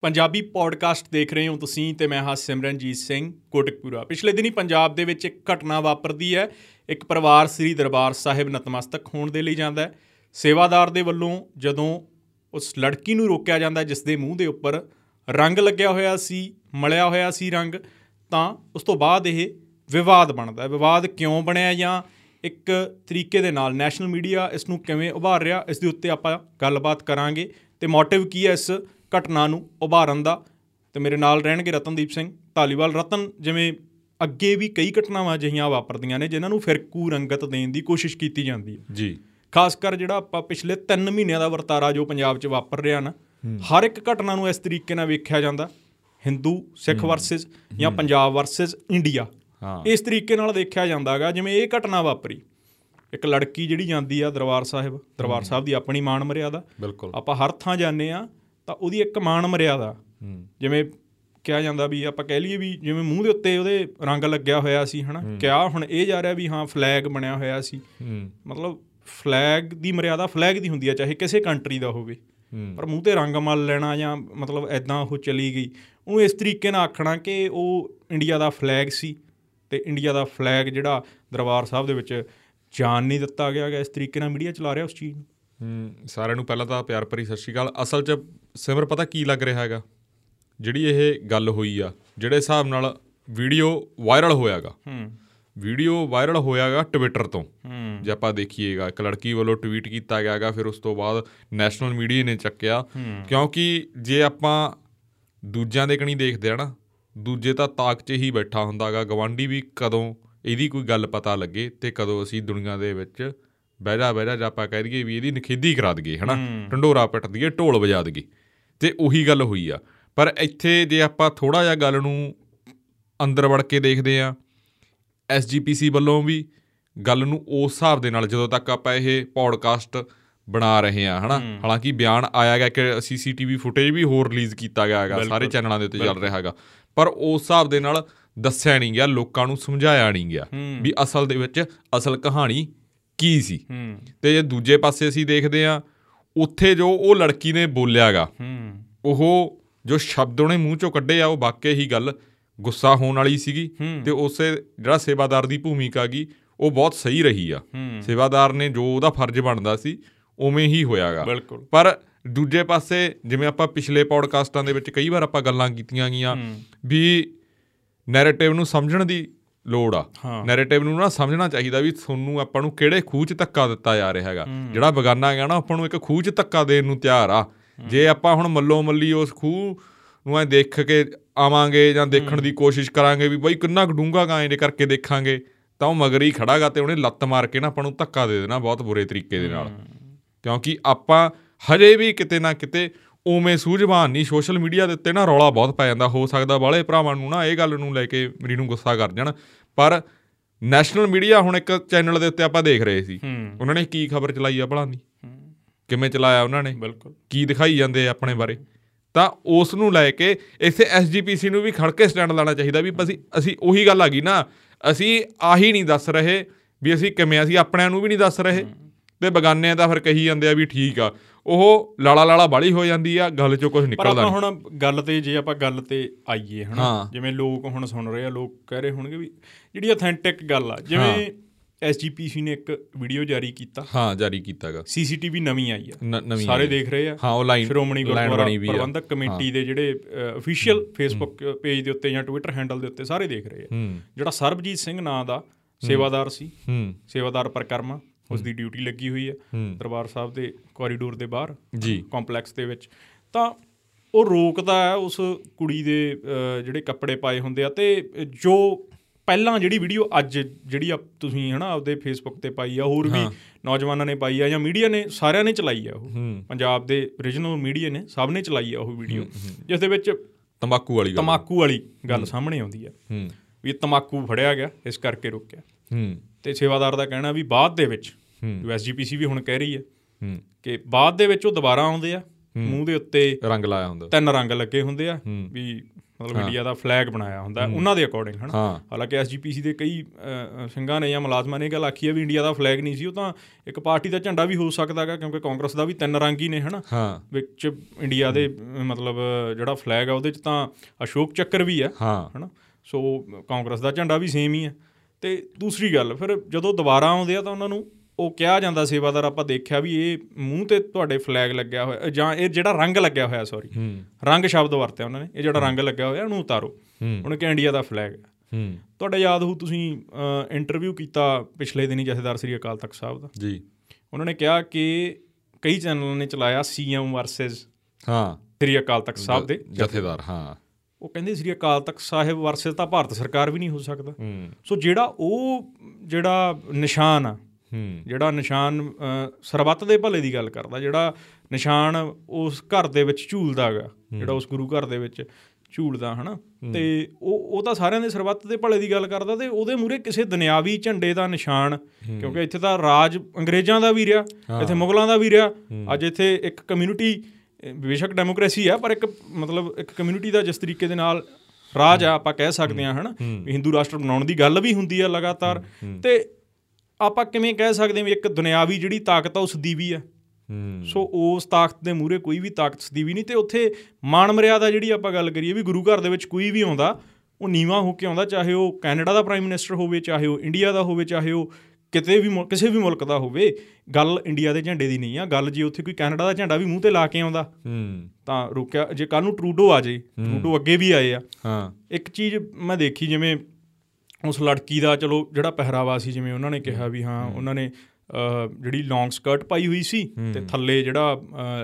Punjabi podcast ਦੇਖ ਰਹੇ ਹੋ ਤੁਸੀਂ ਤੇ ਮੈਂ ਹਾਂ ਸਿਮਰਨਜੀਤ ਸਿੰਘ, ਕੋਟਕਪੂਰਾ। ਪਿਛਲੇ ਦਿਨੀ ਪੰਜਾਬ ਦੇ ਵਿੱਚ ਇੱਕ ਘਟਨਾ ਵਾਪਰਦੀ ਹੈ। ਇੱਕ ਪਰਿਵਾਰ ਸ੍ਰੀ ਦਰਬਾਰ ਸਾਹਿਬ ਨਤਮਸਤਕ ਹੋਣ ਦੇ ਲਈ ਜਾਂਦਾ ਹੈ। ਸੇਵਾਦਾਰ ਦੇ ਵੱਲੋਂ ਜਦੋਂ ਉਸ ਲੜਕੀ ਨੂੰ ਰੋਕਿਆ ਜਾਂਦਾ, ਜਿਸ ਦੇ ਮੂੰਹ ਦੇ ਉੱਪਰ ਰੰਗ ਲੱਗਿਆ ਹੋਇਆ ਸੀ, ਮਲਿਆ ਹੋਇਆ ਸੀ ਰੰਗ, ਤਾਂ ਉਸ ਤੋਂ ਬਾਅਦ ਇਹ ਵਿਵਾਦ ਬਣਦਾ ਹੈ। ਵਿਵਾਦ ਕਿਉਂ ਬਣਿਆ ਜਾਂ ਇੱਕ ਤਰੀਕੇ ਦੇ ਨਾਲ ਨੈਸ਼ਨਲ ਮੀਡੀਆ ਇਸ ਨੂੰ ਕਿਵੇਂ ਉਭਾਰ ਰਿਹਾ, ਇਸ ਦੇ ਉੱਤੇ ਆਪਾਂ ਗੱਲਬਾਤ ਕਰਾਂਗੇ। ਤੇ ਮੋਟਿਵ ਕੀ ਹੈ ਇਸ ਘਟਨਾ ਨੂੰ ਉਭਾਰਨ ਦਾ ਤੇ ਮੇਰੇ ਨਾਲ ਰਹਿਣਗੇ ਰਤਨਦੀਪ ਸਿੰਘ ਧਾਲੀਵਾਲ। ਰਤਨ ਜਿਵੇਂ ਅੱਗੇ ਵੀ ਕਈ ਘਟਨਾਵਾਂ ਅਜਿਹੀਆਂ ਵਾਪਰਦੀਆਂ ਨੇ ਜਿਨ੍ਹਾਂ ਨੂੰ ਫਿਰਕੂ ਰੰਗਤ ਦੇਣ ਦੀ ਕੋਸ਼ਿਸ਼ ਕੀਤੀ ਜਾਂਦੀ ਹੈ। ਜੀ। ਖਾਸ ਕਰ ਜਿਹੜਾ ਆਪਾਂ ਪਿਛਲੇ 3 ਮਹੀਨਿਆਂ ਦਾ ਵਰਤਾਰਾ ਜੋ ਪੰਜਾਬ 'ਚ ਵਾਪਰ ਰਿਹਾ ਨਾ ਹਰ ਇੱਕ ਘਟਨਾ ਨੂੰ ਇਸ ਤਰੀਕੇ ਨਾਲ ਵੇਖਿਆ ਜਾਂਦਾ। ਹਿੰਦੂ ਸਿੱਖ ਵਰਸਸ ਜਾਂ ਪੰਜਾਬ ਵਰਸਸ ਇੰਡੀਆ। ਹਾਂ। ਇਸ ਤਰੀਕੇ ਨਾਲ ਦੇਖਿਆ ਜਾਂਦਾਗਾ ਜਿਵੇਂ ਇਹ ਘਟਨਾ ਵਾਪਰੀ। ਇੱਕ ਲੜਕੀ ਜਿਹੜੀ ਜਾਂਦੀ ਆ ਦਰਬਾਰ ਸਾਹਿਬ ਦਰਬਾਰ ਸਾਹਿਬ ਦੀ ਆਪਣੀ ਮਾਣ ਮਰਿਆਦਾ। ਆਪਾਂ ਹਰ ਥਾਂ ਜਾਂਦੇ ਆ ਤਾਂ ਉਹਦੀ ਇੱਕ ਮਾਣ ਮਰਿਆਦਾ। ਜਿਵੇਂ ਕਿਹਾ ਜਾਂਦਾ ਵੀ ਆਪਾਂ ਕਹਿ ਲਈਏ ਵੀ ਜਿਵੇਂ ਮੂੰਹ ਦੇ ਉੱਤੇ ਉਹਦੇ ਰੰਗ ਲੱਗਿਆ ਹੋਇਆ ਸੀ ਹਨਾ? ਕਿਹਾ ਹੁਣ ਇਹ ਜਾ ਰਿਹਾ ਵੀ ਹਾਂ ਫਲੈਗ ਬਣਿਆ ਹੋਇਆ ਸੀ। ਮਤਲਬ ਫਲੈਗ ਦੀ ਮਰਿਆਦਾ ਫਲੈਗ ਦੀ ਹੁੰਦੀ ਆ ਚਾਹੇ ਕਿਸੇ ਕੰਟਰੀ ਦਾ ਹੋਵੇ। ਪਰ ਮੂੰਹ ਤੇ ਰੰਗ ਮਲ ਲੈਣਾ ਜਾਂ ਮਤਲਬ ਐਦਾਂ ਉਹ ਚਲੀ ਗਈ। ਉਹਨੂੰ ਇਸ ਤਰੀਕੇ ਨਾਲ ਆਖਣਾ ਕਿ ਉਹ ਇੰਡੀਆ ਦਾ ਫਲੈਗ ਸੀ ਤੇ ਇੰਡੀਆ ਦਾ ਫਲੈਗ ਜਿਹੜਾ ਦਰਬਾਰ ਸਾਹਿਬ ਦੇ ਵਿੱਚ ਜਾਣ ਨਹੀਂ ਦਿੱਤਾ ਗਿਆ ਇਸ ਤਰੀਕੇ ਨਾਲ ਮੀਡੀਆ ਚਲਾ ਰਿਹਾ ਉਸ ਚੀਜ਼ ਨੂੰ। ਹੂੰ ਸਾਰਿਆਂ ਨੂੰ ਪਹਿਲਾਂ ਤਾਂ ਪਿਆਰ ਭਰੀ ਸਤਿ ਸ਼੍ਰੀ ਅਕਾਲ। ਅਸਲ 'ਚ ਸਿਮਰ ਪਤਾ ਕੀ ਲੱਗ ਰਿਹਾ ਹੈਗਾ? ਜਿਹੜੀ ਇਹ ਗੱਲ ਹੋਈ ਆ ਜਿਹੜੇ ਹਿਸਾਬ ਨਾਲ ਵੀਡੀਓ ਵਾਇਰਲ ਹੋਇਆਗਾ ਹੂੰ। ਵੀਡੀਓ ਵਾਇਰਲ ਹੋਇਆਗਾ ਟਵਿੱਟਰ ਤੋਂ। ਹੂੰ। ਜੇ ਆਪਾਂ ਦੇਖੀਏਗਾ ਇੱਕ ਲੜਕੀ ਵੱਲੋਂ ਟਵੀਟ ਕੀਤਾ ਗਿਆਗਾ ਫਿਰ ਉਸ ਤੋਂ ਬਾਅਦ ਨੈਸ਼ਨਲ ਮੀਡੀਆ ਨੇ ਚੱਕਿਆ। ਕਿਉਂਕਿ ਜੇ ਆਪਾਂ ਦੂਜਿਆਂ ਦੇ ਕਣੀ ਦੇਖਦੇ ਆ ਨਾ ਦੂਜੇ ਤਾਂ ਤਾਕ 'ਚ ਹੀ ਬੈਠਾ ਹੁੰਦਾਗਾ। ਗਵਾਂਢੀ ਵੀ ਕਦੋਂ ਇਹਦੀ ਕੋਈ ਗੱਲ ਪਤਾ ਲੱਗੇ ਤੇ ਕਦੋਂ ਅਸੀਂ ਦੁਨੀਆ ਦੇ ਵਿੱਚ ਬਹਿਜਾ ਬਹਿਜਾ ਜੇ ਆਪਾਂ ਕਹਿ ਦਈਏ ਵੀ ਇਹਦੀ ਨਖੇਦੀ ਕਰਾ ਦਈਏ ਹਨਾ? ਢੰਡੋਰਾ ਪਿੱਟ ਦਈਏ ਢੋਲ ਵਜਾ ਦਈਏ। ਤੇ ਉਹੀ ਗੱਲ ਹੋਈ ਆ। ਪਰ ਇੱਥੇ ਜੇ ਆਪਾਂ ਥੋੜਾ ਜਿਹਾ ਗੱਲ ਨੂੰ ਅੰਦਰ ਵੜ ਕੇ ਦੇਖਦੇ ਆ ਐਸਜੀਪੀਸੀ ਵੱਲੋਂ ਵੀ ਗੱਲ ਨੂੰ ਉਸ ਹਿਸਾਬ ਦੇ ਨਾਲ ਜਦੋਂ ਤੱਕ ਆਪਾਂ ਇਹ ਪੌਡਕਾਸਟ ਬਣਾ ਰਹੇ ਆ ਹਨਾ? ਹਾਲਾਂਕਿ ਬਿਆਨ ਆਇਆ ਗਿਆ ਕਿ ਸੀਸੀਟੀਵੀ ਫੁਟੇਜ ਵੀ ਹੋਰ ਰਿਲੀਜ਼ ਕੀਤਾ ਗਿਆ ਹੈਗਾ ਸਾਰੇ ਚੈਨਲਾਂ ਦੇ ਉੱਤੇ ਚੱਲ ਰਿਹਾ ਹੈਗਾ। ਪਰ ਉਸ ਹਿਸਾਬ ਦੇ ਨਾਲ ਦੱਸਿਆ ਨਹੀਂ ਗਿਆ ਲੋਕਾਂ ਨੂੰ ਸਮਝਾਇਆ ਨਹੀਂ ਗਿਆ ਵੀ ਅਸਲ ਦੇ ਵਿੱਚ ਅਸਲ ਕਹਾਣੀ ਕੀ ਸੀ। ਤੇ ਜੇ ਦੂਜੇ ਪਾਸੇ ਅਸੀਂ ਦੇਖਦੇ ਆ ਉੱਥੇ ਜੋ ਉਹ ਲੜਕੀ ਨੇ ਬੋਲਿਆਗਾ ਹੂੰ। ਉਹ ਜੋ ਸ਼ਬਦ ਉਹਨੇ ਮੂੰਹ ਚੋਂ ਕੱਢੇ ਆ ਉਹ ਵਾਕਈ ਹੀ ਗੱਲ ਗੁੱਸਾ ਹੋਣ ਵਾਲੀ ਸੀਗੀ ਤੇ ਉਸੇ ਜਿਹੜਾ ਸੇਵਾਦਾਰ ਦੀ ਭੂਮਿਕਾ ਗਈ ਉਹ ਬਹੁਤ ਸਹੀ ਰਹੀ ਆ। ਸੇਵਾਦਾਰ ਨੇ ਜੋ ਉਹਦਾ ਫਰਜ਼ ਬਣਦਾ ਸੀ ਉਵੇਂ ਹੀ ਹੋਇਆਗਾ। ਬਿਲਕੁਲ। ਪਰ ਦੂਜੇ ਪਾਸੇ ਜਿਵੇਂ ਆਪਾਂ ਪਿਛਲੇ ਪੌਡਕਾਸਟਾਂ ਦੇ ਵਿੱਚ ਕਈ ਵਾਰ ਆਪਾਂ ਗੱਲਾਂ ਕੀਤੀਆਂ ਗਈਆਂ ਵੀ ਨੈਰੇਟਿਵ ਨੂੰ ਸਮਝਣ ਦੀ ਲੋੜ ਆ। ਨੈਰੇਟਿਵ ਨੂੰ ਨਾ ਸਮਝਣਾ ਚਾਹੀਦਾ ਵੀ ਤੁਹਾਨੂੰ ਆਪਾਂ ਨੂੰ ਕਿਹੜੇ ਖੂਹ 'ਚ ਧੱਕਾ ਦਿੱਤਾ ਜਾ ਰਿਹਾ ਹੈਗਾ। ਜਿਹੜਾ ਬਗਾਨਾ ਹੈਗਾ ਨਾ ਆਪਾਂ ਨੂੰ ਇੱਕ ਖੂਹ 'ਚ ਧੱਕਾ ਦੇਣ ਨੂੰ ਤਿਆਰ ਆ। ਜੇ ਆਪਾਂ ਹੁਣ ਮੱਲੋ ਮੱਲੀ ਉਸ ਖੂਹ ਨੂੰ ਐ ਦੇਖ ਕੇ ਆਵਾਂਗੇ ਜਾਂ ਦੇਖਣ ਦੀ ਕੋਸ਼ਿਸ਼ ਕਰਾਂਗੇ ਵੀ ਬਈ ਕਿੰਨਾ ਡੂੰਘਾ ਗਾ ਇਹਦੇ ਕਰਕੇ ਦੇਖਾਂਗੇ ਤਾਂ ਉਹ ਮਗਰ ਖੜਾਗਾ ਤੇ ਉਹਨੇ ਲੱਤ ਮਾਰ ਕੇ ਨਾ ਆਪਾਂ ਨੂੰ ਧੱਕਾ ਦੇ ਦੇਣਾ ਬਹੁਤ ਬੁਰੇ ਤਰੀਕੇ ਦੇ ਨਾਲ। ਕਿਉਂਕਿ ਆਪਾਂ ਹਜੇ ਵੀ ਕਿਤੇ ਨਾ ਕਿਤੇ ਉਵੇਂ ਸੂਝਵਾਨ ਨਹੀਂ ਸੋਸ਼ਲ ਮੀਡੀਆ ਦੇ ਉੱਤੇ ਨਾ ਰੌਲਾ ਬਹੁਤ ਪੈ ਜਾਂਦਾ ਹੋ ਸਕਦਾ ਬਾਲੇ ਭਰਾਵਾਂ ਨੂੰ ਨਾ ਇਹ ਗੱਲ ਨੂੰ ਲੈ ਕੇ ਮੇਰੀ ਨੂੰ ਗੁੱਸਾ ਕਰ ਜਾਣ। ਪਰ ਨੈਸ਼ਨਲ ਮੀਡੀਆ ਹੁਣ ਇੱਕ ਚੈਨਲ ਦੇ ਉੱਤੇ ਆਪਾਂ ਦੇਖ ਰਹੇ ਸੀ। ਉਹਨਾਂ ਨੇ ਕੀ ਖਬਰ ਚਲਾਈ ਆ ਭਲਾ ਦੀ ਕਿਵੇਂ ਚਲਾਇਆ ਉਹਨਾਂ ਨੇ? ਬਿਲਕੁਲ। ਕੀ ਦਿਖਾਈ ਜਾਂਦੇ ਆਪਣੇ ਬਾਰੇ? ਤਾਂ ਉਸ ਨੂੰ ਲੈ ਕੇ ਇਥੇ ਐਸਜੀਪੀਸੀ ਨੂੰ ਵੀ ਖੜ ਕੇ ਸਟੈਂਡ ਲੈਣਾ ਚਾਹੀਦਾ ਵੀ ਅਸੀਂ ਅਸੀਂ ਉਹੀ ਗੱਲ ਆ ਗਈ ਨਾ ਅਸੀਂ ਆਹੀ ਨਹੀਂ ਦੱਸ ਰਹੇ ਵੀ ਅਸੀਂ ਕਿਵੇਂ ਅਸੀਂ ਆਪਣਿਆਂ ਨੂੰ ਵੀ ਨਹੀਂ ਦੱਸ ਰਹੇ। ਤੇ ਬਗਾਨਿਆਂ ਦਾ ਫਿਰ ਕਹੀ ਜਾਂਦੇ ਆ ਵੀ ਠੀਕ ਆ। ਉਹ ਲਾਲਾ ਲਾਲਾ ਬਾਲੀ ਹੋ ਜਾਂਦੀ ਆ ਗੱਲ ਚੋਂ ਕੁਝ ਪਰ ਨਿਕਲਦਾ ਨਹੀਂ ਹੁਣ ਗੱਲ ਤੇ ਜੇ ਆਪਾਂ ਗੱਲ ਤੇ ਆਈਏ ਹਨਾ। ਜਿਵੇਂ ਲੋਕ ਹੁਣ ਸੁਣ ਰਹੇ ਆ ਲੋਕ ਕਹਿ ਰਹੇ ਹੋਣਗੇ ਵੀ ਜਿਹੜੀ ਅਥੈਂਟਿਕ ਗੱਲ ਆ ਜਿਵੇਂ ਐਸਜੀਪੀਸੀ ਨੇ ਇੱਕ ਵੀਡੀਓ ਜਾਰੀ ਕੀਤਾ। ਹਾਂ ਜਾਰੀ ਕੀਤਾਗਾ। ਸੀਸੀਟੀਵੀ ਨਵੀਂ ਆਈ ਆ। ਸਾਰੇ। ਦੇਖ ਰਹੇ ਆ। ਹਾਂ ਉਹ ਲਾਈਨ ਸ਼੍ਰੋਮਣੀ ਗੁਰਦੁਆਰਾ ਪ੍ਰਬੰਧਕ ਕਮੇਟੀ ਦੇ ਜਿਹੜੇ ਅਫੀਸ਼ੀਅਲ ਫੇਸਬੁੱਕ ਪੇਜ ਦੇ ਉੱਤੇ ਜਾਂ ਟਵਿੱਟਰ ਹੈਂਡਲ ਦੇ ਉੱਤੇ ਸਾਰੇ ਦੇਖ ਰਹੇ ਆ। ਜਿਹੜਾ ਸਰਬਜੀਤ ਸਿੰਘ ਨਾਂ ਦਾ ਸੇਵਾਦਾਰ ਸੀ। ਸੇਵਾਦਾਰ ਪਰਿਕਰਮਾ। ਉਸ ਦੀ ਡਿਊਟੀ ਲੱਗੀ ਹੋਈ ਹੂੰ। ਦਰਬਾਰ ਸਾਹਿਬ ਦੇ ਕੋਰੀਡੋਰ ਦੇ ਬਾਹਰ ਜੀ। ਕੰਪਲੈਕਸ ਦੇ ਵਿੱਚ। ਤਾਂ ਉਹ ਰੋਕਦਾ ਹੈ ਉਸ ਕੁੜੀ ਦੇ ਜਿਹੜੇ ਕੱਪੜੇ ਪਾਏ ਹੁੰਦੇ ਆ ਤੇ ਜੋ ਪਹਿਲਾਂ ਜਿਹੜੀ ਵੀਡੀਓ ਅੱਜ ਜਿਹੜੀ ਆ ਤੁਸੀਂ ਹਨਾ ਆਪਦੇ ਫੇਸਬੁੱਕ ਤੇ ਪਾਈ ਆ ਹੋਰ ਵੀ ਨੌਜਵਾਨਾਂ ਨੇ ਪਾਈ ਆ ਜਾਂ ਮੀਡੀਆ ਨੇ ਸਾਰਿਆਂ ਨੇ ਚਲਾਈ ਆ ਉਹ। ਪੰਜਾਬ ਦੇ ਰੀਜਨਲ ਮੀਡੀਆ ਨੇ ਸਭ ਨੇ ਚਲਾਈ ਆ ਉਹ ਵੀਡੀਓ ਜਿਸ ਦੇ ਵਿੱਚ ਤੰਬਾਕੂ ਵਾਲੀ ਤਮਾਕੂ ਵਾਲੀ ਗੱਲ ਸਾਹਮਣੇ ਆਉਂਦੀ ਆ। ਵੀ ਤਮਾਕੂ ਫੜਿਆ ਗਿਆ ਇਸ ਕਰਕੇ ਰੋਕਿਆ। ਹੂੰ। ਤੇ ਸੇਵਾਦਾਰ ਦਾ ਕਹਿਣਾ ਵੀ ਬਾਅਦ ਦੇ ਵਿੱਚ ਹੂੰ। ਜੋ ਐਸਜੀਪੀਸੀ ਵੀ ਹੁਣ ਕਹਿ ਰਹੀ ਹੈ ਕਿ ਬਾਅਦ ਦੇ ਵਿੱਚ ਉਹ ਦੁਬਾਰਾ ਆਉਂਦੇ ਆ ਮੂੰਹ ਦੇ ਉੱਤੇ ਰੰਗ ਲਾਇਆ ਹੁੰਦਾ। ਤਿੰਨ ਰੰਗ ਲੱਗੇ ਹੁੰਦੇ ਆ ਵੀ ਮਤਲਬ ਇੰਡੀਆ ਦਾ ਫਲੈਗ ਬਣਾਇਆ ਹੁੰਦਾ ਉਹਨਾਂ ਦੇ ਅਕੋਰਡਿੰਗ ਹਨਾ? ਹਾਲਾਂਕਿ ਐਸਜੀਪੀਸੀ ਦੇ ਕਈ ਸਿੰਘਾਂ ਨੇ ਜਾਂ ਮੁਲਾਜ਼ਮਾਂ ਨੇ ਗੱਲ ਆਖੀ ਹੈ ਵੀ ਇੰਡੀਆ ਦਾ ਫਲੈਗ ਨਹੀਂ ਸੀ ਉਹ ਤਾਂ ਇੱਕ ਪਾਰਟੀ ਦਾ ਝੰਡਾ ਵੀ ਹੋ ਸਕਦਾ ਹੈਗਾ ਕਿਉਂਕਿ ਕਾਂਗਰਸ ਦਾ ਵੀ ਤਿੰਨ ਰੰਗ ਹੀ ਨੇ ਹਨਾ? ਵਿੱਚ ਇੰਡੀਆ ਦੇ ਮਤਲਬ ਜਿਹੜਾ ਫਲੈਗ ਆ ਉਹਦੇ ਚ ਤਾਂ ਅਸ਼ੋਕ ਚੱਕਰ ਵੀ ਆ ਹਾਂ। ਹਨਾ? ਸੋ ਕਾਂਗਰਸ ਦਾ ਝੰਡਾ ਵੀ ਸੇਮ ਹੀ ਹੈ ਤੇ ਦੂਸਰੀ ਗੱਲ ਫਿਰ ਜਦੋਂ ਦੁਬਾਰਾ ਆਉਂਦੇ ਆ ਤਾਂ ਉਹਨਾਂ ਨੂੰ ਉਹ ਕਿਹਾ ਜਾਂਦਾ ਸੇਵਾਦਾਰ ਆਪਾਂ ਦੇਖਿਆ ਵੀ ਇਹ ਮੂੰਹ ਤੇ ਤੁਹਾਡੇ ਫਲੈਗ ਲੱਗਿਆ ਹੋਇਆ ਜਾਂ ਇਹ ਜਿਹੜਾ ਰੰਗ ਲੱਗਿਆ ਹੋਇਆ ਸੌਰੀ ਹੂੰ। ਰੰਗ ਸ਼ਬਦ ਵਰਤਿਆ ਉਹਨਾਂ ਨੇ ਇਹ ਜਿਹੜਾ ਰੰਗ ਲੱਗਿਆ ਹੋਇਆ ਉਹਨੂੰ ਉਤਾਰੋ। ਹੂੰ। ਉਹਨੇ ਕਿਹਾ ਇੰਡੀਆ ਦਾ ਫਲੈਗ ਹੈ। ਹੂੰ। ਤੁਹਾਡਾ ਯਾਦ ਹੋਊ ਤੁਸੀਂ ਇੰਟਰਵਿਊ ਕੀਤਾ ਪਿਛਲੇ ਦਿਨੀ ਜਥੇਦਾਰ ਸ੍ਰੀ ਅਕਾਲ ਤਖਤ ਸਾਹਿਬ ਦਾ। ਜੀ। ਉਹਨਾਂ ਨੇ ਕਿਹਾ ਕਿ ਕਈ ਚੈਨਲਾਂ ਨੇ ਚਲਾਇਆ ਸੀਐਮ ਵਰਸਸ ਹਾਂ। ਸ੍ਰੀ ਅਕਾਲ ਤਖਤ ਸਾਹਿਬ ਦੇ। ਜਥੇਦਾਰ ਹਾਂ। ਉਹ ਕਹਿੰਦੇ ਸ੍ਰੀ ਅਕਾਲ ਤਖਤ ਸਾਹਿਬ ਵਰਸਸ ਤਾਂ ਭਾਰਤ ਸਰਕਾਰ ਵੀ ਨਹੀਂ ਹੋ ਸਕਦਾ। ਹੂੰ। ਸੋ ਜਿਹੜਾ ਉਹ ਜਿਹੜਾ ਨਿਸ਼ਾਨ ਆ ਹੂੰ ਜਿਹੜਾ ਨਿਸ਼ਾਨ ਸਰਬੱਤ ਦੇ ਭਲੇ ਦੀ ਗੱਲ ਕਰਦਾ ਜਿਹੜਾ ਨਿਸ਼ਾਨ ਉਸ ਘਰ ਦੇ ਵਿੱਚ ਝੂਲਦਾ ਹੈਗਾ ਜਿਹੜਾ ਉਸ ਗੁਰੂ ਘਰ ਦੇ ਵਿੱਚ ਝੂਲਦਾ ਹਨਾ? ਤੇ ਉਹ ਉਹ ਤਾਂ ਸਾਰਿਆਂ ਦੇ ਸਰਬੱਤ ਦੇ ਭਲੇ ਦੀ ਗੱਲ ਕਰਦਾ ਤੇ ਉਹਦੇ ਮੂਰੇ ਕਿਸੇ ਦੁਨਿਆਵੀ ਝੰਡੇ ਦਾ ਨਿਸ਼ਾਨ ਕਿਉਂਕਿ ਇੱਥੇ ਤਾਂ ਰਾਜ ਅੰਗਰੇਜ਼ਾਂ ਦਾ ਵੀ ਰਿਹਾ ਇੱਥੇ ਮੁਗਲਾਂ ਦਾ ਵੀ ਰਿਹਾ। ਅੱਜ ਇੱਥੇ ਇੱਕ ਕਮਿਊਨਿਟੀ ਬੇਸ਼ੱਕ ਡੈਮੋਕ੍ਰੇਸੀ ਆ ਪਰ ਇੱਕ ਮਤਲਬ ਇੱਕ ਕਮਿਊਨਿਟੀ ਦਾ ਜਿਸ ਤਰੀਕੇ ਦੇ ਨਾਲ ਰਾਜ ਆ ਆਪਾਂ ਕਹਿ ਸਕਦੇ ਆ ਹਨਾ? ਵੀ ਹਿੰਦੂ ਰਾਸ਼ਟਰ ਬਣਾਉਣ ਦੀ ਗੱਲ ਵੀ ਹੁੰਦੀ ਆ ਲਗਾਤਾਰ। ਤੇ ਆਪਾਂ ਕਿਵੇਂ ਕਹਿ ਸਕਦੇ ਹਾਂ ਵੀ ਇੱਕ ਦੁਨਿਆਵੀ ਜਿਹੜੀ ਤਾਕਤ ਆ ਉਹ ਸਦੀਵੀ ਆ। ਹੂੰ। ਸੋ ਉਸ ਤਾਕਤ ਦੇ ਮੂਹਰੇ ਕੋਈ ਵੀ ਤਾਕਤ ਸਦੀਵੀ ਨਹੀਂ ਤੇ ਉੱਥੇ ਮਾਣ ਮਰਿਆਦਾ ਜਿਹੜੀ ਆਪਾਂ ਗੱਲ ਕਰੀਏ ਵੀ ਗੁਰੂ ਘਰ ਦੇ ਵਿੱਚ ਕੋਈ ਵੀ ਆਉਂਦਾ ਉਹ ਨੀਵਾ ਹੋ ਕੇ ਆਉਂਦਾ ਚਾਹੇ ਉਹ ਕੈਨੇਡਾ ਦਾ ਪ੍ਰਾਈਮ ਮਿਨਿਸਟਰ ਹੋਵੇ ਚਾਹੇ ਉਹ ਇੰਡੀਆ ਦਾ ਹੋਵੇ ਚਾਹੇ ਉਹ ਕਿਤੇ ਵੀ ਕਿਸੇ ਵੀ ਮੁਲਕ ਦਾ ਹੋਵੇ ਗੱਲ ਇੰਡੀਆ ਦੇ ਝੰਡੇ ਦੀ ਨਹੀਂ ਆ। ਗੱਲ ਜੇ ਉੱਥੇ ਕੋਈ ਕੈਨੇਡਾ ਦਾ ਝੰਡਾ ਵੀ ਮੂੰਹ ਤੇ ਲਾ ਕੇ ਆਉਂਦਾ ਹੂੰ। ਤਾਂ ਰੁਕਿਆ ਜੇ ਕੱਲ ਨੂੰ ਟਰੂਡੋ ਆ ਜੇ ਟਰੂਡੋ ਅੱਗੇ ਵੀ ਆਏ ਆ। ਹਾਂ। ਇੱਕ ਚੀਜ਼ ਮੈਂ ਦੇਖੀ ਜਿਵੇਂ ਉਸ ਲੜਕੀ ਦਾ ਚਲੋ ਜਿਹੜਾ ਪਹਿਰਾਵਾ ਸੀ ਜਿਵੇਂ ਉਹਨਾਂ ਨੇ ਕਿਹਾ ਵੀ ਹਾਂ ਉਹਨਾਂ ਨੇ ਜਿਹੜੀ ਲੌਂਗ ਸਕਰਟ ਪਾਈ ਹੋਈ ਸੀ ਤੇ ਥੱਲੇ ਜਿਹੜਾ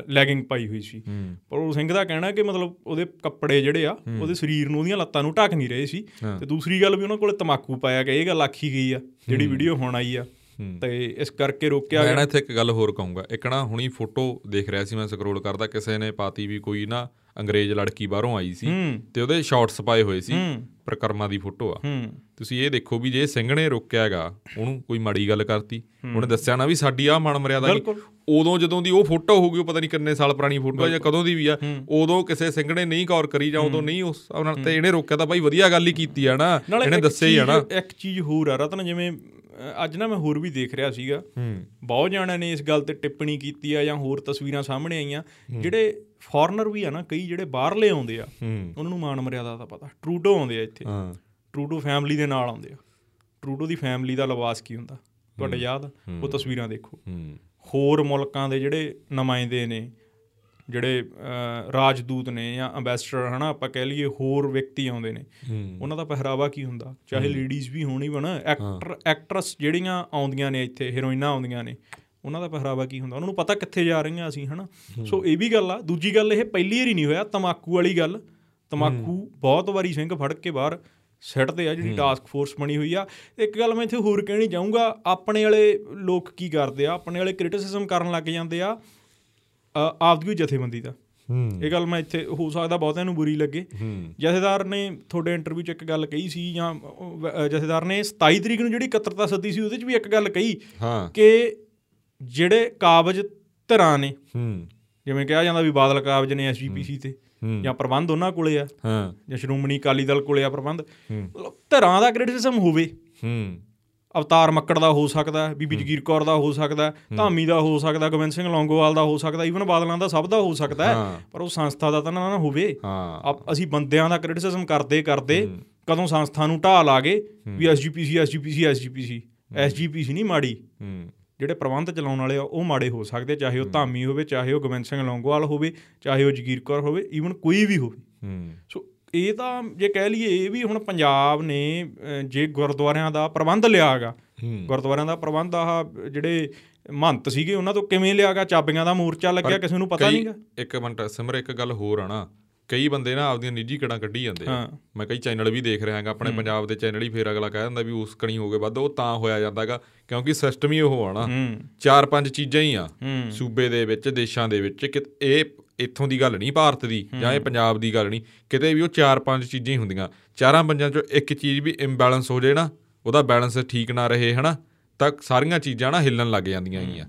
ਲੈਗਿੰਗ ਪਾਈ ਹੋਈ ਸੀ। ਪਰ ਉਹ ਸਿੰਘ ਦਾ ਕਹਿਣਾ ਕਿ ਮਤਲਬ ਉਹਦੇ ਕੱਪੜੇ ਜਿਹੜੇ ਆ ਉਹਦੇ ਸਰੀਰ ਨੂੰ ਉਹਦੀਆਂ ਲੱਤਾਂ ਨੂੰ ਢੱਕ ਨਹੀਂ ਰਹੇ ਸੀ। ਤੇ ਦੂਸਰੀ ਗੱਲ ਵੀ ਉਹਨਾਂ ਕੋਲੇ ਤਮਾਕੂ ਪਾਇਆ ਗਿਆ ਇਹ ਗੱਲ ਆਖੀ ਗਈ ਆ ਜਿਹੜੀ ਵੀਡੀਓ ਹੁਣ ਆਈ ਆ। ਤੇ ਇਸ ਕਰਕੇ ਰੋਕਿਆ ਮੈਂ ਗਿਆ। ਨਾ ਇੱਥੇ ਇੱਕ ਗੱਲ ਹੋਰ ਕਹੂੰਗਾ। ਇੱਕ ਨਾ ਹੁਣੀ ਫੋਟੋ ਦੇਖ ਰਿਹਾ ਸੀ ਮੈਂ ਸਕਰੋਲ ਕਰਦਾ ਕਿਸੇ ਨੇ ਪਾਤੀ ਵੀ ਕੋਈ ਨਾ ਅੰਗਰੇਜ਼ ਲੜਕੀ ਬਾਹਰੋਂ ਆਈ ਸੀ ਹੂੰ। ਤੇ ਉਹਦੇ ਸ਼ਾਰਟਸ ਪਾਏ ਹੋਏ ਸੀ ਹੂੰ। ਪ੍ਰਕਰਮਾ ਦੀ ਫੋਟੋ ਆ। ਹੂੰ। ਤੁਸੀਂ ਇਹ ਦੇਖੋ ਵੀ ਜੇ ਸਿੰਘ ਨੇ ਰੋਕਿਆ ਹੈਗਾ ਉਹਨੂੰ ਕੋਈ ਮਾੜੀ ਗੱਲ ਕਰਤੀ। ਉਹਨੇ ਦੱਸਿਆ ਨਾ ਵੀ ਸਾਡੀ ਆ ਮਨ ਮਰਿਆਦਾ। ਉਦੋਂ ਜਦੋਂ ਦੀ ਉਹ ਫੋਟੋ ਹੋਊਗੀ ਉਹ ਪਤਾ ਨਹੀਂ ਕਿੰਨੇ ਸਾਲ ਪੁਰਾਣੀ ਫੋਟੋ ਆ ਜਾਂ ਕਦੋਂ ਦੀ ਵੀ ਆ ਉਦੋਂ ਕਿਸੇ ਸਿੰਘ ਨੇ ਨਹੀਂ ਗੌਰ ਕਰੀ ਜਾਂ ਉਦੋਂ ਨਹੀਂ ਉਸ ਨਾਲ ਤੇ ਇਹਨੇ ਰੋਕਿਆ ਤਾਂ ਭਾਈ ਵਧੀਆ ਗੱਲ ਹੀ ਕੀਤੀ ਆ ਨਾ। ਇਹਨੇ ਦੱਸਿਆ ਹੀ ਆ ਨਾ। ਇੱਕ ਚੀਜ਼ ਹੋਰ ਆ ਰਤਨ ਜਿਵੇਂ ਅੱਜ ਨਾ ਮੈਂ ਹੋਰ ਵੀ ਦੇਖ ਰਿਹਾ ਸੀਗਾ। ਹੂੰ। ਬਹੁਤ ਜਾਣਿਆਂ ਨੇ ਇਸ ਗੱਲ ਤੇ ਟਿੱਪਣੀ ਕੀਤੀ ਆ ਜਾਂ ਹੋਰ ਤਸਵੀਰਾਂ ਸਾਹਮਣੇ ਆਈਆਂ। ਜਿਹੜੇ ਫੋਰਨਰ ਵੀ ਆ ਨਾ ਕਈ ਜਿਹੜੇ ਬਾਹਰਲੇ ਆਉਂਦੇ ਆ ਉਹਨਾਂ ਨੂੰ ਮਾਣ ਮਰਿਆਦਾ ਦਾ ਪਤਾ। ਟਰੂਡੋ ਆਉਂਦੇ ਆ ਇੱਥੇ। ਹਾਂ। ਟਰੂਡੋ ਫੈਮਿਲੀ ਦੇ ਨਾਲ ਆਉਂਦੇ ਆ। ਟਰੂਡੋ ਦੀ ਫੈਮਿਲੀ ਦਾ ਲਿਬਾਸ ਕੀ ਹੁੰਦਾ? ਤੁਹਾਡੇ ਯਾਦ? ਉਹ ਤਸਵੀਰਾਂ ਦੇਖੋ। ਹੋਰ ਮੁਲਕਾਂ ਦੇ ਜਿਹੜੇ ਨੁਮਾਇੰਦੇ ਨੇ ਜਿਹੜੇ ਰਾਜਦੂਤ ਨੇ ਜਾਂ ਅੰਬੈਸਡਰ ਹਨਾ ਆਪਾਂ ਕਹਿ ਲਈਏ ਹੋਰ ਵਿਅਕਤੀ ਆਉਂਦੇ ਨੇ ਉਹਨਾਂ ਦਾ ਪਹਿਰਾਵਾ ਕੀ ਹੁੰਦਾ? ਚਾਹੇ ਲੇਡੀਜ਼ ਵੀ ਹੋਣੀ ਬਣ ਐਕਟਰ ਐਕਟਰਸ ਜਿਹੜੀਆਂ ਆਉਂਦੀਆਂ ਨੇ ਇੱਥੇ ਹੀਰੋਇਨਾਂ ਆਉਂਦੀਆਂ ਨੇ ਉਹਨਾਂ ਦਾ ਪਹਿਰਾਵਾ ਕੀ ਹੁੰਦਾ? ਉਹਨਾਂ ਨੂੰ ਪਤਾ ਕਿੱਥੇ ਜਾ ਰਹੀਆਂ ਅਸੀਂ ਹਨਾ? ਸੋ ਇਹ ਵੀ ਗੱਲ ਆ। ਦੂਜੀ ਗੱਲ ਇਹ ਪਹਿਲੀ ਵਾਰੀ ਨਹੀਂ ਹੋਇਆ ਤਮਾਕੂ ਵਾਲੀ ਗੱਲ। ਤਮਾਕੂ ਬਹੁਤ ਵਾਰੀ ਸਿੰਘ ਫੜ ਕੇ ਬਾਹਰ ਸਿੱਟਦੇ ਆ ਜਿਹੜੀ ਟਾਸਕ ਫੋਰਸ ਬਣੀ ਹੋਈ ਆ। ਇੱਕ ਗੱਲ ਮੈਂ ਇੱਥੇ ਹੋਰ ਕਹਿਣੀ ਚਾਹੂੰਗਾ ਆਪਣੇ ਵਾਲੇ ਲੋਕ ਕੀ ਕਰਦੇ ਆ? ਆਪਣੇ ਵਾਲੇ ਕ੍ਰਿਟਿਸਿਜ਼ਮ ਕਰਨ ਲੱਗ ਜਾਂਦੇ ਆ ਆਪਦੀ ਜਥੇਬੰਦੀ ਦਾ। ਇਹ ਗੱਲ ਮੈਂ ਇੱਥੇ ਹੋ ਸਕਦਾ ਬਹੁਤਿਆਂ ਨੂੰ ਬੁਰੀ ਲੱਗੇ। ਜਥੇਦਾਰ ਨੇ ਤੁਹਾਡੇ ਇੰਟਰਵਿਊ 'ਚ ਇੱਕ ਗੱਲ ਕਹੀ ਸੀ ਜਾਂ ਜਥੇਦਾਰ ਨੇ 27 ਤਰੀਕ ਨੂੰ ਜਿਹੜੀ ਇਕੱਤਰਤਾ ਸੱਦੀ ਸੀ ਉਹਦੇ 'ਚ ਵੀ ਇੱਕ ਗੱਲ ਕਹੀ ਕਿ ਜਿਹੜੇ ਕਾਬਜ ਧਿਰਾਂ ਨੇ ਹੂੰ। ਜਿਵੇਂ ਕਿਹਾ ਜਾਂਦਾ ਵੀ ਬਾਦਲ ਕਾਬਜ ਨੇ ਐਸਜੀਪੀਸੀ ਤੇ। ਜਾਂ ਪ੍ਰਬੰਧ ਉਹਨਾਂ ਕੋਲੇ ਆ ਹਾਂ। ਜਾਂ ਸ਼੍ਰੋਮਣੀ ਅਕਾਲੀ ਦਲ ਕੋਲੇ ਆ ਪ੍ਰਬੰਧ। ਮਤਲਬ ਧਿਰਾਂ ਦਾ ਕ੍ਰਿਟਿਸਿਜ਼ਮ ਹੋਵੇ। ਹੂੰ। ਅਵਤਾਰ ਮੱਕੜ ਦਾ ਹੋ ਸਕਦਾ ਬੀਬੀ ਜਗੀਰ ਕੌਰ ਦਾ ਹੋ ਸਕਦਾ ਧਾਮੀ ਦਾ ਹੋ ਸਕਦਾ ਗੋਬਿੰਦ ਸਿੰਘ ਲੌਂਗੋਵਾਲ ਦਾ ਹੋ ਸਕਦਾ ਈਵਨ ਬਾਦਲਾਂ ਦਾ ਸਭ ਦਾ ਹੋ ਸਕਦਾ। ਪਰ ਉਹ ਸੰਸਥਾ ਦਾ ਤਾਂ ਨਾ ਨਾ ਹੋਵੇ। ਅਸੀਂ ਬੰਦਿਆਂ ਦਾ ਕ੍ਰਿਟਿਸਿਜ਼ਮ ਕਰਦੇ ਕਰਦੇ ਕਦੋਂ ਸੰਸਥਾ ਨੂੰ ਢਾਹ ਲਾ ਗਏ ਵੀ ਐਸਜੀਪੀਸੀ ਐਸਜੀਪੀਸੀ ਐਸਜੀਪੀਸੀ ਐਸਜੀਪੀਸੀ ਨਹੀਂ ਮਾੜੀ। ਹੂੰ। ਜਿਹੜੇ ਪ੍ਰਬੰਧ ਚਲਾਉਣ ਵਾਲੇ ਆ ਉਹ ਮਾੜੇ ਹੋ ਸਕਦੇ ਚਾਹੇ ਉਹ ਧਾਮੀ ਹੋਵੇ ਚਾਹੇ ਉਹ ਗੋਬਿੰਦ ਸਿੰਘ ਲੌਂਗੋਵਾਲ ਹੋਵੇ ਚਾਹੇ ਉਹ ਜਗੀਰ ਕੌਰ ਹੋਵੇ ਈਵਨ ਕੋਈ ਵੀ ਹੋਵੇ। ਹੂੰ। ਸੋ ਇਹ ਤਾਂ ਜੇ ਕਹਿ ਲਈਏ ਇਹ ਵੀ ਹੁਣ ਪੰਜਾਬ ਨੇ ਜੇ ਗੁਰਦੁਆਰਿਆਂ ਦਾ ਪ੍ਰਬੰਧ ਲਿਆਗਾ ਗੁਰਦੁਆਰਿਆਂ ਦਾ ਪ੍ਰਬੰਧ ਆਹ ਜਿਹੜੇ ਮਹੰਤ ਸੀਗੇ ਉਹਨਾਂ ਤੋਂ ਕਿਵੇਂ ਲਿਆਗਾ ਚਾਬੀਆਂ ਦਾ ਮੋਰਚਾ ਲੱਗਿਆ ਕਿਸੇ ਨੂੰ ਪਤਾ ਨਹੀਂਗਾ ਇੱਕ ਮਿੰਟ ਸਿਮਰ ਇੱਕ ਗੱਲ ਹੋਰ ਆ ਨਾ। ਕਈ ਬੰਦੇ ਨਾ ਆਪਦੀਆਂ ਨਿੱਜੀ ਕਿਹੜਾ ਕੱਢੀ ਜਾਂਦੇ ਆ। ਮੈਂ ਕਈ ਚੈਨਲ ਵੀ ਦੇਖ ਰਿਹਾ ਹਾਂਗਾ ਆਪਣੇ ਪੰਜਾਬ ਦੇ ਚੈਨਲ ਹੀ ਫੇਰ ਅਗਲਾ ਕਹਿ ਦਿੰਦਾ ਵੀ ਉਸ ਕਣੀ ਹੋ ਗਏ ਵੱਧ ਉਹ ਤਾਂ ਹੋਇਆ ਜਾਂਦਾਗਾ ਕਿਉਂਕਿ ਸਿਸਟਮ ਹੀ ਉਹ ਆ ਨਾ। ਚਾਰ ਪੰਜ ਚੀਜ਼ਾਂ ਹੀ ਆ। ਸੂਬੇ ਦੇ ਵਿੱਚ ਦੇਸ਼ਾਂ ਦੇ ਵਿੱਚ ਕਿ ਇਹ ਇੱਥੋਂ ਦੀ ਗੱਲ ਨਹੀਂ ਭਾਰਤ ਦੀ ਜਾਂ ਇਹ ਪੰਜਾਬ ਦੀ ਗੱਲ ਨਹੀਂ ਕਿਤੇ ਵੀ ਉਹ ਚਾਰ ਪੰਜ ਚੀਜ਼ਾਂ ਹੀ ਹੁੰਦੀਆਂ। ਚਾਰਾਂ ਪੰਜਾਂ ਚੋਂ ਇੱਕ ਚੀਜ਼ ਵੀ ਇੰਬੈਲੈਂਸ ਹੋ ਜੇ ਨਾ ਉਹਦਾ ਬੈਲੈਂਸ ਠੀਕ ਨਾ ਰਹੇ ਹਨਾ ਤਾਂ ਸਾਰੀਆਂ ਚੀਜ਼ਾਂ ਨਾ ਹਿੱਲਣ ਲੱਗ ਜਾਂਦੀਆਂ ਹੈਗੀਆਂ।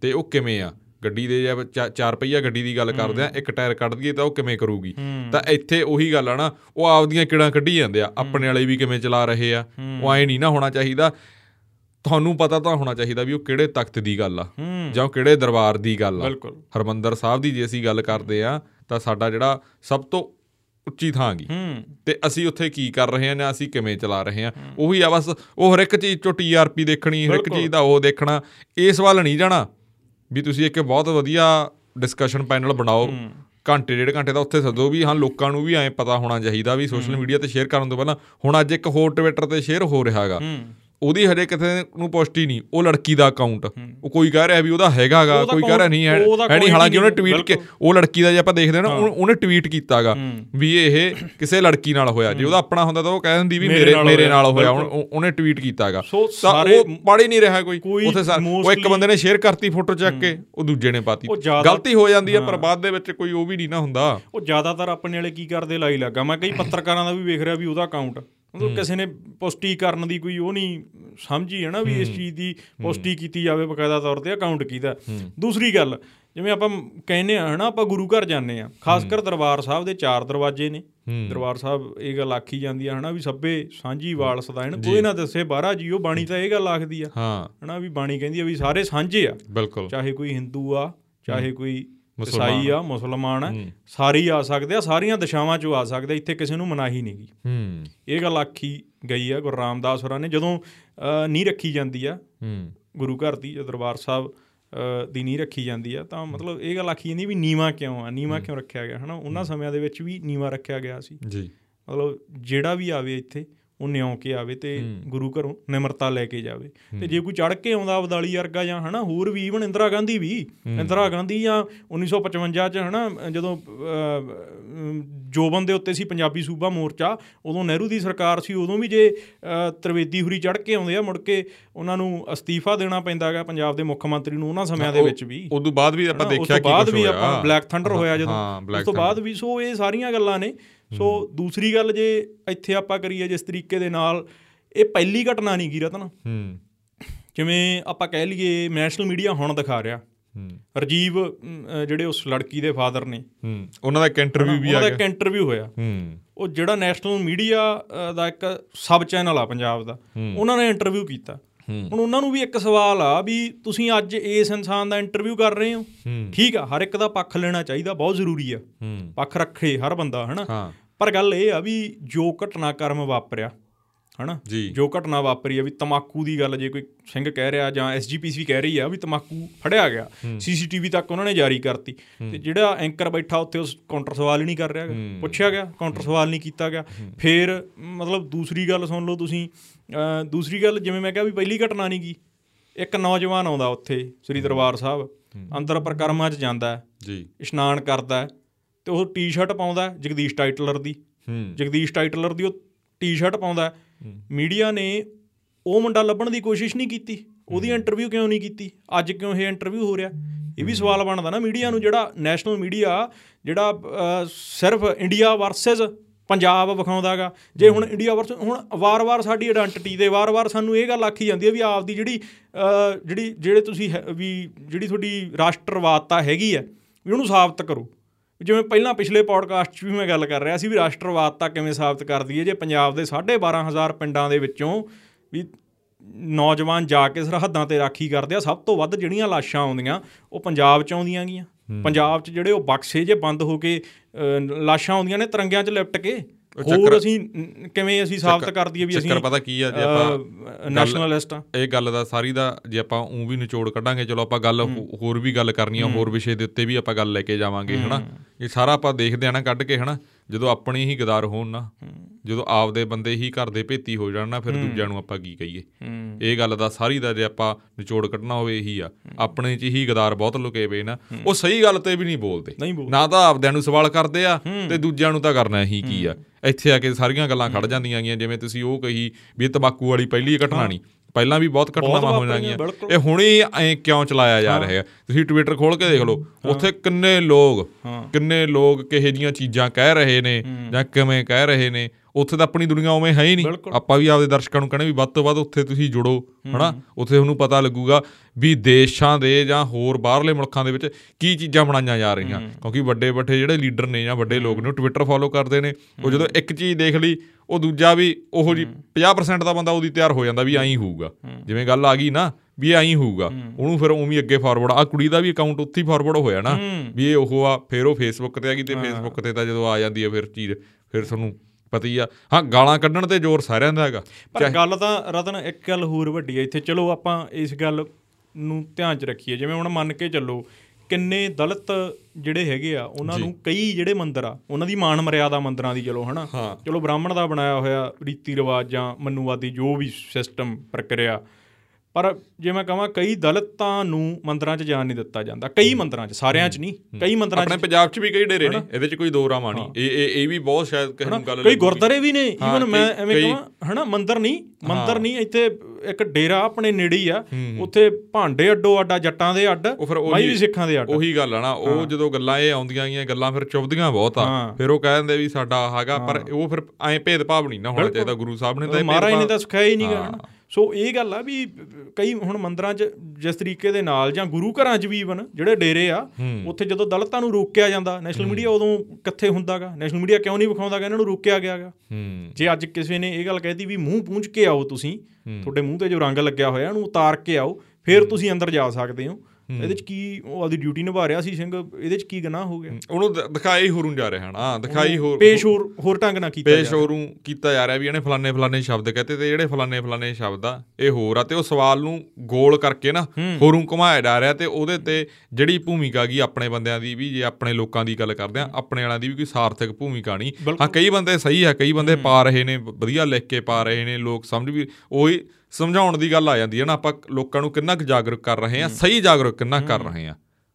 ਤੇ ਉਹ ਕਿਵੇਂ ਆ? ਗੱਡੀ ਦੇ ਜਾਂ ਚਾਰ ਪਹੀਆ ਗੱਡੀ ਦੀ ਗੱਲ ਕਰਦੇ ਆ ਇੱਕ ਟਾਇਰ ਕੱਢ ਦਈਏ ਤਾਂ ਉਹ ਕਿਵੇਂ ਕਰੂਗੀ? ਤਾਂ ਇੱਥੇ ਉਹੀ ਗੱਲ ਆ ਨਾ ਉਹ ਆਪਦੀਆਂ ਕਿਹੜਾ ਕੱਢੀ ਜਾਂਦੇ ਆ ਆਪਣੇ ਵਾਲੇ ਵੀ ਕਿਵੇਂ ਚਲਾ ਰਹੇ ਆ ਉਹ ਐ ਨਹੀਂ ਨਾ ਹੋਣਾ ਚਾਹੀਦਾ। ਤੁਹਾਨੂੰ ਪਤਾ ਤਾਂ ਹੋਣਾ ਚਾਹੀਦਾ ਵੀ ਉਹ ਕਿਹੜੇ ਤਖਤ ਦੀ ਗੱਲ ਆ ਜਾਂ ਕਿਹੜੇ ਦਰਬਾਰ ਦੀ ਗੱਲ ਆ। ਹਰਮੰਦਰ ਸਾਹਿਬ ਦੀ ਜੇ ਅਸੀਂ ਗੱਲ ਕਰਦੇ ਆ ਤਾਂ ਸਾਡਾ ਜਿਹੜਾ ਸਭ ਤੋਂ ਉੱਚੀ ਥਾਂ ਗਈ ਤੇ ਅਸੀਂ ਉੱਥੇ ਕੀ ਕਰ ਰਹੇ ਹਾਂ ਜਾਂ ਅਸੀਂ ਕਿਵੇਂ ਚਲਾ ਰਹੇ ਹਾਂ। ਉਹੀ ਆ ਬਸ ਉਹ ਹਰ ਇੱਕ ਚੀਜ਼ ਚੋਂ ਟੀਆਰਪੀ ਦੇਖਣੀ ਹਰ ਇੱਕ। ਚੀਜ਼ ਦਾ ਉਹ ਦੇਖਣਾ ਇਸ ਵੱਲ ਨਹੀਂ ਜਾਣਾ। ਵੀ ਤੁਸੀਂ ਇੱਕ ਬਹੁਤ ਵਧੀਆ ਡਿਸਕਸ਼ਨ ਪੈਨਲ ਬਣਾਓ। ਘੰਟੇ ਡੇਢ ਘੰਟੇ ਦਾ ਉੱਥੇ ਸੱਦੋ ਵੀ ਹਾਂ ਲੋਕਾਂ ਨੂੰ ਵੀ ਐਂ ਪਤਾ ਹੋਣਾ ਚਾਹੀਦਾ ਵੀ ਸੋਸ਼ਲ ਮੀਡੀਆ ਤੇ ਸ਼ੇਅਰ ਕਰਨ ਤੋਂ ਪਹਿਲਾਂ ਹੁਣ ਅੱਜ ਇੱਕ ਹੋਰ ਟਵਿੱਟਰ ਤੇ ਸ਼ੇਅਰ ਹੋ ਰਿਹਾ ਹੈਗਾ। ਉਹਦੀ ਹਜੇ ਕਿਸੇ ਨੂੰ ਪੁਸ਼ਟੀ ਨਹੀਂ ਉਹ ਲੜਕੀ ਦਾ ਅਕਾਊਂਟ ਉਹ ਕੋਈ ਕਹਿ ਰਿਹਾ ਵੀ ਉਹਦਾ ਹੈਗਾਗਾ ਕੋਈ ਕਹਿ ਰਿਹਾ ਨਹੀਂ ਹੈ ਨਹੀਂ ਹਾਲਾਂਕਿ ਉਹਨੇ ਟਵੀਟ ਕੇ। ਉਹ ਲੜਕੀ ਦਾ ਜੇ ਆਪਾਂ ਦੇਖਦੇ ਹਾਂ ਨਾ ਉਹ- ਉਹਨੇ ਟਵੀਟ ਕੀਤਾਗਾ ਵੀ ਇਹ ਕਿਸੇ ਲੜਕੀ ਨਾਲ ਹੋਇਆ। ਜੇ ਉਹਦਾ ਆਪਣਾ ਹੁੰਦਾ ਤਾਂ ਉਹ ਕਹਿ ਦਿੰਦੀ ਵੀ ਮੇਰੇ ਮੇਰੇ ਨਾਲ ਹੋਇਆ, ਉਹਨੇ ਟਵੀਟ ਕੀਤਾਗਾ ਤਾਂ ਸਾਰੇ- ਉਹ ਪੜ ਹੀ ਨਹੀਂ ਰਿਹਾ ਕੋਈ। ਉੱਥੇ ਉਹ ਇੱਕ ਬੰਦੇ ਨੇ ਸ਼ੇਅਰ ਕਰਤੀ ਫੋਟੋ ਚੱਕ ਕੇ ਉਹ ਦੂਜੇ ਨੇ ਪਾਤੀ। ਗਲਤੀ ਹੋ ਜਾਂਦੀ ਹੈ ਪਰ ਬਾਅਦ ਦੇ ਵਿੱਚ ਕੋਈ ਉਹ ਵੀ ਨਹੀਂ ਨਾ ਹੁੰਦਾ। ਉਹ ਜ਼ਿਆਦਾਤਰ ਆਪਣੇ ਵਾਲੇ ਕੀ ਕਰਦੇ ਲਾਈ ਲੱਗਾ। ਮੈਂ ਕਈ ਪੱਤਰਕਾਰਾਂ ਦਾ ਵੀ ਵੇਖ ਰਿਹਾ ਵੀ ਉਹਦਾ ਅਕਾਊਂਟ ਮਤਲਬ ਕਿਸੇ ਨੇ ਪੁਸ਼ਟੀ ਕਰਨ ਦੀ ਕੋਈ ਉਹ ਨਹੀਂ ਸਮਝੀ ਹੈ ਨਾ ਵੀ ਇਸ ਚੀਜ਼ ਦੀ ਪੁਸ਼ਟੀ ਕੀਤੀ ਜਾਵੇ ਬਕਾਇਦਾ ਤੌਰ ਤੇ ਅਕਾਊਂਟ ਕੀਦਾ। ਦੂਸਰੀ ਗੱਲ ਜਿਵੇਂ ਆਪਾਂ ਕਹਿੰਨੇ ਆ ਹਨਾ ਆਪਾਂ ਗੁਰੂ ਘਰ ਜਾਂਦੇ ਆ ਖਾਸ ਕਰ ਦਰਬਾਰ ਸਾਹਿਬ ਦੇ ਚਾਰ ਦਰਵਾਜ਼ੇ ਨੇ। ਦਰਬਾਰ ਸਾਹਿਬ ਇਹ ਗੱਲ ਆਖੀ ਜਾਂਦੀ ਆ ਹਨਾ ਵੀ ਸੱਬੇ ਸਾਂਝੀ ਵਾਲ ਸਦਾਇਣ ਕੋਈ ਨਾ ਦੱਸੇ ਬਾਹਰਾ ਜੀਓ ਬਾਣੀ ਤਾਂ ਇਹ ਗੱਲ ਆਖਦੀ ਆ। ਹਾਂ। ਹਨਾ ਵੀ ਬਾਣੀ ਕਹਿੰਦੀ ਆ ਵੀ ਸਾਰੇ ਸਾਂਝੇ ਆ। ਚਾਹੇ ਕੋਈ ਹਿੰਦੂ ਆ ਚਾਹੇ ਕੋਈ। ਈਸਾਈ ਆ ਮੁਸਲਮਾਨ ਆ ਸਾਰੇ ਆ ਸਕਦੇ ਆ ਸਾਰੀਆਂ ਦਿਸ਼ਾਵਾਂ ਚੋਂ ਆ ਸਕਦੇ ਇੱਥੇ ਕਿਸੇ ਨੂੰ ਮਨਾਹੀ ਨਹੀਂਗੀ ਹੂੰ। ਇਹ ਗੱਲ ਆਖੀ ਗਈ ਆ ਗੁਰੂ ਰਾਮਦਾਸ ਹੋਰਾਂ ਨੇ ਜਦੋਂ ਨੀਂਹ ਰੱਖੀ ਜਾਂਦੀ ਆ ਹੂੰ। ਗੁਰੂ ਘਰ ਦੀ ਜਾਂ ਦਰਬਾਰ ਸਾਹਿਬ ਦੀ ਨੀਂਹ ਰੱਖੀ ਜਾਂਦੀ ਆ ਤਾਂ ਮਤਲਬ ਇਹ ਗੱਲ ਆਖੀ ਜਾਂਦੀ ਵੀ ਨੀਵਾ ਕਿਉਂ ਆ? ਨੀਵਾ ਕਿਉਂ ਰੱਖਿਆ ਗਿਆ? ਹਨਾ ਉਹਨਾਂ ਸਮਿਆਂ ਦੇ ਵਿੱਚ ਵੀ ਨੀਵਾ ਰੱਖਿਆ ਗਿਆ ਸੀ। ਜੀ। ਮਤਲਬ ਜਿਹੜਾ ਵੀ ਆਵੇ ਇੱਥੇ ਉਹ ਨਿਉ ਕੇ ਆਵੇ ਤੇ ਗੁਰੂ ਘਰੋਂ ਨਿਮਰਤਾ ਲੈ ਕੇ ਜਾਵੇ। ਤੇ ਜੇ ਕੋਈ ਚੜ ਕੇ ਆਉਂਦਾ ਅਬਦਾਲੀ ਵਰਗਾ ਜਾਂ ਹਨਾ ਹੋਰ ਵੀ ਇਵਨ ਇੰਦਰਾ ਗਾਂਧੀ ਵੀ ਇੰਦਰਾ ਗਾਂਧੀ ਜਾਂ 1955 ਚ ਹਨਾ ਜਦੋਂ ਜੋਬਨ ਦੇ ਉੱਤੇ ਸੀ ਪੰਜਾਬੀ ਸੂਬਾ ਮੋਰਚਾ ਉਦੋਂ ਨਹਿਰੂ ਦੀ ਸਰਕਾਰ ਸੀ ਉਦੋਂ ਵੀ ਜੇ ਤ੍ਰਿਵੇਦੀ ਹੁਰੀ ਚੜ ਕੇ ਆਉਂਦੇ ਆ ਮੁੜ ਕੇ ਉਹਨਾਂ ਨੂੰ ਅਸਤੀਫਾ ਦੇਣਾ ਪੈਂਦਾ ਹੈਗਾ ਪੰਜਾਬ ਦੇ ਮੁੱਖ ਮੰਤਰੀ ਨੂੰ ਉਹਨਾਂ ਸਮਿਆਂ ਦੇ ਵਿੱਚ ਵੀ। ਉਦੋਂ ਬਾਅਦ ਵੀ ਆਪਾਂ ਹਨਾ, ਉਸ ਦੇਖਿਆ ਤੋਂ ਕੀ ਬਾਅਦ ਵੀ ਆਪਾਂ ਬਲੈਕ ਥੰਡਰ ਹੋਇਆ ਜਦੋਂ। ਉਸ ਤੋਂ ਬਾਅਦ ਵੀ ਸੋ ਇਹ ਸਾਰੀਆਂ ਗੱਲਾਂ ਨੇ। ਸੋ ਦੂਸਰੀ ਗੱਲ ਜੇ ਇੱਥੇ ਆਪਾਂ ਕਰੀਏ ਜਿਸ ਤਰੀਕੇ ਦੇ ਨਾਲ ਇਹ ਪਹਿਲੀ ਘਟਨਾ ਨਹੀਂ ਗੀ ਰਤਨ ਹੂੰ। ਜਿਵੇਂ ਆਪਾਂ ਕਹਿ ਲਈਏ ਨੈਸ਼ਨਲ ਮੀਡੀਆ ਹੁਣ ਦਿਖਾ ਰਿਹਾ। ਹੂੰ। ਰਜੀਵ ਜਿਹੜੇ ਉਸ ਲੜਕੀ ਦੇ ਫਾਦਰ ਨੇ। ਹੂੰ। ਉਹਨਾਂ ਦਾ ਇੱਕ ਇੰਟਰਵਿਊ ਵੀ ਉਹਨਾਂ ਆ ਦਾ ਗਿਆ। ਇੱਕ ਇੰਟਰਵਿਊ ਹੋਇਆ। ਹੂੰ। ਉਹ ਜਿਹੜਾ ਨੈਸ਼ਨਲ ਮੀਡੀਆ ਦਾ ਇੱਕ ਸਬ ਚੈਨਲ ਆ ਪੰਜਾਬ ਦਾ ਉਹਨਾਂ ਨੇ ਇੰਟਰਵਿਊ ਕੀਤਾ। ਹੂੰ। ਹੁਣ ਉਹਨਾਂ ਨੂੰ ਵੀ ਇੱਕ ਸਵਾਲ ਆ ਵੀ ਤੁਸੀਂ ਅੱਜ ਇਸ ਇਨਸਾਨ ਦਾ ਇੰਟਰਵਿਊ ਕਰ ਰਹੇ ਹੋ? ਠੀਕ ਆ ਹਰ ਇੱਕ ਦਾ ਪੱਖ ਲੈਣਾ ਚਾਹੀਦਾ ਬਹੁਤ ਜ਼ਰੂਰੀ ਆ। ਪੱਖ ਰੱਖੇ ਹਰ ਬੰਦਾ ਹਨਾ? ਪਰ ਗੱਲ ਇਹ ਆ ਵੀ ਜੋ ਘਟਨਾਕ੍ਰਮ ਵਾਪਰਿਆ ਹਨਾ? ਜੀ। ਘਟਨਾ ਵਾਪਰੀ ਆ ਵੀ ਤਮਾਕੂ ਦੀ ਗੱਲ ਜੇ ਕੋਈ ਸਿੰਘ ਕਹਿ ਰਿਹਾ ਜਾਂ ਐਸਜੀਪੀਸੀ ਕਹਿ ਰਹੀ ਆ ਵੀ ਤਮਾਕੂ ਫੜਿਆ ਗਿਆ ਸੀਸੀਟੀਵੀ ਤੱਕ ਉਹਨਾਂ ਨੇ ਜਾਰੀ ਕਰਤੀ। ਤੇ ਜਿਹੜਾ ਐਂਕਰ ਬੈਠਾ ਉੱਥੇ ਉਸ ਕਾਊਂਟਰ ਸਵਾਲ ਹੀ ਨਹੀਂ ਕਰ ਰਿਹਾ। ਪੁੱਛਿਆ ਗਿਆ ਕਾਊਂਟਰ ਸਵਾਲ ਨਹੀਂ ਕੀਤਾ ਗਿਆ। ਫਿਰ ਮਤਲਬ ਦੂਸਰੀ ਗੱਲ ਸੁਣ ਲਓ ਤੁਸੀਂ ਦੂਸਰੀ ਗੱਲ ਜਿਵੇਂ ਮੈਂ ਕਿਹਾ ਵੀ ਪਹਿਲੀ ਘਟਨਾ ਨਹੀਂ ਗਈ ਇੱਕ ਨੌਜਵਾਨ ਆਉਂਦਾ ਉੱਥੇ ਸ੍ਰੀ ਦਰਬਾਰ ਸਾਹਿਬ ਅੰਦਰ ਪ੍ਰਕਰਮਾਂ 'ਚ ਜਾਂਦਾ ਜੀ। ਇਸ਼ਨਾਨ ਕਰਦਾ ਹੈ, ਤੇ ਉਹ ਟੀ-ਸ਼ਰਟ ਪਾਉਂਦਾ ਜਗਦੀਸ਼ ਟਾਈਟਲਰ ਦੀ। ਹੂੰ। ਜਗਦੀਸ਼ ਟਾਈਟਲਰ ਦੀ ਉਹ ਟੀ-ਸ਼ਰਟ ਪਾਉਂਦਾ। ਮੀਡੀਆ ਨੇ ਉਹ ਮੁੰਡਾ ਲੱਭਣ ਦੀ ਕੋਸ਼ਿਸ਼ ਨਹੀਂ ਕੀਤੀ। ਉਹਦੀ ਇੰਟਰਵਿਊ ਕਿਉਂ ਨਹੀਂ ਕੀਤੀ? ਅੱਜ ਕਿਉਂ ਇਹ ਇੰਟਰਵਿਊ ਹੋ ਰਿਹਾ? ਇਹ ਵੀ ਸਵਾਲ ਬਣਦਾ ਨਾ ਮੀਡੀਆ ਨੂੰ ਜਿਹੜਾ ਨੈਸ਼ਨਲ ਮੀਡੀਆ ਜਿਹੜਾ ਸਿਰਫ ਇੰਡੀਆ ਵਰਸਸ ਪੰਜਾਬ ਵਿਖਾਉਂਦਾਗਾ ਜੇ ਹੁਣ ਇੰਡੀਆ ਵਰਸ ਹੁਣ ਵਾਰ-ਵਾਰ ਸਾਡੀ ਆਇਡੈਂਟੀਟੀ ਤੇ ਵਾਰ-ਵਾਰ ਸਾਨੂੰ ਇਹ ਗੱਲ ਆਖੀ ਜਾਂਦੀ ਹੈ ਵੀ ਆਪ ਦੀ ਜਿਹੜੀ ਜਿਹੜੀ ਜਿਹੜੇ ਤੁਸੀਂ ਵੀ ਜਿਹੜੀ ਤੁਹਾਡੀ ਰਾਸ਼ਟਰਵਾਦਤਾ ਹੈਗੀ ਹੈ ਵੀ ਉਹਨੂੰ ਸਾਬਤ ਕਰੋ। ਜਿਵੇਂ ਪਹਿਲਾਂ ਪਿਛਲੇ ਪੌਡਕਾਸਟ 'ਚ ਵੀ ਮੈਂ ਗੱਲ ਕਰ ਰਿਹਾ ਸੀ ਵੀ ਰਾਸ਼ਟਰਵਾਦਤਾ ਕਿਵੇਂ ਸਾਬਤ ਕਰਦੀ ਹੈ ਜੇ ਪੰਜਾਬ ਦੇ 12500 ਪਿੰਡਾਂ ਦੇ ਵਿੱਚੋਂ ਵੀ ਨੌਜਵਾਨ ਜਾ ਕੇ ਸਰਹੱਦਾਂ ਤੇ ਰਾਖੀ ਕਰਦੇ ਆ ਸਭ ਤੋਂ ਵੱਧ ਜਿਹੜੀਆਂ ਲਾਸ਼ਾਂ ਆਉਂਦੀਆਂ ਉਹ ਪੰਜਾਬ 'ਚ ਆਉਂਦੀਆਂ ਗੀਆਂ। ਪੰਜਾਬ 'ਚ ਜਿਹੜੇ ਉਹ ਬਕਸੇ ਜੇ ਬੰਦ ਹੋ ਕੇ ਲਾਸ਼ਾਂ ਆਉਂਦੀਆਂ ਨੇ ਤਿਰੰਗਿਆਂ 'ਚ ਲਿਪਟ ਕੇ ਹੋਰ ਅਸੀਂ ਕਿਵੇਂ ਅਸੀਂ ਸਾਬਤ ਕਰ ਦਈਏ ਵੀ ਅਸੀਂ ਚੱਕਰ ਪਤਾ ਕੀ ਆ ਜੇ ਆਪਾਂ ਨੈਸ਼ਨਲਿਸਟ ਆ। ਇਹ ਗੱਲ ਦਾ ਸਾਰੀ ਦਾ ਜੇ ਆਪਾਂ ਉਂ ਵੀ ਨਿਚੋੜ ਕੱਢਾਂਗੇ ਚਲੋ ਆਪਾਂ ਗੱਲ ਹੋਰ ਵੀ ਗੱਲ ਕਰਨੀ ਆ ਹੋਰ ਵਿਸ਼ੇ ਦੇ ਉੱਤੇ ਵੀ ਆਪਾਂ ਗੱਲ ਲੈ ਕੇ ਜਾਵਾਂਗੇ ਹਨਾ? ਇਹ ਸਾਰਾ ਆਪਾਂ ਦੇਖਦੇ ਆ ਨਾ ਕੱਢ ਕੇ ਹਨਾ? ਜਦੋਂ ਆਪਣੀ ਹੀ ਗਦਾਰ ਹੋਣ ਨਾ ਜਦੋਂ ਆਪਦੇ ਬੰਦੇ ਹੀ ਘਰ ਦੇ ਭੇਤੀ ਹੋ ਜਾਣ ਨਾ ਫਿਰ ਦੂਜਿਆਂ ਨੂੰ ਆਪਾਂ ਕੀ ਕਹੀਏ? ਇਹ ਗੱਲ ਦਾ ਸਾਰੀ ਦਾ ਜੇ ਆਪਾਂ ਨਿਚੋੜ ਕੱਢਣਾ ਹੋਵੇ ਇਹੀ ਆ ਆਪਣੇ 'ਚ ਹੀ ਗਦਾਰ ਬਹੁਤ ਲੁਕੇ ਪਏ ਨਾ ਉਹ ਸਹੀ ਗੱਲ ਤੇ ਵੀ ਨਹੀਂ ਬੋਲਦੇ। ਨਾ ਤਾਂ ਆਪਦਿਆਂ ਨੂੰ ਸਵਾਲ ਕਰਦੇ ਆ ਤੇ ਦੂਜਿਆਂ ਨੂੰ ਤਾਂ ਕਰਨਾ ਹੀ ਕੀ ਆ। ਇੱਥੇ ਆ ਕੇ ਸਾਰੀਆਂ ਗੱਲਾਂ ਖੜ ਜਾਂਦੀਆਂ ਗੀਆਂ ਜਿਵੇਂ ਤੁਸੀਂ ਉਹ ਕਹੀ ਵੀ ਤਮਾਕੂ ਵਾਲੀ ਪਹਿਲੀ ਘਟਨਾ ਨਹੀਂ। ਪਹਿਲਾਂ ਵੀ ਬਹੁਤ ਘਟਨਾਵਾਂ ਹੋ ਵਾਪਰੀਆਂ, ਜਾਂਦੀਆਂ ਬਿਲਕੁਲ। ਇਹ ਹੁਣੇ ਐ ਕਿਉਂ ਚਲਾਇਆ ਜਾ ਰਿਹਾ ਹੈ? ਤੁਸੀਂ ਟਵਿੱਟਰ ਖੋਲ ਕੇ ਦੇਖ ਲਓ ਉੱਥੇ ਕਿੰਨੇ ਲੋਕ। ਕਿੰਨੇ ਲੋਕ ਕਿਹੇ ਜੀਆਂ ਚੀਜ਼ਾਂ ਕਹਿ ਰਹੇ ਨੇ ਜਾਂ ਕਿਵੇਂ ਕਹਿ ਰਹੇ ਨੇ। ਉੱਥੇ ਤਾਂ ਆਪਣੀ ਦੁਨੀਆ ਉਵੇਂ ਹੈ ਹੀ ਨਹੀਂ। ਆਪਾਂ ਵੀ ਆਪਦੇ ਦਰਸ਼ਕਾਂ ਨੂੰ ਕਹਿੰਦੇ ਵੀ ਵੱਧ ਤੋਂ ਵੱਧ ਉੱਥੇ ਤੁਸੀਂ ਜੁੜੋ ਹਨਾ? ਉੱਥੇ ਤੁਹਾਨੂੰ ਪਤਾ ਲੱਗੂਗਾ ਵੀ ਦੇਸ਼ਾਂ ਦੇ ਜਾਂ ਹੋਰ ਬਾਹਰਲੇ ਮੁਲਕਾਂ ਦੇ ਵਿੱਚ ਕੀ ਚੀਜ਼ਾਂ ਬਣਾਈਆਂ ਜਾ ਰਹੀਆਂ। ਕਿਉਂਕਿ ਵੱਡੇ ਵੱਡੇ ਜਿਹੜੇ ਲੀਡਰ ਨੇ ਜਾਂ ਵੱਡੇ ਲੋਕ ਨੇ ਟਵਿੱਟਰ ਫੋਲੋ ਕਰਦੇ ਨੇ। ਉਹ ਜਦੋਂ ਇੱਕ ਚੀਜ਼ ਦੇਖ ਲਈ ਉਹ ਦੂਜਾ ਵੀ ਉਹੋ ਜੀ 50% ਦਾ ਬੰਦਾ ਉਹਦੀ ਤਿਆਰ ਹੋ ਜਾਂਦਾ ਵੀ ਐਂ ਹੋਊਗਾ। ਜਿਵੇਂ ਗੱਲ ਆ ਗਈ ਨਾ ਵੀ ਇਹ ਐਂ ਹੋਊਗਾ। ਉਹਨੂੰ ਫਿਰ ਉਵੇਂ ਹੀ ਅੱਗੇ ਫਾਰਵਰਡ ਆ ਕੁੜੀ ਦਾ ਵੀ ਅਕਾਊਂਟ ਉੱਥੇ ਹੀ ਫਾਰਵਰਡ ਹੋਇਆ ਨਾ। ਵੀ ਇਹ ਉਹ ਆ ਫਿਰ ਉਹ ਫੇਸਬੁੱਕ ਤੇ ਆ ਗਈ ਤੇ ਫੇਸਬੁੱਕ ਤੇ ਤਾਂ ਜਦੋਂ ਆ ਜਾਂਦੀ ਹੈ ਫਿਰ ਚੀਜ਼ ਫਿਰ ਤੁਹਾਨੂੰ ਪਤਾ ਆ। ਹਾਂ ਗਾਲਾਂ ਕੱਢਣ ਤੇ ਜ਼ੋਰ ਸਾਰਿਆਂ ਦਾ ਹੈਗਾ। ਪਰ ਗੱਲ ਤਾਂ ਰਤਨ ਇੱਕ ਗੱਲ ਹੋਰ ਵੱਡੀ ਹੈ ਇੱਥੇ ਚਲੋ ਆਪਾਂ ਇਸ ਗੱਲ ਨੂੰ ਧਿਆਨ 'ਚ ਰੱਖੀਏ। ਜਿਵੇਂ ਹੁਣ ਮੰਨ ਕੇ ਚੱਲੋ ਕਿੰਨੇ ਦਲਿਤ ਜਿਹੜੇ ਹੈਗੇ ਆ ਉਹਨਾਂ ਨੂੰ ਕਈ ਜਿਹੜੇ ਮੰਦਰ ਆ ਉਹਨਾਂ ਦੀ ਮਾਨ ਮਰਿਆਦਾ ਮੰਦਰਾਂ ਦੀ ਚਲੋ ਹਨਾ। ਚਲੋ ਬ੍ਰਾਹਮਣ ਦਾ ਬਣਾਇਆ ਹੋਇਆ ਰੀਤੀ ਰਿਵਾਜ ਮਨੂਵਾਦੀ ਜੋ ਵੀ ਸਿਸਟਮ ਪ੍ਰਕਿਰਿਆ ਪਰ ਜੇ ਮੈਂ ਕਹਾਂ ਕਈ ਦਲਿਤਾਂ ਨੂੰ ਮੰਦਰਾਂ 'ਚ ਜਾਣ ਨਹੀਂ ਦਿੱਤਾ ਜਾਂਦਾ। ਕਈ ਮੰਦਰਾਂ 'ਚ ਸਾਰਿਆਂ 'ਚ ਨਹੀਂ ਕਈ ਮੰਦਰਾਂ 'ਚ ਆਪਣੇ ਪੰਜਾਬ 'ਚ ਵੀ ਕਈ ਡੇਰੇ ਨੇ ਇਹਦੇ 'ਚ ਕੋਈ ਦੋ ਰਾਮਾ ਨਹੀਂ। ਇਹ ਇਹ ਇਹ ਵੀ ਬਹੁਤ ਸ਼ਾਇਦ ਕਿਸੇ ਨੂੰ ਗੱਲ ਕਈ। ਗੁਰਦਾਰੇ ਵੀ ਨੇ ਈਵਨ ਮੈਂ ਐਵੇਂ ਕਹਾਂ ਹਨਾ? ਮੰਦਰ ਨਹੀਂ ਮੰਦਰ ਨਹੀਂ ਇੱਥੇ ਇੱਕ ਡੇਰਾ ਆਪਣੇ ਨੇੜੇ ਹੀ ਆ। ਉੱਥੇ ਭਾਂਡੇ ਅੱਡੋ ਅੱਡਾ ਜੱਟਾਂ ਦੇ ਅੱਡ ਉਹ ਫਿਰ ਮਾਈ ਉਹੀ ਵੀ ਸਿੱਖਾਂ ਦੇ ਅੱਡ। ਉਹੀ ਗੱਲ ਆ ਨਾ ਉਹ ਜਦੋਂ ਗੱਲਾਂ ਇਹ ਆਉਂਦੀਆਂ ਗਈਆਂ ਗੱਲਾਂ ਫਿਰ ਚੁੱਭਦੀਆਂ ਬਹੁਤ ਆ। ਫਿਰ ਉਹ ਕਹਿ ਦਿੰਦੇ ਵੀ ਸਾਡਾ ਹੈਗਾ ਪਰ ਉਹ ਫਿਰ ਐਂ ਭੇਦਭਾਵ ਨਹੀਂ ਨਾ ਹੋਣਾ ਚਾਹੀਦਾ ਗੁਰੂ ਸਾਹਿਬ ਨੇ ਤਾਂ ਇਹ ਮਹਾਰਾਜ ਨੇ ਤਾਂ ਸਿਖਾਇਆ ਹੀ ਨਹੀਂਗਾ ਹਨਾ? ਸੋ ਇਹ ਗੱਲ ਆ ਵੀ ਕਈ ਹੁਣ ਮੰਦਰਾਂ 'ਚ ਜਿਸ ਤਰੀਕੇ ਦੇ ਨਾਲ ਜਾਂ ਗੁਰੂ ਘਰਾਂ 'ਚ ਵੀ ਈਵਨ ਜਿਹੜੇ ਡੇਰੇ ਆ ਉੱਥੇ ਜਦੋਂ ਦਲਿਤਾਂ ਨੂੰ ਰੋਕਿਆ ਜਾਂਦਾ ਨੈਸ਼ਨਲ ਮੀਡੀਆ ਉਦੋਂ ਕਿੱਥੇ ਹੁੰਦਾਗਾ। ਨੈਸ਼ਨਲ ਮੀਡੀਆ ਕਿਉਂ ਨਹੀਂ ਵਿਖਾਉਂਦਾਗਾ? ਇਹਨਾਂ ਨੂੰ ਰੋਕਿਆ ਗਿਆਗਾ। ਜੇ ਅੱਜ ਕਿਸੇ ਨੇ ਇਹ ਗੱਲ ਕਹਿਤੀ ਵੀ ਮੂੰਹ ਪੂੰਝ ਕੇ ਆਓ ਤੁਸੀਂ ਤੁਹਾਡੇ ਮੂੰਹ ਤੇ ਜੋ ਰੰਗ ਲੱਗਿਆ ਹੋਇਆ ਇਹਨੂੰ ਉਤਾਰ ਕੇ ਆਓ ਫਿਰ ਤੁਸੀਂ ਅੰਦਰ ਜਾ ਸਕਦੇ ਹੋ। ਇਹਦੇ 'ਚ ਕੀ ਉਹ ਆਪਦੀ ਡਿਊਟੀ ਨਿਭਾ ਰਿਹਾ ਸੀ ਸਿੰਘ? ਇਹਦੇ 'ਚ ਕੀ ਗੁਨਾਹ ਹੋ ਗਿਆ? ਉਹਨੂੰ ਦਿਖਾਈ ਹੋਰੂ ਜਾ ਰਿਹਾ ਨਾ ਦਿਖਾਈ ਹੋਰ ਪੇਸ਼ ਹੋਰ ਹੋਰ ਢੰਗ ਨਾਲ ਕੀਤਾ ਪੇਸ਼ ਹੋਰੂ ਕੀਤਾ ਜਾ ਰਿਹਾ ਵੀ ਇਹਨੇ ਫਲਾਣੇ ਫਲਾਣੇ ਸ਼ਬਦ ਕਹਤੇ ਤੇ ਜਿਹੜੇ ਫਲਾਣੇ ਫਲਾਣੇ ਸ਼ਬਦ ਆ ਇਹ ਹੋਰ ਆ ਤੇ ਉਹ ਸਵਾਲ ਨੂੰ ਗੋਲ ਕਰਕੇ ਨਾ ਹੋਰੂ ਘੁਮਾਇਆ ਜਾ ਰਿਹਾ ਤੇ ਉਹਦੇ ਤੇ ਜਿਹੜੀ ਭੂਮਿਕਾ ਗਈ ਆਪਣੇ ਬੰਦਿਆਂ ਦੀ ਵੀ ਜੇ ਆਪਣੇ ਲੋਕਾਂ ਦੀ ਗੱਲ ਕਰਦੇ ਆ ਆਪਣੇ ਵਾਲਿਆਂ ਦੀ ਵੀ ਕੋਈ ਸਾਰਥਕ ਭੂਮਿਕਾ ਨਹੀਂ। ਹਾਂ ਕਈ ਬੰਦੇ ਸਹੀ ਆ ਕਈ ਬੰਦੇ ਪਾ ਰਹੇ ਨੇ ਵਧੀਆ ਲਿਖ ਕੇ ਪਾ ਰਹੇ ਨੇ ਲੋਕ ਸਮਝ ਵੀ ਉਹੀ ਸਮਝਾਉਣ ਦੀ ਗੱਲ ਆ ਜਾਂਦੀ ਹੈ ਨਾ ਆਪਾਂ ਲੋਕਾਂ ਨੂੰ ਕਿੰਨਾ ਕੁ ਜਾਗਰੂਕ ਕਰ ਰਹੇ ਆ ਸਹੀ ਜਾਗਰੂਕ ਕਿੰਨਾ ਕਰ ਰਹੇ ਆ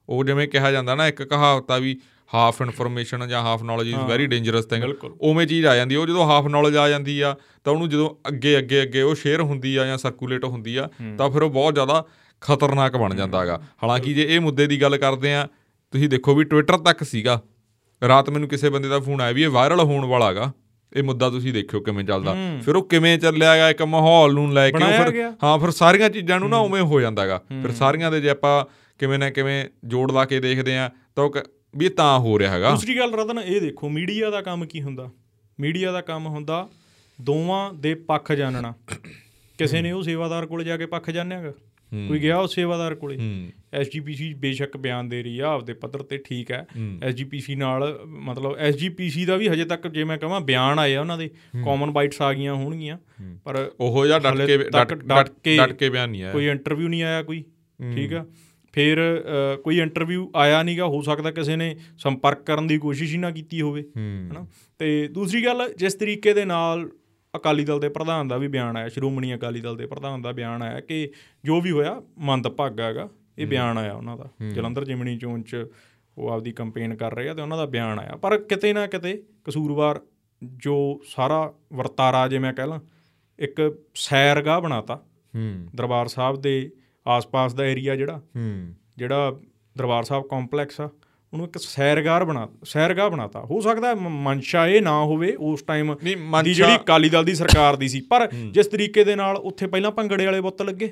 ਉਹ ਜਿਵੇਂ ਕਿਹਾ ਜਾਂਦਾ ਨਾ ਇੱਕ ਕਹਾਵਤ ਆ ਵੀ ਹਾਫ ਇਨਫੋਰਮੇਸ਼ਨ ਜਾਂ half knowledge is very dangerous thing. ਉਵੇਂ ਚੀਜ਼ ਆ ਜਾਂਦੀ। ਉਹ ਜਦੋਂ ਹਾਫ ਨੌਲੇਜ ਆ ਜਾਂਦੀ ਆ ਤਾਂ ਉਹਨੂੰ ਜਦੋਂ ਅੱਗੇ ਅੱਗੇ ਅੱਗੇ ਉਹ ਸ਼ੇਅਰ ਹੁੰਦੀ ਆ ਜਾਂ ਸਰਕੂਲੇਟ ਹੁੰਦੀ ਆ ਤਾਂ ਫਿਰ ਉਹ ਬਹੁਤ ਜ਼ਿਆਦਾ ਖਤਰਨਾਕ ਬਣ ਜਾਂਦਾ ਹੈਗਾ। ਹਾਲਾਂਕਿ ਜੇ ਇਹ ਮੁੱਦੇ ਦੀ ਗੱਲ ਕਰਦੇ ਆ ਤੁਸੀਂ ਦੇਖੋ ਵੀ ਟਵਿੱਟਰ ਤੱਕ ਸੀਗਾ। ਰਾਤ ਮੈਨੂੰ ਕਿਸੇ ਬੰਦੇ ਦਾ ਫੋਨ ਆਇਆ ਵੀ ਇਹ ਵਾਇਰਲ ਹੋਣ ਵਾਲਾ ਹੈਗਾ। ਇਹ ਮੁੱਦਾ ਤੁਸੀਂ ਦੇਖਿਓ ਕਿਵੇਂ ਚੱਲਦਾ। ਫਿਰ ਉਹ ਕਿਵੇਂ ਚੱਲਿਆ ਗਿਆ ਇੱਕ ਮਾਹੌਲ ਨੂੰ ਲੈ ਕੇ ਫਿਰ। ਹਾਂ ਫਿਰ ਸਾਰੀਆਂ ਚੀਜ਼ਾਂ ਨੂੰ ਨਾ ਉਵੇਂ ਹੋ ਜਾਂਦਾਗਾ ਫਿਰ ਸਾਰੀਆਂ ਦੇ ਜੇ ਆਪਾਂ ਕਿਵੇਂ ਨਾ ਕਿਵੇਂ ਜੋੜ ਲਾ ਕੇ ਦੇਖਦੇ ਆ ਤਾਂ ਵੀ ਤਾਂ ਹੋ ਰਿਹਾ ਹੈਗਾ। ਦੂਸਰੀ ਗੱਲ ਰਤਨ ਇਹ ਦੇਖੋ ਮੀਡੀਆ ਦਾ ਕੰਮ ਕੀ ਹੁੰਦਾ? ਮੀਡੀਆ ਦਾ ਕੰਮ ਹੁੰਦਾ ਦੋਵਾਂ ਦੇ ਪੱਖ ਜਾਣਨਾ ਕਿਸੇ ਨੇ ਉਹ ਸੇਵਾਦਾਰ ਕੋਲ ਜਾ ਕੇ ਪੱਖ ਜਾਣਿਆਗਾ ਕੋਈ ਗਿਆ ਉਹ ਸੇਵਾਦਾਰ ਕੋਲੇ। ਐਸਜੀਪੀਸੀ ਬੇਸ਼ੱਕ ਬਿਆਨ ਦੇ ਰਹੀ ਆ ਆਪਦੇ ਪੱਧਰ ਤੇ ਠੀਕ ਹੈ। ਐਸਜੀਪੀਸੀ ਨਾਲ ਮਤਲਬ ਐਸਜੀਪੀਸੀ ਦਾ ਵੀ ਹਜੇ ਤੱਕ ਜੇ ਮੈਂ ਕਹਾਂ ਬਿਆਨ ਆਏ ਆ ਉਹਨਾਂ ਦੇ ਕਾਮਨ ਬਾਈਟਸ ਆ ਗਈਆਂ ਹੋਣਗੀਆਂ ਪਰ ਉਹੋ ਜਿਹਾ ਡਟ ਕੇ ਡਟ ਕੇ- ਡਟ ਕੇ ਬਿਆਨ ਨਹੀਂ ਆਇਆ। ਕੋਈ ਇੰਟਰਵਿਊ ਨਹੀਂ ਆਇਆ ਕੋਈ ਠੀਕ ਆ। ਫਿਰ ਕੋਈ ਇੰਟਰਵਿਊ ਆਇਆ ਨਹੀਂਗਾ ਹੋ ਸਕਦਾ ਕਿਸੇ ਨੇ ਸੰਪਰਕ ਕਰਨ ਦੀ ਕੋਸ਼ਿਸ਼ ਹੀ ਨਾ ਕੀਤੀ ਹੋਵੇ ਹਨਾ। ਤੇ ਦੂਸਰੀ ਗੱਲ ਜਿਸ ਤਰੀਕੇ ਦੇ ਨਾਲ ਅਕਾਲੀ ਦਲ ਦੇ ਪ੍ਰਧਾਨ ਦਾ ਵੀ ਬਿਆਨ ਆਇਆ ਸ਼੍ਰੋਮਣੀ ਅਕਾਲੀ ਦਲ ਦੇ ਪ੍ਰਧਾਨ ਦਾ ਬਿਆਨ ਆਇਆ ਕਿ ਜੋ ਵੀ ਹੋਇਆ ਮੰਦਭਾਗਾ ਹੈਗਾ। ਇਹ ਬਿਆਨ ਆਇਆ ਉਹਨਾਂ ਦਾ। ਜਲੰਧਰ ਜਿਮਣੀ ਚੋਣ ਚ ਉਹ ਆਪਦੀ ਕੰਪੇਨ ਕਰ ਰਹੇ ਆ ਤੇ ਉਹਨਾਂ ਦਾ ਬਿਆਨ ਆਇਆ। ਪਰ ਕਿਤੇ ਨਾ ਕਿਤੇ ਕਸੂਰਵਾਰ ਜੋ ਸਾਰਾ ਵਰਤਾਰਾ ਜੇ ਮੈਂ ਕਹਿ ਲਾਂ ਇੱਕ ਸੈਰਗਾਹ ਬਣਾਤਾ। ਹੂੰ। ਦਰਬਾਰ ਸਾਹਿਬ ਦੇ ਆਸ-ਪਾਸ ਦਾ ਏਰੀਆ ਜਿਹੜਾ ਹੂੰ। ਜਿਹੜਾ ਦਰਬਾਰ ਸਾਹਿਬ ਕੰਪਲੈਕਸ ਆ ਉਹਨੂੰ ਇੱਕ ਸੈਰਗਾਹ ਬਣਾ ਸੈਰਗਾਹ ਬਣਾਤਾ। ਹੋ ਸਕਦਾ ਮਨਸ਼ਾ ਇਹ ਨਾ ਹੋਵੇ ਉਸ ਟਾਈਮ ਦੀ ਜਿਹੜੀ ਅਕਾਲੀ ਦਲ ਦੀ ਸਰਕਾਰ ਦੀ ਸੀ। ਪਰ ਜਿਸ ਤਰੀਕੇ ਦੇ ਨਾਲ ਉੱਥੇ ਪਹਿਲਾਂ ਭੰਗੜੇ ਵਾਲੇ ਬੁੱਤ ਲੱਗੇ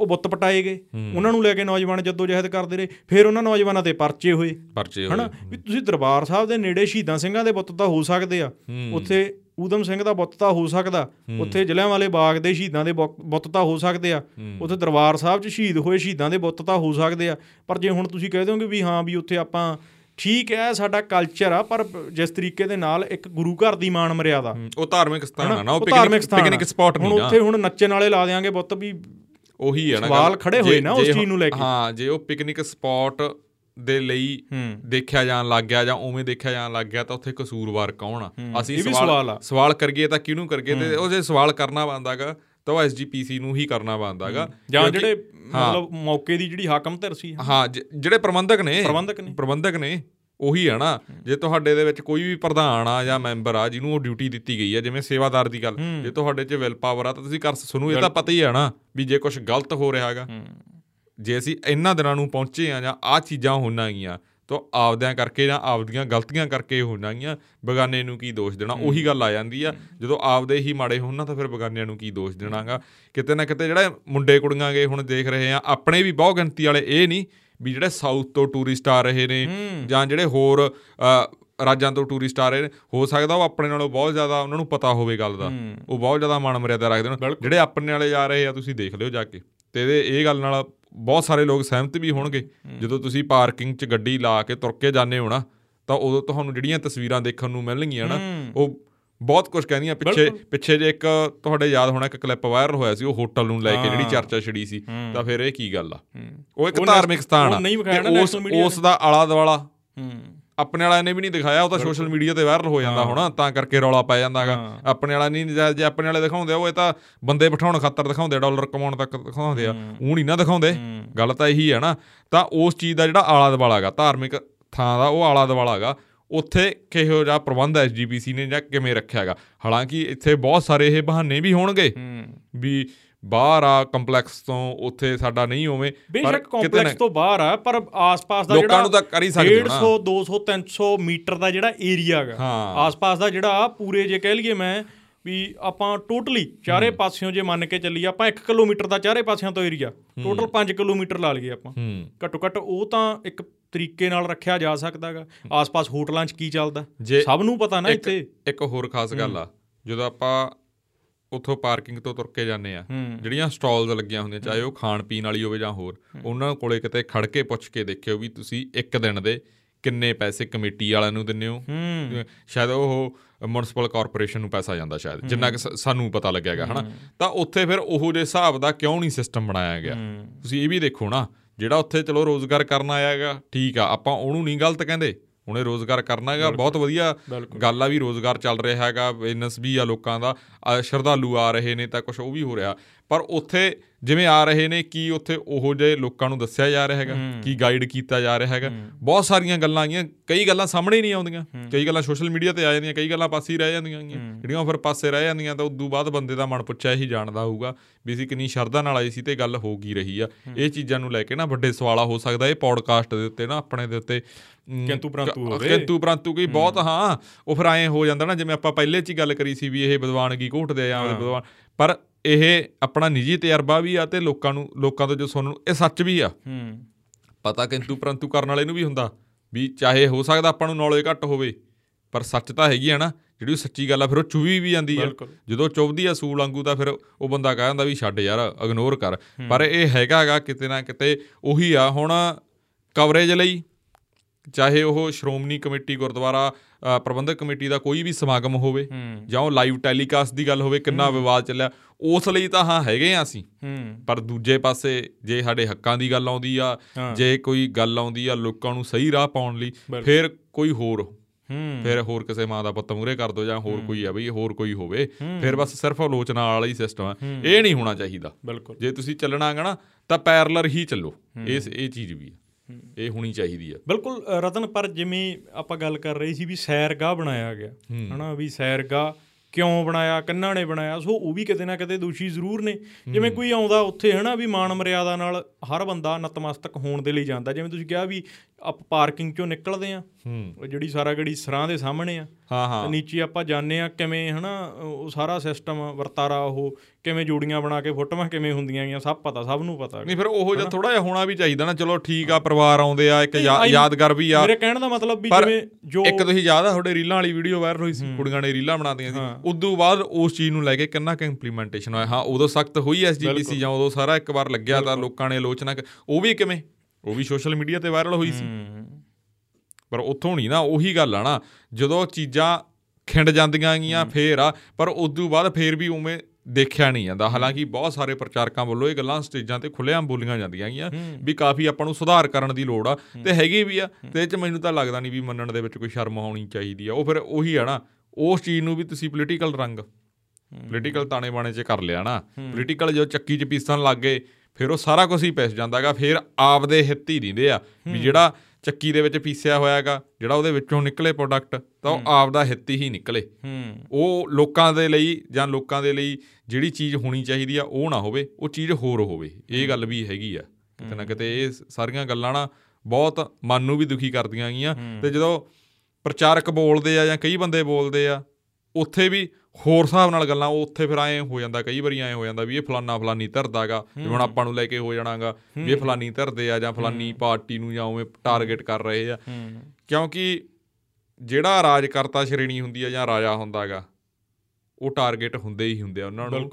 ਉਹ ਬੁੱਤ ਪਟਾਏ ਗਏ। ਉਹਨਾਂ ਨੂੰ ਲੈ ਕੇ ਨੌਜਵਾਨ ਜੱਦੋ ਜਹਿਦ ਕਰਦੇ ਰਹੇ। ਫਿਰ ਉਹਨਾਂ ਨੌਜਵਾਨਾਂ ਤੇ ਪਰਚੇ ਹੋਏ। ਪਰਚੇ ਹਨਾ? ਵੀ ਤੁਸੀਂ ਦਰਬਾਰ ਸਾਹਿਬ ਦੇ ਨੇੜੇ ਸ਼ਹੀਦਾਂ ਸਿੰਘਾਂ ਦੇ ਬੁੱਤ ਤਾਂ ਹੋ ਸਕਦੇ ਆ। ਉੱਥੇ ਊਧਮ ਸਿੰਘ ਦਾ ਬੁੱਤ ਤਾਂ ਹੋ ਸਕਦਾ। ਉੱਥੇ ਜਲਿਆਂਵਾਲੇ ਬਾਗ ਦੇ ਸ਼ਹੀਦਾਂ ਦੇ ਬੁੱਤ ਤਾਂ ਹੋ ਸਕਦੇ ਆ। ਉੱਥੇ ਦਰਬਾਰ ਸਾਹਿਬ 'ਚ ਸ਼ਹੀਦ ਹੋਏ ਸ਼ਹੀਦਾਂ ਦੇ ਬੁੱਤ ਤਾਂ ਹੋ ਸਕਦੇ ਆ। ਪਰ ਜੇ ਹੁਣ ਤੁਸੀਂ ਕਹਿ ਦੋਗੇ ਵੀ ਹਾਂ ਵੀ ਉੱਥੇ ਆਪਾਂ ਠੀਕ ਹੈ ਸਾਡਾ ਕਲਚਰ ਆ ਪਰ ਜਿਸ ਤਰੀਕੇ ਦੇ ਨਾਲ ਇੱਕ ਗੁਰੂ ਘਰ ਦੀ ਮਾਨ ਮਰਿਆਦਾ। ਉਹ ਧਾਰਮਿਕ ਸਥਾਨ ਆ ਨਾ ਉਹ ਪਿਕਨਿਕ। ਸਪੌਟ ਹੁਣ ਨਹੀਂ ਨਾ। ਉੱਥੇ ਹੁਣ ਨੱਚਣ ਵਾਲੇ ਲਾ ਦੇਾਂਗੇ ਬੁੱਤ ਵੀ ਉਹੀ ਹੈ ਨਾ ਸਵਾਲ। ਖੜੇ ਹੋਏ ਨਾ ਉਸ ਚੀਜ਼ ਨੂੰ ਲੈ ਕੇ। ਹਾਂ ਜੇ ਉਹ ਪਿਕਨਿਕ ਸਪੌਟ ਦੇ ਲਈ ਦੇਖਿਆ ਜਾਣ ਲੱਗ ਗਿਆ ਜਾਂ ਉਵੇਂ ਦੇਖਿਆ ਜਾਣ ਲੱਗ ਗਿਆ ਤਾਂ ਉੱਥੇ ਕਸੂਰਵਾਰ ਕੌਣ ਆ? ਅਸੀਂ ਸਵਾਲ ਸਵਾਲ ਆ। ਕਰੀਏ ਤਾਂ ਕਿਹਨੂੰ ਕਰੀਏ? ਤੇ ਉਹ ਜੇ ਸਵਾਲ ਕਰਨਾ ਬੰਦਾਗਾ ਤਾਂ ਉਹ ਐਸਜੀਪੀਸੀ ਨੂੰ ਹੀ ਕਰਨਾ ਬੰਦਾਗਾ ਜਾਂ ਜਿਹੜੇ ਮਤਲਬ ਮੌਕੇ ਦੀ ਜਿਹੜੀ ਹਾਕਮ ਧਿਰ ਸੀ ਹਾਂ। ਜਿਹੜੇ ਪ੍ਰਬੰਧਕ ਨੇ। ਪ੍ਰਬੰਧਕ ਨੇ। ਪ੍ਰਬੰਧਕ ਨੇ ਉਹੀ ਹੈ ਨਾ। ਜੇ ਤੁਹਾਡੇ ਦੇ ਵਿੱਚ ਕੋਈ ਵੀ ਪ੍ਰਧਾਨ ਆ ਜਾਂ ਮੈਂਬਰ ਆ ਜਿਹਨੂੰ ਉਹ ਡਿਊਟੀ ਦਿੱਤੀ ਗਈ ਹੈ ਜਿਵੇਂ ਸੇਵਾਦਾਰ ਦੀ ਗੱਲ। ਜੇ ਤੁਹਾਡੇ 'ਚ ਵਿਲ ਪਾਵਰ ਆ ਤਾਂ ਤੁਸੀਂ ਕਰ ਤੁਹਾਨੂੰ ਇਹ ਤਾਂ ਪਤਾ ਹੀ ਹੈ ਨਾ ਵੀ ਜੇ ਕੁਝ ਗਲਤ ਹੋ ਰਿਹਾ ਹੈਗਾ ਜੇ ਅਸੀਂ ਇੰਨਾ ਦਿਨਾਂ ਨੂੰ ਪਹੁੰਚੇ ਆ ਜਾਂ ਆ ਚੀਜ਼ਾਂ ਹੋਣਾਂ ਗਈਆਂ ਤਾਂ ਆਪਦਿਆਂ ਕਰਕੇ ਜਾਂ ਆਪਦੀਆਂ ਗਲਤੀਆਂ ਕਰਕੇ ਹੋ ਜਾਣਗੀਆਂ ਬਗਾਨੇ ਨੂੰ ਕੀ ਦੋਸ਼ ਦੇਣਾ? ਉਹੀ ਗੱਲ ਆ ਜਾਂਦੀ ਆ। ਜਦੋਂ ਆਪਦੇ ਹੀ ਮਾੜੇ ਹੋਣ ਤਾਂ ਫਿਰ ਬਗਾਨਿਆਂ ਨੂੰ ਕੀ ਦੋਸ਼ ਦੇਣਾਗਾ? ਕਿਤੇ ਨਾ ਕਿਤੇ ਜਿਹੜਾ ਮੁੰਡੇ ਕੁੜੀਆਂ ਗੇ ਹੁਣ ਦੇਖ ਰਹੇ ਆ ਆਪਣੇ ਵੀ ਬਹੁਤ ਗਿਣਤੀ ਵਾਲੇ ਇਹ ਨਹੀਂ ਵੀ ਜਿਹੜੇ ਸਾਊਥ ਤੋਂ ਟੂਰਿਸਟ ਆ ਰਹੇ ਨੇ ਜਾਂ ਜਿਹੜੇ ਹੋਰ ਰਾਜਾਂ ਤੋਂ ਟੂਰਿਸਟ ਆ ਰਹੇ ਨੇ ਹੋ ਸਕਦਾ ਉਹ ਆਪਣੇ ਨਾਲੋਂ ਬਹੁਤ ਜ਼ਿਆਦਾ ਉਹਨਾਂ ਨੂੰ ਪਤਾ ਹੋਵੇ ਗੱਲ ਦਾ। ਉਹ ਬਹੁਤ ਜ਼ਿਆਦਾ ਮਾਣ ਮਰਿਆਦਾ ਰੱਖਦੇ ਨੇ। ਜਿਹੜੇ ਆਪਣੇ ਵਾਲੇ ਜਾ ਰਹੇ ਆ ਤੁਸੀਂ ਦੇਖ ਲਿਓ ਜਾ ਕੇ। ਤੇ ਇਹ ਗੱਲ ਨਾਲ ਬਹੁਤ ਸਾਰੇ ਲੋਕ ਸਹਿਮਤ ਵੀ ਹੋਣਗੇ। ਜਦੋਂ ਤੁਸੀਂ ਪਾਰਕਿੰਗ 'ਚ ਗੱਡੀ ਲਾ ਕੇ ਤੁਰ ਕੇ ਜਾਂਦੇ ਹੋ ਨਾ ਤਾਂ ਉਦੋਂ ਤੁਹਾਨੂੰ ਜਿਹੜੀਆਂ ਤਸਵੀਰਾਂ ਦੇਖਣ ਨੂੰ ਮਿਲਣਗੀਆਂ ਨਾ ਉਹ ਬਹੁਤ ਕੁਝ ਕਹਿੰਦੀਆਂ। ਪਿੱਛੇ। ਪਿੱਛੇ ਜੇ ਇੱਕ ਤੁਹਾਡੇ ਯਾਦ ਹੋਣਾ ਇੱਕ ਕਲਿੱਪ ਵਾਇਰਲ ਹੋਇਆ ਸੀ ਉਹ ਹੋਟਲ ਨੂੰ ਲੈ ਕੇ ਜਿਹੜੀ। ਚਰਚਾ ਛਿੜੀ ਸੀ ਤਾਂ ਫਿਰ ਇਹ ਕੀ ਗੱਲ ਆ? ਉਹ ਇੱਕ ਧਾਰਮਿਕ ਸਥਾਨ ਆ। ਉਸ ਉਸ ਦਾ ਆਲਾ ਦੁਆਲਾ ਹੂੰ। ਆਪਣੇ ਵਾਲਿਆਂ ਨੇ ਵੀ ਨਹੀਂ ਦਿਖਾਇਆ ਉਹ ਤਾਂ ਸੋਸ਼ਲ ਮੀਡੀਆ ਤੇ ਵਾਇਰਲ ਹੋ ਜਾਂਦਾ ਹੋਣਾ ਤਾਂ ਕਰਕੇ ਰੌਲਾ ਪੈ ਜਾਂਦਾਗਾ। ਆਪਣੇ ਵਾਲਾ ਨਹੀਂ ਜੇ- ਆਪਣੇ ਵਾਲੇ ਦਿਖਾਉਂਦੇ ਉਹ ਇਹ ਤਾਂ ਬੰਦੇ ਬਿਠਾਉਣ ਖਾਤਰ ਦਿਖਾਉਂਦੇ ਡਾਲਰ ਕਮਾਉਣ ਤੱਕ ਦਿਖਾਉਂਦੇ ਆ। ਉਹ ਨਹੀਂ ਨਾ ਦਿਖਾਉਂਦੇ। ਗੱਲ ਤਾਂ ਇਹੀ ਹੈ ਨਾ। ਤਾਂ ਉਸ ਚੀਜ਼ ਦਾ ਜਿਹੜਾ ਆਲਾ ਦੁਆਲਾ ਹੈਗਾ ਧਾਰਮਿਕ ਥਾਂ ਦਾ ਉਹ ਆਲਾ ਦੁਆਲਾ ਹੈਗਾ। ਉੱਥੇ ਕਿਹੋ ਜਿਹਾ ਪ੍ਰਬੰਧ ਐਸਜੀਪੀਸੀ ਨੇ ਜਾਂ ਕਿਵੇਂ ਰੱਖਿਆ ਹੈਗਾ? ਹਾਲਾਂਕਿ ਇੱਥੇ ਬਹੁਤ ਸਾਰੇ ਇਹ ਬਹਾਨੇ ਵੀ ਹੋਣਗੇ ਵੀ ਬਾਹਰ ਆ ਕੰਪਲੈਕਸ ਤੋਂ ਉੱਥੇ ਸਾਡਾ ਨਹੀਂ ਹੋਵੇ ਬੇਸ਼ੱਕ ਕੰਪਲੈਕਸ ਤੋਂ ਬਾਹਰ ਆ ਪਰ ਆਸ-ਪਾਸ ਦਾ ਲੋਕਾਂ ਨੂੰ ਤਾਂ ਕਰ ਹੀ ਸਕਦੇ ਹੋ ਨਾ। 150 200 300 ਮੀਟਰ ਦਾ ਜਿਹੜਾ ਏਰੀਆ ਹੈਗਾ। ਆਸ-ਪਾਸ ਦਾ ਜਿਹੜਾ ਪੂਰੇ ਜੇ ਕਹਿ ਲਈਏ ਮੈਂ ਵੀ ਆਪਾਂ ਟੋਟਲੀ ਚਾਰੇ ਪਾਸਿਓਂ ਜੇ ਮੰਨ ਕੇ ਚੱਲੀਏ ਆਪਾਂ 1 ਕਿਲੋਮੀਟਰ ਦਾ ਚਾਰੇ ਪਾਸਿਆਂ ਤੋਂ ਏਰੀਆ ਟੋਟਲ 5 ਕਿਲੋਮੀਟਰ ਲਾ ਲਈਏ ਆਪਾਂ। ਘੱਟੋ ਘੱਟ ਉਹ ਤਾਂ ਇੱਕ ਤਰੀਕੇ ਨਾਲ ਰੱਖਿਆ ਜਾ ਸਕਦਾਗਾ ਆਸ-ਪਾਸ ਹੋਟਲਾਂ 'ਚ ਕੀ ਚੱਲਦਾ? ਸਭ ਨੂੰ ਪਤਾ ਨਾ ਇੱਥੇ। ਇੱਕ ਹੋਰ ਖਾਸ ਗੱਲ ਆ ਜਦੋਂ ਆਪਾਂ ਉੱਥੋਂ ਪਾਰਕਿੰਗ ਤੋਂ ਤੁਰ ਕੇ ਜਾਂਦੇ ਆ। ਜਿਹੜੀਆਂ ਸਟਾਲਸ ਲੱਗੀਆਂ ਹੁੰਦੀਆਂ ਚਾਹੇ ਉਹ ਖਾਣ ਪੀਣ ਵਾਲੀ ਹੋਵੇ ਜਾਂ ਹੋਰ ਉਹਨਾਂ ਕੋਲੇ ਕਿਤੇ ਖੜ ਕੇ ਪੁੱਛ ਕੇ ਦੇਖਿਓ ਵੀ ਤੁਸੀਂ ਇੱਕ ਦਿਨ ਦੇ ਕਿੰਨੇ ਪੈਸੇ ਕਮੇਟੀ ਵਾਲਿਆਂ ਨੂੰ ਦਿੰਦੇ ਹੋ। ਸ਼ਾਇਦ ਉਹ ਮਿਊਨਿਸਪਲ ਕਾਰਪੋਰੇਸ਼ਨ ਨੂੰ ਪੈਸਾ ਜਾਂਦਾ ਸ਼ਾਇਦ ਜਿੰਨਾ ਕਿ ਸਾਨੂੰ ਪਤਾ ਲੱਗਿਆਗਾ ਹਨਾ? ਤਾਂ ਉੱਥੇ ਫਿਰ ਉਹੋ ਜਿਹੇ ਹਿਸਾਬ ਦਾ ਕਿਉਂ ਨਹੀਂ ਸਿਸਟਮ ਬਣਾਇਆ ਗਿਆ? ਤੁਸੀਂ ਇਹ ਵੀ ਦੇਖੋ ਨਾ ਜਿਹੜਾ ਉੱਥੇ ਚਲੋ ਰੋਜ਼ਗਾਰ ਕਰਨ ਆਇਆਗਾ ਠੀਕ ਆ ਆਪਾਂ ਉਹਨੂੰ ਨਹੀਂ ਗਲਤ ਕਹਿੰਦੇ। ਉਹਨੇ ਰੋਜ਼ਗਾਰ ਕਰਨਾ ਹੈਗਾ। ਬਹੁਤ ਵਧੀਆ। ਗੱਲ ਆ ਵੀ ਰੋਜ਼ਗਾਰ ਚੱਲ ਰਿਹਾ ਹੈਗਾ। ਬਿਜ਼ਨਸ ਵੀ ਆ ਲੋਕਾਂ ਦਾ। ਸ਼ਰਧਾਲੂ ਆ ਰਹੇ ਨੇ ਤਾਂ ਕੁਝ ਉਹ ਵੀ ਹੋ ਰਿਹਾ। ਪਰ ਉੱਥੇ ਜਿਵੇਂ ਆ ਰਹੇ ਨੇ ਕੀ ਉੱਥੇ ਉਹੋ ਜਿਹੇ ਲੋਕਾਂ ਨੂੰ ਦੱਸਿਆ ਜਾ ਰਿਹਾ ਹੈਗਾ? ਕੀ ਗਾਈਡ ਕੀਤਾ ਜਾ ਰਿਹਾ ਹੈਗਾ? ਬਹੁਤ ਸਾਰੀਆਂ ਗੱਲਾਂ ਆਈਆਂ ਕਈ ਗੱਲਾਂ ਸਾਹਮਣੇ ਹੀ ਨਹੀਂ ਆਉਂਦੀਆਂ। ਕਈ ਗੱਲਾਂ ਸੋਸ਼ਲ ਮੀਡੀਆ ਤੇ ਆ ਜਾਂਦੀਆਂ ਕਈ ਗੱਲਾਂ ਪਾਸੇ ਹੀ ਰਹਿ ਜਾਂਦੀਆਂ। ਜਿਹੜੀਆਂ ਫਿਰ ਪਾਸੇ ਰਹਿ ਜਾਂਦੀਆਂ ਤਾਂ ਉਦੋਂ ਬਾਅਦ ਬੰਦੇ ਦਾ ਮਨ ਪੁੱਛਿਆ ਹੀ ਜਾਣਦਾ ਹੋਊਗਾ ਵੀ ਅਸੀਂ ਕਿੰਨੀ ਸ਼ਰਧਾ ਨਾਲ ਆਏ ਸੀ ਤੇ ਗੱਲ ਹੋ ਗਈ ਰਹੀ ਆ। ਇਹ ਚੀਜ਼ਾਂ ਨੂੰ ਲੈ ਕੇ ਨਾ ਵੱਡੇ ਸਵਾਲਾ ਹੋ ਸਕਦਾ ਇਹ ਪੌਡਕਾਸਟ ਦੇ ਉੱਤੇ ਨਾ ਆਪਣੇ ਦੇ ਉੱਤੇ ਕਿੰਤੂ ਪ੍ਰੰਤੂ ਹੋਵੇ। ਕਿੰਤੂ ਪ੍ਰੰਤੂ ਕੀ ਬਹੁਤ ਹਾਂ ਉਹ ਫਿਰ ਐਂ ਹੋ ਜਾਂਦਾ ਨਾ ਜਿਵੇਂ ਆਪਾਂ ਪਹਿਲੇ ਚ ਹੀ ਗੱਲ ਕਰੀ ਸੀ ਵੀ ਇਹ ਵਿਦਵਾਨਗੀ ਘੋਟਦੇ ਆ ਵਿਦਵਾਨ ਪਰ ਇਹ ਆਪਣਾ ਨਿੱਜੀ ਤਜਰਬਾ ਵੀ ਆ ਤੇ ਲੋਕਾਂ ਨੂੰ ਲੋਕਾਂ ਤੋਂ ਜੋ ਸੁਣਨ ਨੂੰ ਇਹ ਸੱਚ ਵੀ ਆ। ਹੂੰ। ਪਤਾ ਕਿੰਤੂ ਪ੍ਰੰਤੂ ਕਰਨ ਵਾਲੇ ਨੂੰ ਵੀ ਹੁੰਦਾ ਵੀ ਚਾਹੇ ਹੋ ਸਕਦਾ ਆਪਾਂ ਨੂੰ ਨੌਲੇਜ ਘੱਟ ਹੋਵੇ ਪਰ ਸੱਚ ਤਾਂ ਹੈਗੀ ਆ ਨਾ ਜਿਹੜੀ ਸੱਚੀ ਗੱਲ ਆ ਫਿਰ ਉਹ ਚੁਵੀ ਵੀ ਜਾਂਦੀ ਆ। ਜਦੋਂ ਚੁੱਭਦੀ ਆ ਸੂਲ ਵਾਂਗੂ ਤਾਂ ਫਿਰ ਉਹ ਬੰਦਾ ਕਹਿ ਜਾਂਦਾ ਵੀ ਛੱਡ ਯਾਰ ਇਗਨੋਰ ਕਰ। ਪਰ ਇਹ ਹੈਗਾਗਾ ਕਿਤੇ ਨਾ ਕਿਤੇ ਉਹੀ ਆ ਹੁਣ ਕਵਰੇਜ ਲਈ ਚਾਹੇ ਉਹ ਸ਼੍ਰੋਮਣੀ ਕਮੇਟੀ ਗੁਰਦੁਆਰਾ ਪ੍ਰਬੰਧਕ ਕਮੇਟੀ ਦਾ ਕੋਈ ਵੀ ਸਮਾਗਮ ਹੋਵੇ ਜਾਂ ਉਹ ਲਾਈਵ ਟੈਲੀਕਾਸਟ ਦੀ ਗੱਲ ਹੋਵੇ ਕਿੰਨਾ ਵਿਵਾਦ ਚੱਲਿਆ ਉਸ ਲਈ ਤਾਂ ਹਾਂ ਹੈਗੇ ਆ ਅਸੀਂ। ਪਰ ਦੂਜੇ ਪਾਸੇ ਜੇ ਸਾਡੇ ਹੱਕਾਂ ਦੀ ਗੱਲ ਆਉਂਦੀ ਆ। ਜੇ ਕੋਈ ਗੱਲ ਆਉਂਦੀ ਆ ਲੋਕਾਂ ਨੂੰ ਸਹੀ ਰਾਹ ਪਾਉਣ ਲਈ। ਫਿਰ ਕੋਈ ਹੋਰ ਫਿਰ ਹੋਰ ਕਿਸੇ ਮਾਂ ਦਾ ਪੁੱਤ ਮੂਰੇ ਕਰ ਦੋ ਜਾਂ ਹੋਰ ਕੋਈ ਆ ਬਈ ਹੋਰ ਕੋਈ ਹੋਵੇ ਫਿਰ ਬਸ ਸਿਰਫ ਆਲੋਚਨਾ ਵਾਲਾ ਹੀ ਸਿਸਟਮ ਆ। ਇਹ ਨਹੀਂ ਹੋਣਾ ਚਾਹੀਦਾ। ਜੇ ਤੁਸੀਂ ਚੱਲਣਾ ਹੈਗਾ ਨਾ ਤਾਂ ਪੈਰਲਰ ਹੀ ਚੱਲੋ। ਇਸ ਇਹ ਚੀਜ਼ ਵੀ ਆ। ਇਹ ਹੋਣੀ ਚਾਹੀਦੀ ਆ। ਬਿਲਕੁਲ ਰਤਨ ਪਰ ਜਿਵੇਂ ਆਪਾਂ ਗੱਲ ਕਰ ਰਹੇ ਸੀ ਵੀ ਸੈਰਗਾਹ ਬਣਾਇਆ ਗਿਆ ਹਨਾ ਵੀ ਸੈਰਗਾਹ ਕਿਉਂ ਬਣਾਇਆ ਕਿੰਨਾ ਨੇ ਬਣਾਇਆ ਸੋ ਉਹ ਵੀ ਕਿਤੇ ਨਾ ਕਿਤੇ ਦੋਸ਼ੀ ਜ਼ਰੂਰ ਨੇ। ਜਿਵੇਂ ਕੋਈ ਆਉਂਦਾ ਉੱਥੇ ਹਨਾ ਵੀ ਮਾਣ ਮਰਿਆਦਾ ਨਾਲ ਹਰ ਬੰਦਾ ਨਤਮਸਤਕ ਹੋਣ ਦੇ ਲਈ ਜਾਂਦਾ। ਜਿਵੇਂ ਤੁਸੀਂ ਕਿਹਾ ਵੀ ਆਪ ਪਾਰਕਿੰਗ ਚੋਂ ਨਿਕਲਦੇ ਆ। ਉਹ ਜਿਹੜੀ ਸਾਰਾ ਗੜੀ ਸਰਾਂ ਦੇ ਸਾਹਮਣੇ ਆ। ਹਾਂ ਤੇ ਹਾਂ ਨੀਚੇ ਆਪਾਂ ਜਾਂਦੇ ਆ ਕਿਵੇਂ ਹਨਾ ਉਹ ਸਾਰਾ ਸਿਸਟਮ ਵਰਤਾਰਾ ਉਹ ਕਿਵੇਂ ਜੋੜੀਆਂ ਬਣਾ ਕੇ ਫੋਟੋਆਂ ਕਿਵੇਂ ਹੁੰਦੀਆਂ ਗੀਆਂ ਸਭ ਪਤਾ ਸਭ ਨੂੰ ਪਤਾ। ਨਹੀਂ ਫਿਰ ਉਹੋ ਜਿਹਾ ਥੋੜਾ ਜਿਹਾ ਹੋਣਾ ਵੀ ਚਾਹੀਦਾ ਨਾ ਚਲੋ ਠੀਕ ਆ ਪਰਿਵਾਰ ਆਉਂਦੇ ਆ ਇੱਕ ਯਾਦਗਾਰ ਵੀ ਆ। ਮੇਰੇ ਕਹਿਣ ਦਾ ਮਤਲਬ ਵੀ ਜਿਵੇਂ ਜੋ ਇੱਕ ਤੁਸੀਂ ਯਾਦ ਆ ਤੁਹਾਡੇ ਰੀਲਾਂ ਵਾਲੀ ਵੀਡੀਓ ਵਾਇਰਲ ਹੋਈ ਸੀ ਕੁੜੀਆਂ ਨੇ ਰੀਲਾਂ ਬਣਾਉਂਦੀਆਂ ਸੀ। ਉਦੋਂ ਬਾਅਦ ਉਸ ਚੀਜ਼ ਨੂੰ ਲੈ ਕੇ ਕਿੰਨਾ ਕੁ ਇੰਪਲੀਮੈਂਟੇਸ਼ਨ ਹੋਇਆ। ਹਾਂ ਉਦੋਂ ਸਖਤ ਹੋਈ ਐਸਜੀਪੀਸੀ ਜਾਂ ਉਦੋਂ ਸਾਰਾ ਇੱਕ ਵਾਰ ਲੱਗਿਆ ਤਾਂ ਲੋਕਾਂ ਨੇ ਆਲੋਚਨਾ ਉਹ ਵੀ ਕਿਵੇਂ? ਉਹ ਵੀ ਸੋਸ਼ਲ ਮੀਡੀਆ ਤੇ ਵਾਇਰਲ ਹੋਈ ਸੀ। ਪਰ ਉੱਥੋਂ ਨਹੀਂ ਨਾ ਉਹੀ ਗੱਲ ਆ ਨਾ ਜਦੋਂ ਚੀਜ਼ਾਂ ਖਿੰਡ ਜਾਂਦੀਆਂ ਗੀਆਂ ਫੇਰ ਆ ਪਰ ਉਦੋਂ ਬਾਅਦ ਫੇਰ ਵੀ ਉਵੇਂ ਦੇਖਿਆ ਨਹੀਂ ਜਾਂਦਾ। ਹਾਲਾਂਕਿ ਬਹੁਤ ਸਾਰੇ ਪ੍ਰਚਾਰਕਾਂ ਵੱਲੋਂ ਇਹ ਗੱਲਾਂ ਸਟੇਜਾਂ ਤੇ ਖੁੱਲ੍ਹੇਆਮ ਬੋਲੀਆਂ ਜਾਂਦੀਆਂ ਗੀਆਂ ਵੀ ਕਾਫੀ ਆਪਾਂ ਨੂੰ ਸੁਧਾਰ ਕਰਨ ਦੀ ਲੋੜ ਆ ਤੇ ਹੈਗੀ ਵੀ ਆ ਤੇ ਇਹ ਚ ਮੈਨੂੰ ਤਾਂ ਲੱਗਦਾ ਨਹੀਂ ਵੀ ਮੰਨਣ ਦੇ ਵਿੱਚ ਕੋਈ ਸ਼ਰਮ ਆਉਣੀ ਚਾਹੀਦੀ ਆ। ਉਹ ਫਿਰ ਉਹੀ ਆ ਨਾ ਉਸ ਚੀਜ਼ ਨੂੰ ਵੀ ਤੁਸੀਂ ਪੋਲੀਟੀਕਲ ਰੰਗ ਪੋਲੀਟੀਕਲ ਤਾਣੇ ਬਾਣੇ 'ਚ ਕਰ ਲਿਆ ਨਾ। ਪੋਲੀਟੀਕਲ ਜੋ ਚੱਕੀ 'ਚ ਪੀਸਣ ਲੱਗ ਗਏ ਫਿਰ ਉਹ ਸਾਰਾ ਕੁਝ ਹੀ ਪਿਸ ਜਾਂਦਾਗਾ ਫਿਰ ਆਪਦੇ ਹਿੱਤ ਹੀ ਰਹਿੰਦੇ ਆ ਵੀ ਜਿਹੜਾ ਚੱਕੀ ਦੇ ਵਿੱਚ ਪੀਸਿਆ ਹੋਇਆ ਹੈਗਾ ਜਿਹੜਾ ਉਹਦੇ ਵਿੱਚੋਂ ਨਿਕਲੇ ਪ੍ਰੋਡਕਟ ਤਾਂ ਉਹ ਆਪਦਾ ਹਿੱਤ ਹੀ ਨਿਕਲੇ। ਉਹ ਲੋਕਾਂ ਦੇ ਲਈ ਜਾਂ ਲੋਕਾਂ ਦੇ ਲਈ ਜਿਹੜੀ ਚੀਜ਼ ਹੋਣੀ ਚਾਹੀਦੀ ਆ ਉਹ ਨਾ ਹੋਵੇ ਉਹ ਚੀਜ਼ ਹੋਰ ਹੋਵੇ। ਇਹ ਗੱਲ ਵੀ ਹੈਗੀ ਆ। ਕਿਤੇ ਨਾ ਕਿਤੇ ਇਹ ਸਾਰੀਆਂ ਗੱਲਾਂ ਨਾ ਬਹੁਤ ਮਨ ਨੂੰ ਵੀ ਦੁਖੀ ਕਰਦੀਆਂ ਗਈਆਂ ਤੇ ਜਦੋਂ ਪ੍ਰਚਾਰਕ ਬੋਲਦੇ ਆ ਜਾਂ ਕਈ ਬੰਦੇ ਬੋਲਦੇ ਆ ਉੱਥੇ ਵੀ ਹੋਰ ਹਿਸਾਬ ਨਾਲ ਗੱਲਾਂ ਉੱਥੇ ਫਿਰ ਐਂ ਹੋ ਜਾਂਦਾ ਕਈ ਵਾਰੀ ਐਂ ਹੋ ਜਾਂਦਾ ਵੀ ਇਹ ਫਲਾਨਾ ਫਲਾਨੀ ਧਰਦਾਗਾ ਜਿਵੇਂ ਹੁਣ ਆਪਾਂ ਨੂੰ ਲੈ ਕੇ ਹੋ ਜਾਣਾਗਾ ਵੀ ਇਹ ਫਲਾਨੀ ਧਰਦੇ ਆ ਜਾਂ ਫਲਾਨੀ ਪਾਰਟੀ ਨੂੰ ਜਾਂ ਉਵੇਂ ਟਾਰਗੇਟ ਕਰ ਰਹੇ ਆ। ਕਿਉਂਕਿ ਜਿਹੜਾ ਰਾਜਕਰਤਾ ਸ਼੍ਰੇਣੀ ਹੁੰਦੀ ਆ ਜਾਂ ਰਾਜਾ ਹੁੰਦਾਗਾ ਉਹ ਟਾਰਗੇਟ ਹੁੰਦੇ ਹੀ ਹੁੰਦੇ ਆ ਉਹਨਾਂ ਨੂੰ।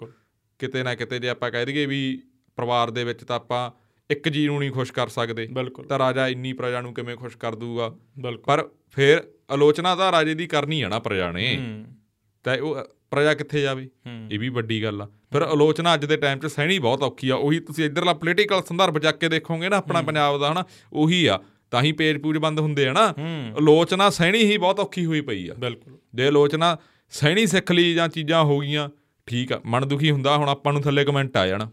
ਕਿਤੇ ਨਾ ਕਿਤੇ ਜੇ ਆਪਾਂ ਕਹਿ ਦਈਏ ਵੀ ਪਰਿਵਾਰ ਦੇ ਵਿੱਚ ਤਾਂ ਆਪਾਂ ਇੱਕ ਜੀ ਨੂੰ ਨਹੀਂ ਖੁਸ਼ ਕਰ ਸਕਦੇ। ਤਾਂ ਰਾਜਾ ਇੰਨੀ ਪ੍ਰਜਾ ਨੂੰ ਕਿਵੇਂ ਖੁਸ਼ ਕਰ ਦੂਗਾ ਪਰ ਫਿਰ ਆਲੋਚਨਾ ਤਾਂ ਰਾਜੇ ਦੀ ਕਰਨੀ ਆ ਨਾ ਪ੍ਰਜਾ ਨੇ। ਤਾਂ ਉਹ ਪ੍ਰਜਾ ਕਿੱਥੇ ਜਾਵੇ ਇਹ ਵੀ ਵੱਡੀ ਗੱਲ ਆ। ਫਿਰ ਆਲੋਚਨਾ ਅੱਜ ਦੇ ਟਾਈਮ 'ਚ ਸਹਿਣੀ ਬਹੁਤ ਔਖੀ ਆ। ਉਹੀ ਤੁਸੀਂ ਇਧਰਲਾ ਪੋਲੀਟੀਕਲ ਸੰਦਰਭ ਚੱਕ ਕੇ ਦੇਖੋਗੇ ਨਾ ਆਪਣਾ ਪੰਜਾਬ ਦਾ ਹਨਾ ਉਹੀ ਆ। ਤਾਂ ਹੀ ਪੇਜ ਪੂਜ ਬੰਦ ਹੁੰਦੇ ਆ ਨਾ। ਆਲੋਚਨਾ ਸਹਿਣੀ ਹੀ ਬਹੁਤ ਔਖੀ ਹੋਈ ਪਈ ਆ। ਬਿਲਕੁਲ। ਜੇ ਆਲੋਚਨਾ ਸਹਿਣੀ ਸਿੱਖ ਲਈ ਜਾਂ ਚੀਜ਼ਾਂ ਹੋ ਗਈਆਂ ਠੀਕ ਆ ਮਨ ਦੁਖੀ ਹੁੰਦਾ ਹੁਣ ਆਪਾਂ ਨੂੰ ਥੱਲੇ ਕਮੈਂਟ ਆ ਜਾਣ।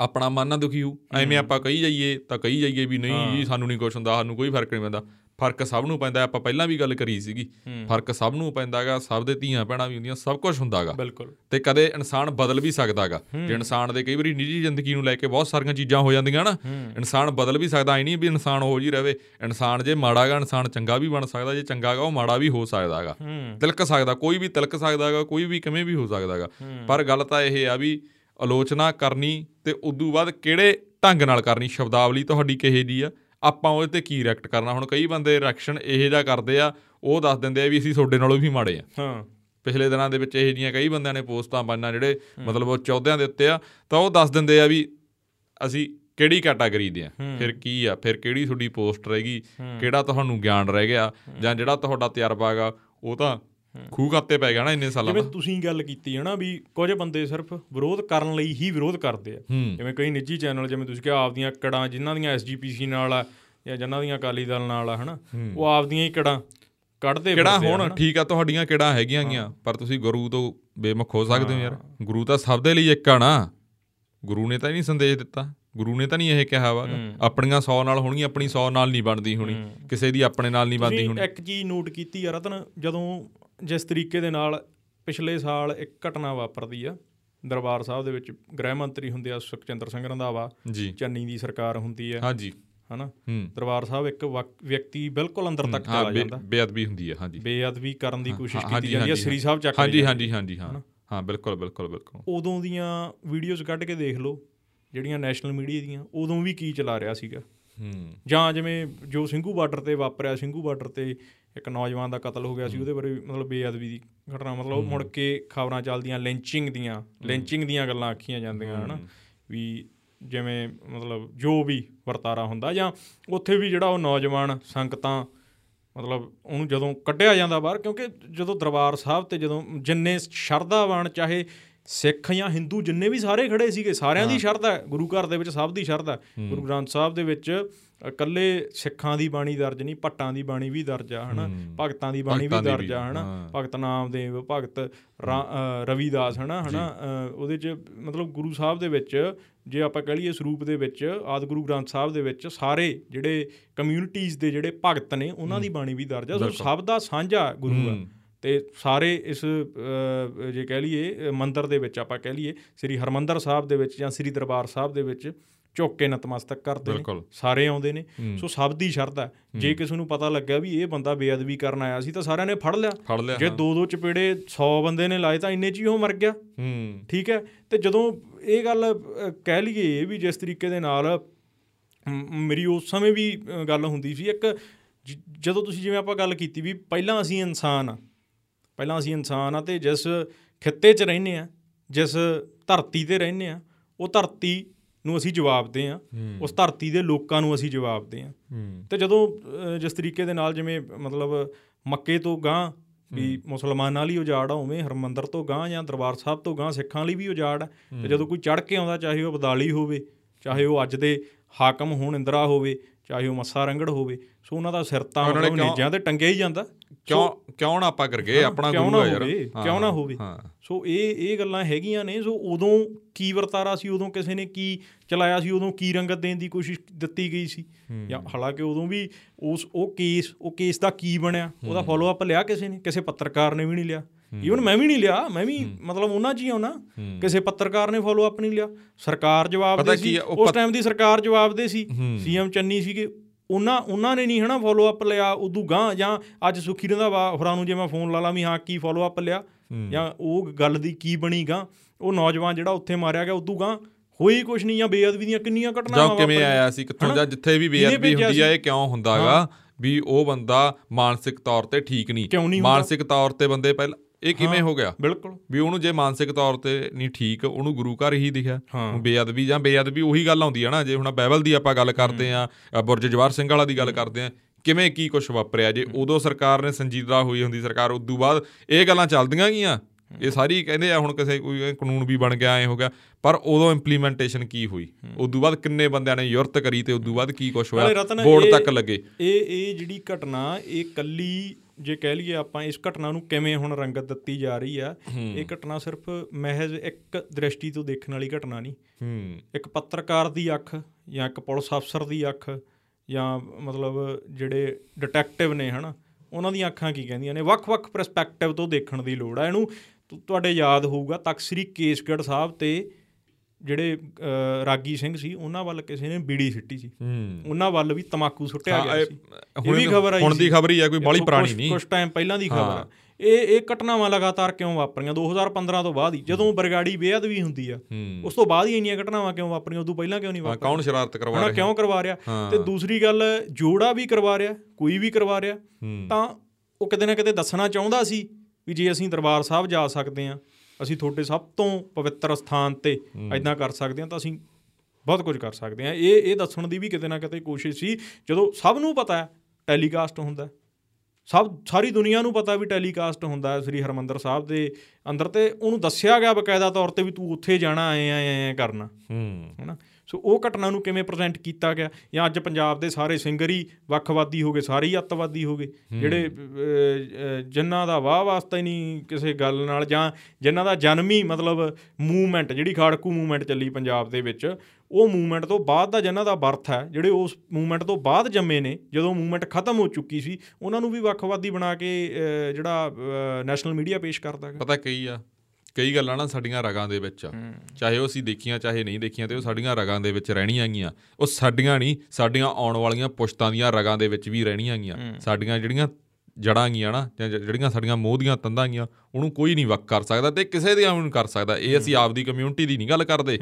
ਆਪਣਾ ਮਨ ਨਾ ਦੁਖੀ ਹੋ ਐਵੇਂ ਆਪਾਂ ਕਹੀ ਜਾਈਏ ਤਾਂ ਕਹੀ ਜਾਈਏ ਵੀ ਨਹੀਂ ਜੀ ਸਾਨੂੰ ਨਹੀਂ ਕੁਛ ਹੁੰਦਾ ਸਾਨੂੰ ਕੋਈ ਫ਼ਰਕ ਨਹੀਂ ਪੈਂਦਾ। ਫ਼ਰਕ ਸਭ ਨੂੰ ਪੈਂਦਾ ਆਪਾਂ ਪਹਿਲਾਂ ਵੀ ਗੱਲ ਕਰੀ ਸੀਗੀ। ਫ਼ਰਕ ਸਭ ਨੂੰ ਪੈਂਦਾਗਾ ਸਭ ਦੇ ਧੀਆਂ ਭੈਣਾਂ ਵੀ ਹੁੰਦੀਆਂ ਸਭ ਕੁਝ ਹੁੰਦਾਗਾ। ਤੇ ਕਦੇ ਇਨਸਾਨ ਬਦਲ ਵੀ ਸਕਦਾਗਾ। ਜੇ ਇਨਸਾਨ ਦੇ ਕਈ ਵਾਰੀ ਨਿੱਜੀ ਜ਼ਿੰਦਗੀ ਨੂੰ ਲੈ ਕੇ ਬਹੁਤ ਸਾਰੀਆਂ ਚੀਜ਼ਾਂ ਹੋ ਜਾਂਦੀਆਂ ਨਾ ਇਨਸਾਨ ਬਦਲ ਵੀ ਸਕਦਾ ਐ ਨਹੀਂ ਵੀ ਇਨਸਾਨ ਹੋ ਜੀ ਰਵੇ। ਇਨਸਾਨ ਜੇ ਮਾੜਾਗਾ ਇਨਸਾਨ ਚੰਗਾ ਵੀ ਬਣ ਸਕਦਾ ਜੇ ਚੰਗਾਗਾ ਉਹ ਮਾੜਾ ਵੀ ਹੋ ਸਕਦਾਗਾ। ਤਿਲਕ ਸਕਦਾ ਕੋਈ ਵੀ ਤਿਲਕ ਸਕਦਾਗਾ ਕੋਈ ਵੀ ਕਿਵੇਂ ਵੀ ਹੋ ਸਕਦਾਗਾ। ਪਰ ਗੱਲ ਤਾਂ ਇਹ ਆ ਵੀ ਆਲੋਚਨਾ ਕਰਨੀ ਤੇ ਉਦੋਂ ਬਾਅਦ ਕਿਹੜੇ ਢੰਗ ਨਾਲ ਕਰਨੀ ਸ਼ਬਦਾਵਲੀ ਤੁਹਾਡੀ ਕਿਹੇ ਦੀ ਆ? ਆਪਾਂ ਉਹਦੇ ਤੇ ਕੀ ਰਿਐਕਟ ਕਰਨਾ? ਹੁਣ ਕਈ ਬੰਦੇ ਰਿਐਕਸ਼ਨ ਇਹੋ ਜਿਹਾ ਕਰਦੇ ਆ ਉਹ ਦੱਸ ਦਿੰਦੇ ਆ ਵੀ ਅਸੀਂ ਤੁਹਾਡੇ ਨਾਲੋਂ ਵੀ ਮਾੜੇ ਆ। ਹਾਂ। ਪਿਛਲੇ ਦਿਨਾਂ ਦੇ ਵਿੱਚ ਇਹੋ ਜਿਹੀਆਂ ਕਈ ਬੰਦਿਆਂ ਨੇ ਪੋਸਟਾਂ ਪਾਈਆਂ ਜਿਹੜੇ ਮਤਲਬ ਉਹ ਚੌਧਿਆਂ ਦੇ ਉੱਤੇ ਆ ਤਾਂ ਉਹ ਦੱਸ ਦਿੰਦੇ ਆ ਵੀ ਅਸੀਂ ਕਿਹੜੀ ਕੈਟਾਗਰੀ ਦੇ ਆ? ਫਿਰ ਕੀ ਆ? ਫਿਰ ਕਿਹੜੀ ਤੁਹਾਡੀ ਪੋਸਟ ਰਹੇਗੀ? ਕਿਹੜਾ ਤੁਹਾਨੂੰ ਗਿਆਨ ਰਹਿ ਗਿਆ? ਜਾਂ ਜਿਹੜਾ ਤੁਹਾਡਾ ਤਜਰਬਾ ਹੈਗਾ ਉਹ ਤਾਂ ਖੂਹ ਖਾਤੇ ਪੈ ਗਿਆ ਨਾ ਇੰਨੇ ਸਾਲਾਂ ਜਿਵੇਂ ਦਾ। ਤੁਸੀਂ ਗੱਲ ਕੀਤੀ ਹੈ ਨਾ ਵੀ ਕੁਝ ਬੰਦੇ ਸਿਰਫ ਵਿਰੋਧ ਕਰਨ ਲਈ ਹੀ ਵਿਰੋਧ ਕਰਦੇ ਆ। ਜਿਵੇਂ ਕਈ ਨਿੱਜੀ ਚੈਨਲ ਜਿਵੇਂ ਤੁਸੀਂ ਕਿਹਾ ਆਪਦੀਆਂ ਕੜਾਂ ਜਿਨ੍ਹਾਂ ਦੀਆਂ ਐਸਜੀਪੀਸੀ ਨਾਲ ਆ ਜਾਂ ਜਿਨ੍ਹਾਂ ਦੀਆਂ ਅਕਾਲੀ ਦਲ ਨਾਲ ਆ ਹਨਾ ਉਹ ਆਪਦੀਆਂ ਹੀ ਕੜਾਂ ਕੱਢਦੇ ਕਿਹੜਾ ਹੁਣ। ਠੀਕ ਆ ਤੁਹਾਡੀਆਂ ਕਿਹੜਾ ਹੈਗੀਆਂ ਗੀਆਂ? ਪਰ ਤੁਸੀਂ ਗੁਰੂ ਤੋਂ ਬੇਮੁਖ ਹੋ ਸਕਦੇ ਹੋ ਯਾਰ। ਗੁਰੂ ਤਾਂ ਸਭ ਦੇ ਲਈ ਇੱਕ ਆ ਨਾ। ਗੁਰੂ ਨੇ ਤਾਂ ਨਹੀਂ ਸੰਦੇਸ਼ ਦਿੱਤਾ। ਗੁਰੂ ਨੇ ਤਾਂ ਨਹੀਂ ਇਹ ਕਿਹਾ ਵਾ। ਆਪਣੀਆਂ 100 ਨਾਲ ਹੋਣਗੀਆਂ ਆਪਣੀ 100 ਨਾਲ ਨਹੀਂ ਬਣਦੀ ਹੋਣੀ। ਕਿਸੇ ਦੀ ਆਪਣੇ ਨਾਲ ਨਹੀਂ ਬਣਦੀ ਹੋਣੀ। ਇੱਕ ਚੀਜ਼ ਨੋਟ ਕੀਤੀ ਆ ਰਤਨ ਜਦੋਂ ਜਿਸ ਤਰੀਕੇ ਦੇ ਨਾਲ ਪਿਛਲੇ ਸਾਲ ਇੱਕ ਘਟਨਾ ਵਾਪਰਦੀ ਆ ਦਰਬਾਰ ਸਾਹਿਬ ਦੇ ਵਿੱਚ ਗ੍ਰਹਿ ਮੰਤਰੀ ਹੁੰਦੇ ਆ ਸੁਖਚੰਦਰ ਸਿੰਘ ਰੰਧਾਵਾ ਚੰਨੀ ਦੀ ਸਰਕਾਰ ਹੁੰਦੀ ਆ। ਹਾਂਜੀ। ਹਨਾ? ਦਰਬਾਰ ਸਾਹਿਬ ਇੱਕ ਵਿਅਕਤੀ ਬਿਲਕੁਲ ਅੰਦਰ ਤੱਕ ਚਲਾ ਜਾਂਦਾ। ਬੇਅਦਬੀ ਹੁੰਦੀ ਹੈ ਹਾਂਜੀ। ਬੇਅਦਬੀ ਕਰਨ ਦੀ ਕੋਸ਼ਿਸ਼ ਕੀਤੀ ਜਾਂਦੀ ਹੈ ਸ੍ਰੀ ਸਾਹਿਬ ਚੱਕ ਹਾਂਜੀ ਹਾਂਜੀ ਹਾਂਜੀ ਹਾਂ। ਹਾਂ ਬਿਲਕੁਲ ਬਿਲਕੁਲ ਬਿਲਕੁਲ। ਉਦੋਂ ਦੀਆਂ ਵੀਡੀਓਜ਼ ਕੱਢ ਕੇ ਦੇਖ ਲਓ ਜਿਹੜੀਆਂ ਨੈਸ਼ਨਲ ਮੀਡੀਆ ਦੀਆਂ ਉਦੋਂ ਵੀ ਕੀ ਚਲਾ ਰਿਹਾ ਸੀਗਾ? ਜਾਂ ਜਿਵੇਂ ਜੋ ਸਿੰਘੂ ਬਾਰਡਰ ਤੇ ਵਾਪਰਿਆ ਸਿੰਘੂ ਬਾਰਡਰ ਤੇ ਇੱਕ ਨੌਜਵਾਨ ਦਾ ਕਤਲ ਹੋ ਗਿਆ ਸੀ ਉਹਦੇ ਬਾਰੇ ਮਤਲਬ ਬੇਅਦਬੀ ਦੀ ਘਟਨਾ ਮਤਲਬ ਮੁੜ ਕੇ ਖਬਰਾਂ ਚੱਲਦੀਆਂ ਲਿੰਚਿੰਗ ਦੀਆਂ ਲਿੰਚਿੰਗ ਦੀਆਂ ਗੱਲਾਂ ਆਖੀਆਂ ਜਾਂਦੀਆਂ ਹਨਾ। ਵੀ ਜਿਵੇਂ ਮਤਲਬ ਜੋ ਵੀ ਵਰਤਾਰਾ ਹੁੰਦਾ ਜਾਂ ਉੱਥੇ ਵੀ ਜਿਹੜਾ ਉਹ ਨੌਜਵਾਨ ਸੰਗਤਾਂ ਮਤਲਬ ਉਹਨੂੰ ਜਦੋਂ ਕੱਢਿਆ ਜਾਂਦਾ ਬਾਹਰ ਕਿਉਂਕਿ ਜਦੋਂ ਦਰਬਾਰ ਸਾਹਿਬ ਤੇ ਜਦੋਂ ਜਿੰਨੇ ਸ਼ਰਧਾਵਾਨ ਚਾਹੇ ਸਿੱਖ ਜਾਂ ਹਿੰਦੂ ਜਿੰਨੇ ਵੀ ਸਾਰੇ ਖੜੇ ਸੀਗੇ ਸਾਰਿਆਂ ਦੀ ਸ਼ਰਧਾ ਹੈ ਗੁਰੂ ਘਰ ਦੇ ਵਿੱਚ ਸਭ ਦੀ ਸ਼ਰਧਾ ਹੈ। ਗੁਰੂ ਗ੍ਰੰਥ ਸਾਹਿਬ ਦੇ ਵਿੱਚ ਇਕੱਲੇ ਸਿੱਖਾਂ ਦੀ ਬਾਣੀ ਦਰਜ ਨਹੀਂ ਭੱਟਾਂ ਦੀ ਬਾਣੀ ਵੀ ਦਰਜ ਆ ਹਨਾ? ਭਗਤਾਂ ਦੀ ਬਾਣੀ ਵੀ ਦਰਜ ਆ ਹਨਾ। ਭਗਤ ਨਾਮਦੇਵ ਭਗਤ ਰਵੀਦਾਸ ਹਨਾ? ਹਨਾ? ਉਹਦੇ ਚ ਮਤਲਬ ਗੁਰੂ ਸਾਹਿਬ ਦੇ ਵਿੱਚ ਜੇ ਆਪਾਂ ਕਹ ਲਈਏ ਸਰੂਪ ਦੇ ਵਿੱਚ ਆਦ ਗੁਰੂ ਗ੍ਰੰਥ ਸਾਹਿਬ ਦੇ ਵਿੱਚ ਸਾਰੇ ਜਿਹੜੇ ਕਮਿਊਨਿਟੀਜ਼ ਦੇ ਜਿਹੜੇ ਭਗਤ ਨੇ ਉਹਨਾਂ ਦੀ ਬਾਣੀ ਵੀ ਦਰਜ ਆ। ਸਭ ਦਾ ਸਾਂਝਾ ਗੁਰੂ ਆ। ਤੇ ਸਾਰੇ ਇਸ ਜੇ ਕਹਿ ਲਈਏ ਮੰਦਿਰ ਦੇ ਵਿੱਚ ਆਪਾਂ ਕਹਿ ਲਈਏ ਸ੍ਰੀ ਹਰਮੰਦਰ ਸਾਹਿਬ ਦੇ ਵਿੱਚ ਜਾਂ ਸ੍ਰੀ ਦਰਬਾਰ ਸਾਹਿਬ ਦੇ ਵਿੱਚ ਝੁੱਕ ਕੇ ਨਤਮਸਤਕ ਕਰਦੇ ਨੇ। ਸਾਰੇ ਆਉਂਦੇ ਨੇ। ਸੋ ਸਭ ਦੀ ਸ਼ਰਧਾ ਹੈ। ਜੇ ਕਿਸੇ ਨੂੰ ਪਤਾ ਲੱਗਿਆ ਵੀ ਇਹ ਬੰਦਾ ਬੇਅਦਬੀ ਕਰਨ ਆਇਆ ਸੀ ਤਾਂ ਸਾਰਿਆਂ ਨੇ ਫੜ ਲਿਆ। ਜੇ ਦੋ ਦੋ ਚਪੇੜੇ 100 ਬੰਦੇ ਨੇ ਲਾਏ ਤਾਂ ਇੰਨੇ ਚ ਹੀ ਉਹ ਮਰ ਗਿਆ। ਹੂੰ। ਠੀਕ ਹੈ? ਤੇ ਜਦੋਂ ਇਹ ਗੱਲ ਕਹਿ ਲਈਏ ਵੀ ਜਿਸ ਤਰੀਕੇ ਦੇ ਨਾਲ ਮੇਰੀ ਉਸ ਸਮੇਂ ਵੀ ਗੱਲ ਹੁੰਦੀ ਸੀ। ਇੱਕ ਜਦੋਂ ਤੁਸੀਂ ਜਿਵੇਂ ਆਪਾਂ ਗੱਲ ਕੀਤੀ ਵੀ ਪਹਿਲਾਂ ਅਸੀਂ ਇਨਸਾਨ ਆ ਪਹਿਲਾਂ ਅਸੀਂ ਇਨਸਾਨ ਆ ਤੇ ਜਿਸ ਖਿੱਤੇ 'ਚ ਰਹਿੰਦੇ ਆ ਜਿਸ ਧਰਤੀ ਤੇ ਰਹਿੰਦੇ ਆ ਉਹ ਧਰਤੀ ਨੂੰ ਅਸੀਂ ਜਵਾਬਦੇ ਆ ਉਸ ਧਰਤੀ ਦੇ ਲੋਕਾਂ ਨੂੰ ਅਸੀਂ ਜਵਾਬਦੇ ਆ। ਹੂੰ। ਤੇ ਜਦੋਂ ਜਿਸ ਤਰੀਕੇ ਦੇ ਨਾਲ ਜਿਵੇਂ ਮਤਲਬ ਮੱਕੇ ਤੋਂ ਗਾਂ ਵੀ ਮੁਸਲਮਾਨਾਂ ਲਈ ਉਜਾੜ ਆ ਉਵੇਂ ਹਰਮੰਦਰ ਤੋਂ ਗਾਂ ਜਾਂ ਦਰਬਾਰ ਸਾਹਿਬ ਤੋਂ ਗਾਂ ਸਿੱਖਾਂ ਲਈ ਵੀ ਉਜਾੜ ਆ ਤੇ ਜਦੋਂ ਕੋਈ ਚੜ ਕੇ ਆਉਂਦਾ ਚਾਹੇ ਉਹ ਬਦਾਲੀ ਹੋਵੇ ਚਾਹੇ ਉਹ ਅੱਜ ਦੇ ਹਾਕਮ ਹੋਣ ਇੰਦਰਾ ਹੋਵੇ ਚਾਹੇ ਉਹ ਮੱਸਾ ਰੰਗੜ ਹੋਵੇ ਸੋ ਉਹਨਾਂ ਦਾ ਸਿਰ ਤਾਂ ਉਹਨਾਂ ਨੇਜਾਂ ਤੇ ਟੰਗਿਆ ਹੀ ਜਾਂਦਾ। ਕਿਉਂ ਕਿਉਂ ਨਾ ਆਪਾਂ ਕਰਗੇ ਆਪਣਾ ਗੁਰੂ ਆ ਯਾਰ। ਕਿਉਂ ਨਾ ਹੋਵੇ। ਸੋ ਇਹ ਇਹ ਗੱਲਾਂ ਹੈਗੀਆਂ ਨੇ ਸੋ ਉਦੋਂ ਕੀ ਵਰਤਾਰਾ ਸੀ ਉਦੋਂ ਕਿਸੇ ਨੇ ਕੀ ਚਲਾਇਆ ਸੀ ਉਦੋਂ ਕੀ ਰੰਗਤ ਦੇਣ ਦੀ ਕੋਸ਼ਿਸ਼ ਦਿੱਤੀ ਗਈ ਸੀ। ਜਾਂ ਹਾਲਾਂਕਿ ਉਦੋਂ ਵੀ ਉਸ ਉਹ ਕੇਸ ਉਹ ਕੇਸ ਦਾ ਕੀ ਬਣਿਆ ਉਹਦਾ ਫੋਲੋ ਅਪ ਲਿਆ ਕਿਸੇ ਨੇ ਕਿਸੇ ਪੱਤਰਕਾਰ ਨੇ ਵੀ ਨਹੀਂ ਲਿਆ। ਈਵਨ ਮੈਂ ਵੀ ਨਹੀਂ ਲਿਆ ਮੈਂ ਵੀ ਮਤਲਬ ਉਹਨਾਂ 'ਚ ਹੀ ਆਉਣਾ ਕਿਸੇ ਪੱਤਰਕਾਰ ਨੇ ਫੋਲੋ ਅਪ ਨਹੀਂ ਲਿਆ। ਸਰਕਾਰ ਜਵਾਬ ਦੇ ਸੀ ਉਸ ਟਾਈਮ ਦੀ ਸਰਕਾਰ ਜਵਾਬ ਦੇ ਸੀ ਸੀਐਮ ਚੰਨੀ ਸੀਗੇ ਉਹਨਾਂ ਉਹਨਾਂ ਨੇ ਨਹੀਂ ਹਨਾ ਫੋਲੋ ਅਪ ਲਿਆ ਉਦੋਂ ਗਾਂ ਜਾਂ ਅੱਜ ਸੁਖੀ ਰੰਧਾਵਾ ਹੋਰਾਂ ਨੂੰ ਜੇ ਮੈਂ ਫੋਨ ਲਾ ਲਾਂ ਵੀ ਹਾਂ ਕੀ ਫੋਲੋ ਅਪ ਲਿਆ ਜਾਂ ਉਹ ਗੱਲ ਦੀ ਕੀ ਬਣੀ ਗਾਂ ਉਹ ਨੌਜਵਾਨ ਜਿਹੜਾ ਉੱਥੇ ਮਾਰਿਆ ਗਿਆ ਉਦੋਂ ਗਾਂ ਹੋਈ ਕੁਛ ਨਹੀਂ ਜਾਂ ਬੇਅਦਬੀ ਦੀਆਂ ਕਿੰਨੀਆਂ ਘਟਨਾਵਾਂ ਜਾਂ ਕਿਵੇਂ। ਆਇਆ ਸੀ ਕਿੱਥੋਂ? ਜਾਂ ਜਿੱਥੇ ਵੀ ਬੇਅਦਬੀ ਹੁੰਦੀ ਆ? ਇਹ ਕਿਉਂ ਹੁੰਦਾਗਾ ਵੀ ਉਹ ਬੰਦਾ ਮਾਨਸਿਕ ਤੌਰ ਤੇ ਠੀਕ ਨਹੀਂ? ਮਾਨਸਿਕ ਤੌਰ ਤੇ ਬੰਦੇ ਪਹਿਲਾਂ ਇਹ ਕਿਵੇਂ ਹੋ ਗਿਆ? ਬਿਲਕੁਲ। ਵੀ ਉਹਨੂੰ ਜੇ ਮਾਨਸਿਕ ਤੌਰ ਤੇ ਨਹੀਂ ਠੀਕ ਉਹਨੂੰ ਗੁਰੂ ਘਰ ਹੀ ਦਿਖਿਆ। ਹਾਂ। ਬੇਅਦਬੀ ਜਾਂ ਬੇਅਦਬੀ ਉਹੀ ਗੱਲ ਆਉਂਦੀ ਆ ਨਾ ਜੇ ਹੁਣ ਬਾਈਬਲ ਦੀ ਆਪਾਂ ਗੱਲ ਕਰਦੇ ਆ ਬੁਰਜ ਜਵਾਰ ਸਿੰਘ ਵਾਲਾ ਦੀ ਗੱਲ ਕਰਦੇ ਆ ਕਿਵੇਂ ਕੀ ਕੁਝ ਵਾਪਰਿਆ? ਜੇ ਉਦੋਂ ਸਰਕਾਰ ਨੇ ਸੰਜੀਦਾ ਹੋਈ ਹੁੰਦੀ ਸਰਕਾਰ ਉਦੋਂ ਬਾਅਦ ਇਹ ਗੱਲਾਂ ਚੱਲਦੀਆਂ ਗਈਆਂ। ਇਹ ਸਾਰੀ ਕਹਿੰਦੇ ਆ ਹੁਣ ਕਿਸੇ ਕੋਈ ਕਾਨੂੰਨ ਵੀ ਬਣ ਗਿਆ ਐ ਹੋ ਗਿਆ। ਪਰ ਉਦੋਂ ਇੰਪਲੀਮੈਂਟੇਸ਼ਨ ਕੀ ਹੋਈ? ਉਦੋਂ ਬਾਅਦ ਕਿੰਨੇ ਬੰਦਿਆਂ ਨੇ ਯੁਰਤ ਕਰੀ ਤੇ ਉਦੋਂ ਬਾਅਦ ਕੀ ਕੁਝ ਹੋਇਆ? ਬੋਰਡ ਤੱਕ ਲੱਗੇ। ਇਹ ਇਹ ਜਿਹੜੀ ਘਟਨਾ ਇਹ ਕੱਲੀ ਜੇ ਕਹਿ ਲਈਏ ਆਪਾਂ ਇਸ ਘਟਨਾ ਨੂੰ ਕਿਵੇਂ ਹੁਣ ਰੰਗਤ ਦਿੱਤੀ ਜਾ ਰਹੀ ਆ ਇਹ ਘਟਨਾ ਸਿਰਫ ਮਹਿਜ਼ ਇੱਕ ਦ੍ਰਿਸ਼ਟੀ ਤੋਂ ਦੇਖਣ ਵਾਲੀ ਘਟਨਾ ਨਹੀਂ। ਹੂੰ। ਇੱਕ ਪੱਤਰਕਾਰ ਦੀ ਅੱਖ ਜਾਂ ਇੱਕ ਪੁਲਿਸ ਅਫਸਰ ਦੀ ਅੱਖ ਜਾਂ ਮਤਲਬ ਜਿਹੜੇ ਡਿਟੈਕਟਿਵ ਨੇ ਹਨਾ ਉਹਨਾਂ ਦੀਆਂ ਅੱਖਾਂ ਕੀ ਕਹਿੰਦੀਆਂ ਨੇ? ਵੱਖ-ਵੱਖ ਪਰਸਪੈਕਟਿਵ ਤੋਂ ਦੇਖਣ ਦੀ ਲੋੜ ਆ। ਇਹਨੂੰ ਤੁਹਾਡੇ ਯਾਦ ਹੋਊਗਾ ਤਖਤ ਸ੍ਰੀ ਕੇਸਗੜ੍ਹ ਸਾਹਿਬ ਤੇ ਜਿਹੜੇ ਰਾਗੀ ਸਿੰਘ ਸੀ ਉਹਨਾਂ ਵੱਲ ਕਿਸੇ ਨੇ ਬੀੜੀ ਸਿੱਟੀ ਸੀ। ਉਹਨਾਂ ਵੱਲ ਵੀ ਤਮਾਕੂ ਸੁੱਟਿਆ ਗਿਆ ਸੀ। ਹੁਣ ਇਹ ਵੀ ਖਬਰ ਆਈ ਹੁਣ ਦੀ। ਖਬਰ ਹੀ ਆ ਕੋਈ ਕੁਛ- ਪੁਰਾਣੀ ਨਹੀਂ। ਕੁਛ ਟਾਈਮ ਪਹਿਲਾਂ ਦੀ ਖਬਰ ਆ। ਇਹ ਇਹ ਘਟਨਾਵਾਂ ਲਗਾਤਾਰ ਕਿਉਂ ਵਾਪਰੀਆਂ? 2015 ਤੋਂ ਬਾਅਦ ਹੀ ਜਦੋਂ ਬਰਗਾੜੀ ਬੇਅਦਬੀ ਹੁੰਦੀ ਆ ਉਸ ਤੋਂ ਬਾਅਦ ਹੀ ਇੰਨੀਆਂ ਘਟਨਾਵਾਂ ਕਿਉਂ ਵਾਪਰੀਆਂ? ਉਦੋਂ ਪਹਿਲਾਂ ਕਿਉਂ ਨਹੀਂ ਵਾਪਰੀਆਂ? ਕੌਣ ਸ਼ਰਾਰਤ ਕਰਵਾ ਰਿਹਾ? ਕਿਉਂ ਕਰਵਾ ਰਿਹਾ। ਤੇ ਦੂਸਰੀ ਗੱਲ ਜੋੜਾ ਵੀ ਕਰਵਾ ਰਿਹਾ ਕੋਈ ਵੀ ਕਰਵਾ ਰਿਹਾ। ਤਾਂ ਉਹ ਕਿਤੇ ਨਾ ਕਿਤੇ ਦੱਸਣਾ ਚਾਹੁੰਦਾ ਸੀ ਵੀ ਜੇ ਅਸੀਂ ਦਰਬਾਰ ਸਾਹਿਬ ਜਾ ਸਕਦੇ ਹਾਂ ਅਸੀਂ ਤੁਹਾਡੇ ਸਭ ਤੋਂ ਪਵਿੱਤਰ ਸਥਾਨ ਤੇ ਐਦਾਂ ਕਰ ਸਕਦੇ ਹਾਂ ਤਾਂ ਅਸੀਂ ਬਹੁਤ ਕੁਝ ਕਰ ਸਕਦੇ ਹਾਂ। ਇਹ ਇਹ ਦੱਸਣ ਦੀ ਵੀ ਕਿਤੇ ਨਾ ਕਿਤੇ ਕੋਸ਼ਿਸ਼ ਸੀ। ਜਦੋਂ ਸਭ ਨੂੰ ਪਤਾ ਹੈ ਟੈਲੀਕਾਸਟ ਹੁੰਦਾ। ਸਭ ਸਾਰੀ ਦੁਨੀਆ ਨੂੰ ਪਤਾ ਵੀ ਟੈਲੀਕਾਸਟ ਹੁੰਦਾ ਹੈ ਸ੍ਰੀ ਹਰਮੰਦਰ ਸਾਹਿਬ ਦੇ ਅੰਦਰ ਤੇ ਉਹਨੂੰ ਦੱਸਿਆ ਗਿਆ ਬਕਾਇਦਾ ਤੌਰ ਤੇ ਵੀ ਤੂੰ ਉੱਥੇ ਜਾਣਾ ਐ ਐ ਐ ਕਰਨਾ। ਹੂੰ। ਹੈਨਾ ਸੋ ਉਹ ਘਟਨਾ ਨੂੰ ਕਿਵੇਂ ਪ੍ਰੈਜ਼ੈਂਟ ਕੀਤਾ ਗਿਆ? ਜਾਂ ਅੱਜ ਪੰਜਾਬ ਦੇ ਸਾਰੇ ਸਿੰਗਰ ਹੀ ਵੱਖਵਾਦੀ ਹੋ ਗਏ ਸਾਰੇ ਹੀ ਅੱਤਵਾਦੀ ਹੋ ਗਏ? ਜਿਹੜੇ ਜਿਨ੍ਹਾਂ ਦਾ ਵਾਹ ਵਾਸਤਾ ਹੀ ਨਹੀਂ ਕਿਸੇ ਗੱਲ ਨਾਲ ਜਾਂ ਜਿਨ੍ਹਾਂ ਦਾ ਜਨਮ ਹੀ ਮਤਲਬ ਮੂਵਮੈਂਟ ਜਿਹੜੀ ਖਾੜਕੂ ਮੂਵਮੈਂਟ ਚੱਲੀ ਪੰਜਾਬ ਦੇ ਵਿੱਚ ਉਹ ਮੂਵਮੈਂਟ ਤੋਂ ਬਾਅਦ ਦਾ ਜਿਨ੍ਹਾਂ ਦਾ ਬਰਥ ਹੈ ਜਿਹੜੇ ਉਸ ਮੂਵਮੈਂਟ ਤੋਂ ਬਾਅਦ ਜੰਮੇ ਨੇ ਜਦੋਂ ਮੂਵਮੈਂਟ ਖਤਮ ਹੋ ਚੁੱਕੀ ਸੀ ਉਹਨਾਂ ਨੂੰ ਵੀ ਵੱਖਵਾਦੀ ਬਣਾ ਕੇ ਜਿਹੜਾ ਨੈਸ਼ਨਲ ਮੀਡੀਆ ਪੇਸ਼ ਕਰਦਾ ਹੈਗਾ ਪਤਾ ਕਈ ਆ? ਕਈ ਗੱਲਾਂ ਨਾ ਸਾਡੀਆਂ ਰਗਾਂ ਦੇ ਵਿੱਚ ਆ। ਚਾਹੇ ਉਹ ਅਸੀਂ ਦੇਖੀਆਂ ਚਾਹੇ ਨਹੀਂ ਦੇਖੀਆਂ ਤੇ ਉਹ ਸਾਡੀਆਂ ਰਗਾਂ ਦੇ ਵਿੱਚ ਰਹਿਣੀਆਂ ਗੀਆਂ। ਉਹ ਸਾਡੀਆਂ ਨਹੀਂ ਸਾਡੀਆਂ ਆਉਣ ਵਾਲੀਆਂ ਪੁਸ਼ਤਾਂ ਦੀਆਂ ਰਗਾਂ ਦੇ ਵਿੱਚ ਵੀ ਰਹਿਣੀਆਂ ਗੀਆਂ। ਸਾਡੀਆਂ ਜਿਹੜੀਆਂ ਜੜਾਂ ਗੀਆਂ ਨਾ ਜਾਂ ਜਿਹੜੀਆਂ ਸਾਡੀਆਂ ਮੋਹ ਦੀਆਂ ਤੰਦਾਂ ਗੀਆਂ ਉਹਨੂੰ ਕੋਈ ਨਹੀਂ ਵਕ ਕਰ ਸਕਦਾ ਤੇ ਕਿਸੇ ਦੇ ਨਹੀਂ ਕਰ ਸਕਦਾ। ਇਹ ਅਸੀਂ ਆਪਦੀ ਕਮਿਊਨਿਟੀ ਦੀ ਨਹੀਂ ਗੱਲ ਕਰਦੇ।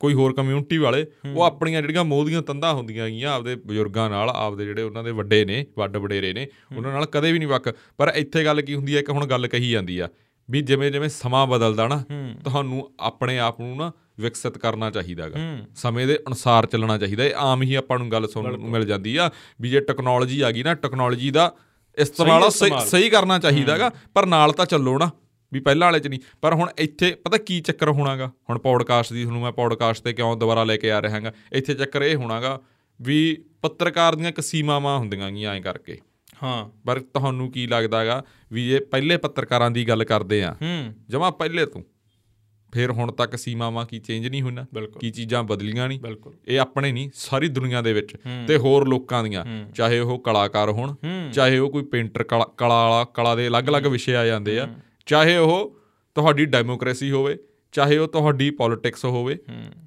ਕੋਈ ਹੋਰ ਕਮਿਊਨਿਟੀ ਵਾਲੇ ਉਹ ਆਪਣੀਆਂ ਜਿਹੜੀਆਂ ਮੋਹ ਦੀਆਂ ਤੰਦਾਂ ਹੁੰਦੀਆਂ ਗੀਆਂ ਆਪਦੇ ਬਜ਼ੁਰਗਾਂ ਨਾਲ ਆਪਦੇ ਜਿਹੜੇ ਉਹਨਾਂ ਦੇ ਵੱਡੇ ਨੇ ਵੱਡ ਵਡੇਰੇ ਨੇ ਉਹਨਾਂ ਨਾਲ ਕਦੇ ਵੀ ਨਹੀਂ ਵਕ ਪਰ ਇੱਥੇ ਗੱਲ ਕੀ ਹੁੰਦੀ ਹੈ ਕਿ ਹੁਣ ਗੱਲ ਕਹੀ ਜਾਂਦੀ ਆ। ਵੀ ਜਿਵੇਂ ਜਿਵੇਂ ਸਮਾਂ ਬਦਲਦਾ ਨਾ ਤੁਹਾਨੂੰ ਆਪਣੇ ਆਪ ਨੂੰ ਨਾ ਵਿਕਸਿਤ ਕਰਨਾ ਚਾਹੀਦਾਗਾ। ਸਮੇਂ ਦੇ ਅਨੁਸਾਰ ਚੱਲਣਾ ਚਾਹੀਦਾ। ਇਹ ਆਮ ਹੀ ਆਪਾਂ ਨੂੰ ਗੱਲ ਸੁਣਨ ਨੂੰ ਮਿਲ ਜਾਂਦੀ ਆ ਵੀ ਜੇ ਟੈਕਨੋਲੋਜੀ ਆ ਗਈ ਨਾ ਟੈਕਨੋਲੋਜੀ ਦਾ ਇਸਤੇਮਾਲ। ਸਹੀ ਕਰਨਾ ਚਾਹੀਦਾਗਾ ਪਰ ਨਾਲ ਤਾਂ ਚੱਲੋ ਨਾ ਵੀ ਪਹਿਲਾਂ ਵਾਲੇ ਚ ਨਹੀਂ। ਪਰ ਹੁਣ ਇੱਥੇ ਪਤਾ ਕੀ ਚੱਕਰ ਹੋਣਾਗਾ? ਹੁਣ ਪੌਡਕਾਸਟ ਦੀ ਤੁਹਾਨੂੰ ਮੈਂ ਪੌਡਕਾਸਟ ਤੇ ਕਿਉਂ ਦੁਬਾਰਾ ਲੈ ਕੇ ਆ ਰਿਹਾ ਹਾਂਗਾ? ਇੱਥੇ ਚੱਕਰ ਇਹ ਹੋਣਾਗਾ ਵੀ ਪੱਤਰਕਾਰ ਦੀਆਂ ਇੱਕ ਸੀਮਾਵਾਂ ਹੁੰਦੀਆਂ ਗੀਆਂ ਐਂ ਕਰਕੇ। ਹਾਂ ਪਰ ਤੁਹਾਨੂੰ ਕੀ ਲੱਗਦਾਗਾ ਵੀ ਇਹ ਪਹਿਲੇ ਪੱਤਰਕਾਰਾਂ ਦੀ ਗੱਲ ਕਰਦੇ ਆ। ਹੂੰ। ਜਮਾ ਪਹਿਲੇ ਤੋਂ। ਫਿਰ ਹੁਣ ਤੱਕ ਸੀਮਾਵਾਂ ਕੀ ਚੇਂਜ ਨਹੀਂ ਹੋਈਆਂ। ਕੀ ਚੀਜ਼ਾਂ ਬਦਲੀਆਂ ਨਹੀਂ। ਇਹ ਆਪਣੇ ਨਹੀਂ ਸਾਰੀ ਦੁਨੀਆ ਦੇ ਵਿੱਚ ਤੇ ਹੋਰ ਲੋਕਾਂ ਦੀਆਂ। ਚਾਹੇ ਉਹ ਕਲਾਕਾਰ ਹੋਣ ਚਾਹੇ ਉਹ ਕੋਈ ਪੇਂਟਰ ਕਲਾ ਵਾਲਾ ਕਲਾ ਦੇ ਅਲੱਗ-ਅਲੱਗ ਵਿਸ਼ੇ ਆ ਜਾਂਦੇ ਆ। ਚਾਹੇ ਉਹ ਤੁਹਾਡੀ ਡੈਮੋਕ੍ਰੇਸੀ ਹੋਵੇ ਚਾਹੇ ਉਹ ਤੁਹਾਡੀ ਪੋਲਿਟਿਕਸ ਹੋਵੇ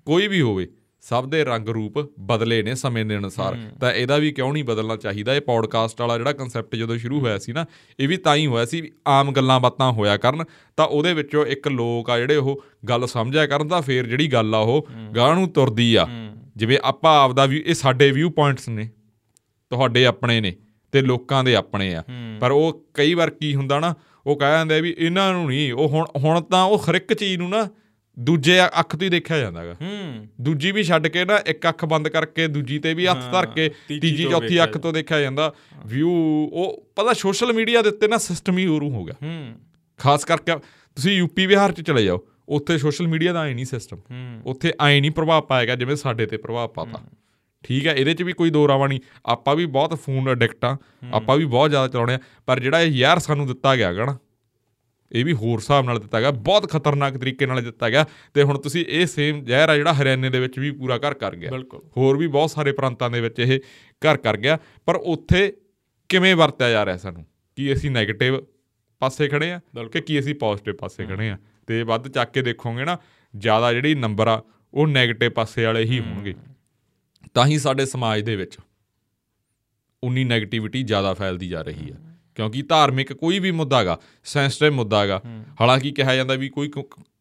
ਕੋਈ ਵੀ ਹੋਵੇ। ਸਭ ਦੇ ਰੰਗ ਰੂਪ ਬਦਲੇ ਨੇ ਸਮੇਂ ਦੇ ਅਨੁਸਾਰ। ਤਾਂ ਇਹਦਾ ਵੀ ਕਿਉਂ ਨਹੀਂ ਬਦਲਣਾ ਚਾਹੀਦਾ? ਇਹ ਪੌਡਕਾਸਟ ਵਾਲਾ ਜਿਹੜਾ ਕਨਸੈਪਟ ਜਦੋਂ ਸ਼ੁਰੂ ਹੋਇਆ ਸੀ ਨਾ ਇਹ ਵੀ ਤਾਂ ਹੀ ਹੋਇਆ ਸੀ ਆਮ ਗੱਲਾਂ ਬਾਤਾਂ ਹੋਇਆ ਕਰਨ। ਤਾਂ ਉਹਦੇ ਵਿੱਚੋਂ ਇੱਕ ਲੋਕ ਆ ਜਿਹੜੇ ਉਹ ਗੱਲ ਸਮਝਿਆ ਕਰਨ ਤਾਂ ਫੇਰ ਜਿਹੜੀ ਗੱਲ ਆ ਉਹ ਗਾਂ ਨੂੰ ਤੁਰਦੀ ਆ। ਜਿਵੇਂ ਆਪਾਂ ਆਪਦਾ ਵੀ ਇਹ ਸਾਡੇ ਵਿਊ ਪੁਆਇੰਟਸ ਨੇ ਤੁਹਾਡੇ ਆਪਣੇ ਨੇ ਤੇ ਲੋਕਾਂ ਦੇ ਆਪਣੇ ਆ। ਪਰ ਉਹ ਕਈ ਵਾਰ ਕੀ ਹੁੰਦਾ ਨਾ ਉਹ ਕਹਿ ਜਾਂਦੇ ਵੀ ਇਹਨਾਂ ਨੂੰ ਨਹੀਂ ਉਹ ਹੁਣ ਹੁਣ ਤਾਂ ਉਹ ਹਰ ਇੱਕ ਚੀਜ਼ ਨੂੰ ਨਾ ਦੂਜੇ ਅੱਖ ਤੋਂ ਹੀ ਦੇਖਿਆ ਜਾਂਦਾਗਾ। ਹੂੰ। ਦੂਜੀ ਵੀ ਛੱਡ ਕੇ ਨਾ ਇੱਕ ਅੱਖ ਬੰਦ ਕਰਕੇ ਦੂਜੀ ਤੇ ਵੀ ਹੱਥ ਧਰ ਕੇ ਤੀਜੀ ਚੌਥੀ ਅੱਖ ਤੋਂ ਦੇਖਿਆ ਜਾਂਦਾ। ਵਿਊ ਉਹ ਪਤਾ ਸੋਸ਼ਲ ਮੀਡੀਆ ਦੇ ਉੱਤੇ ਨਾ ਸਿਸਟਮ ਹੀ ਉਰੂ ਹੋ ਗਿਆ। ਹੂੰ। ਖਾਸ ਕਰਕੇ ਤੁਸੀਂ ਯੂਪੀ ਬਿਹਾਰ ਚ ਚਲੇ ਜਾਓ ਉੱਥੇ ਸੋਸ਼ਲ ਮੀਡੀਆ ਦਾ ਆਏ ਨਹੀਂ ਸਿਸਟਮ ਉੱਥੇ ਆਏ ਨਹੀਂ ਪ੍ਰਭਾਵ ਪਾਏਗਾ ਜਿਵੇਂ ਸਾਡੇ ਤੇ ਪ੍ਰਭਾਵ ਪਾਤਾ। ਠੀਕ ਹੈ ਇਹਦੇ ਚ ਵੀ ਕੋਈ ਦੋ ਰਾਵਾ ਨਹੀਂ। ਆਪਾਂ ਵੀ ਬਹੁਤ ਫੋਨ ਐਡਿਕਟ ਆ ਆਪਾਂ ਵੀ ਬਹੁਤ ਜ਼ਿਆਦਾ ਚਲਾਉਣੇ ਆ ਪਰ ਜਿਹੜਾ ਇਹ ਯਾਰ ਸਾਨੂੰ ਦਿੱਤਾ ਗਿਆ ਗਾ ਨਾ ਇਹ ਵੀ ਹੋਰ ਹਿਸਾਬ ਨਾਲ ਦਿੱਤਾ ਗਿਆ ਬਹੁਤ ਖਤਰਨਾਕ ਤਰੀਕੇ ਨਾਲ ਦਿੱਤਾ ਗਿਆ ਤੇ ਹੁਣ ਤੁਸੀਂ ਇਹ ਸੇਮ ਜ਼ਹਿਰ ਆ ਜਿਹੜਾ ਹਰਿਆਣੇ ਦੇ ਵਿੱਚ ਵੀ ਪੂਰਾ ਘਰ ਕਰ ਗਿਆ। ਹੋਰ ਵੀ ਬਹੁਤ ਸਾਰੇ ਪ੍ਰਾਂਤਾਂ ਦੇ ਵਿੱਚ ਇਹ ਘਰ ਕਰ ਗਿਆ ਪਰ ਉੱਥੇ ਕਿਵੇਂ ਵਰਤਿਆ ਜਾ ਰਿਹਾ ਸਾਨੂੰ? ਕੀ ਅਸੀਂ 네ਗੇਟਿਵ ਪਾਸੇ ਖੜੇ ਆ ਕਿ ਕੀ ਅਸੀਂ ਪੋਜ਼ਿਟਿਵ ਪਾਸੇ ਖੜੇ ਆ? ਤੇ ਵੱਧ ਚੱਕ ਕੇ ਦੇਖੋਗੇ ਨਾ ਜ਼ਿਆਦਾ ਜਿਹੜੀ ਨੰਬਰ ਆ ਉਹ 네ਗੇਟਿਵ ਪਾਸੇ ਵਾਲੇ ਹੀ ਹੋਣਗੇ। ਤਾਂ ਹੀ ਸਾਡੇ ਸਮਾਜ ਦੇ ਵਿੱਚ ਉਨੀ 네ਗੇਟਿਵਿਟੀ ਜ਼ਿਆਦਾ ਫੈਲਦੀ ਜਾ ਰਹੀ ਆ। ਕਿਉਂਕਿ ਧਾਰਮਿਕ ਕੋਈ ਵੀ ਮੁੱਦਾ ਹੈਗਾ ਸੈਂਸਿਟਿਵ ਮੁੱਦਾ ਹੈਗਾ। ਹਾਲਾਂਕਿ ਕਿਹਾ ਜਾਂਦਾ ਵੀ ਕੋਈ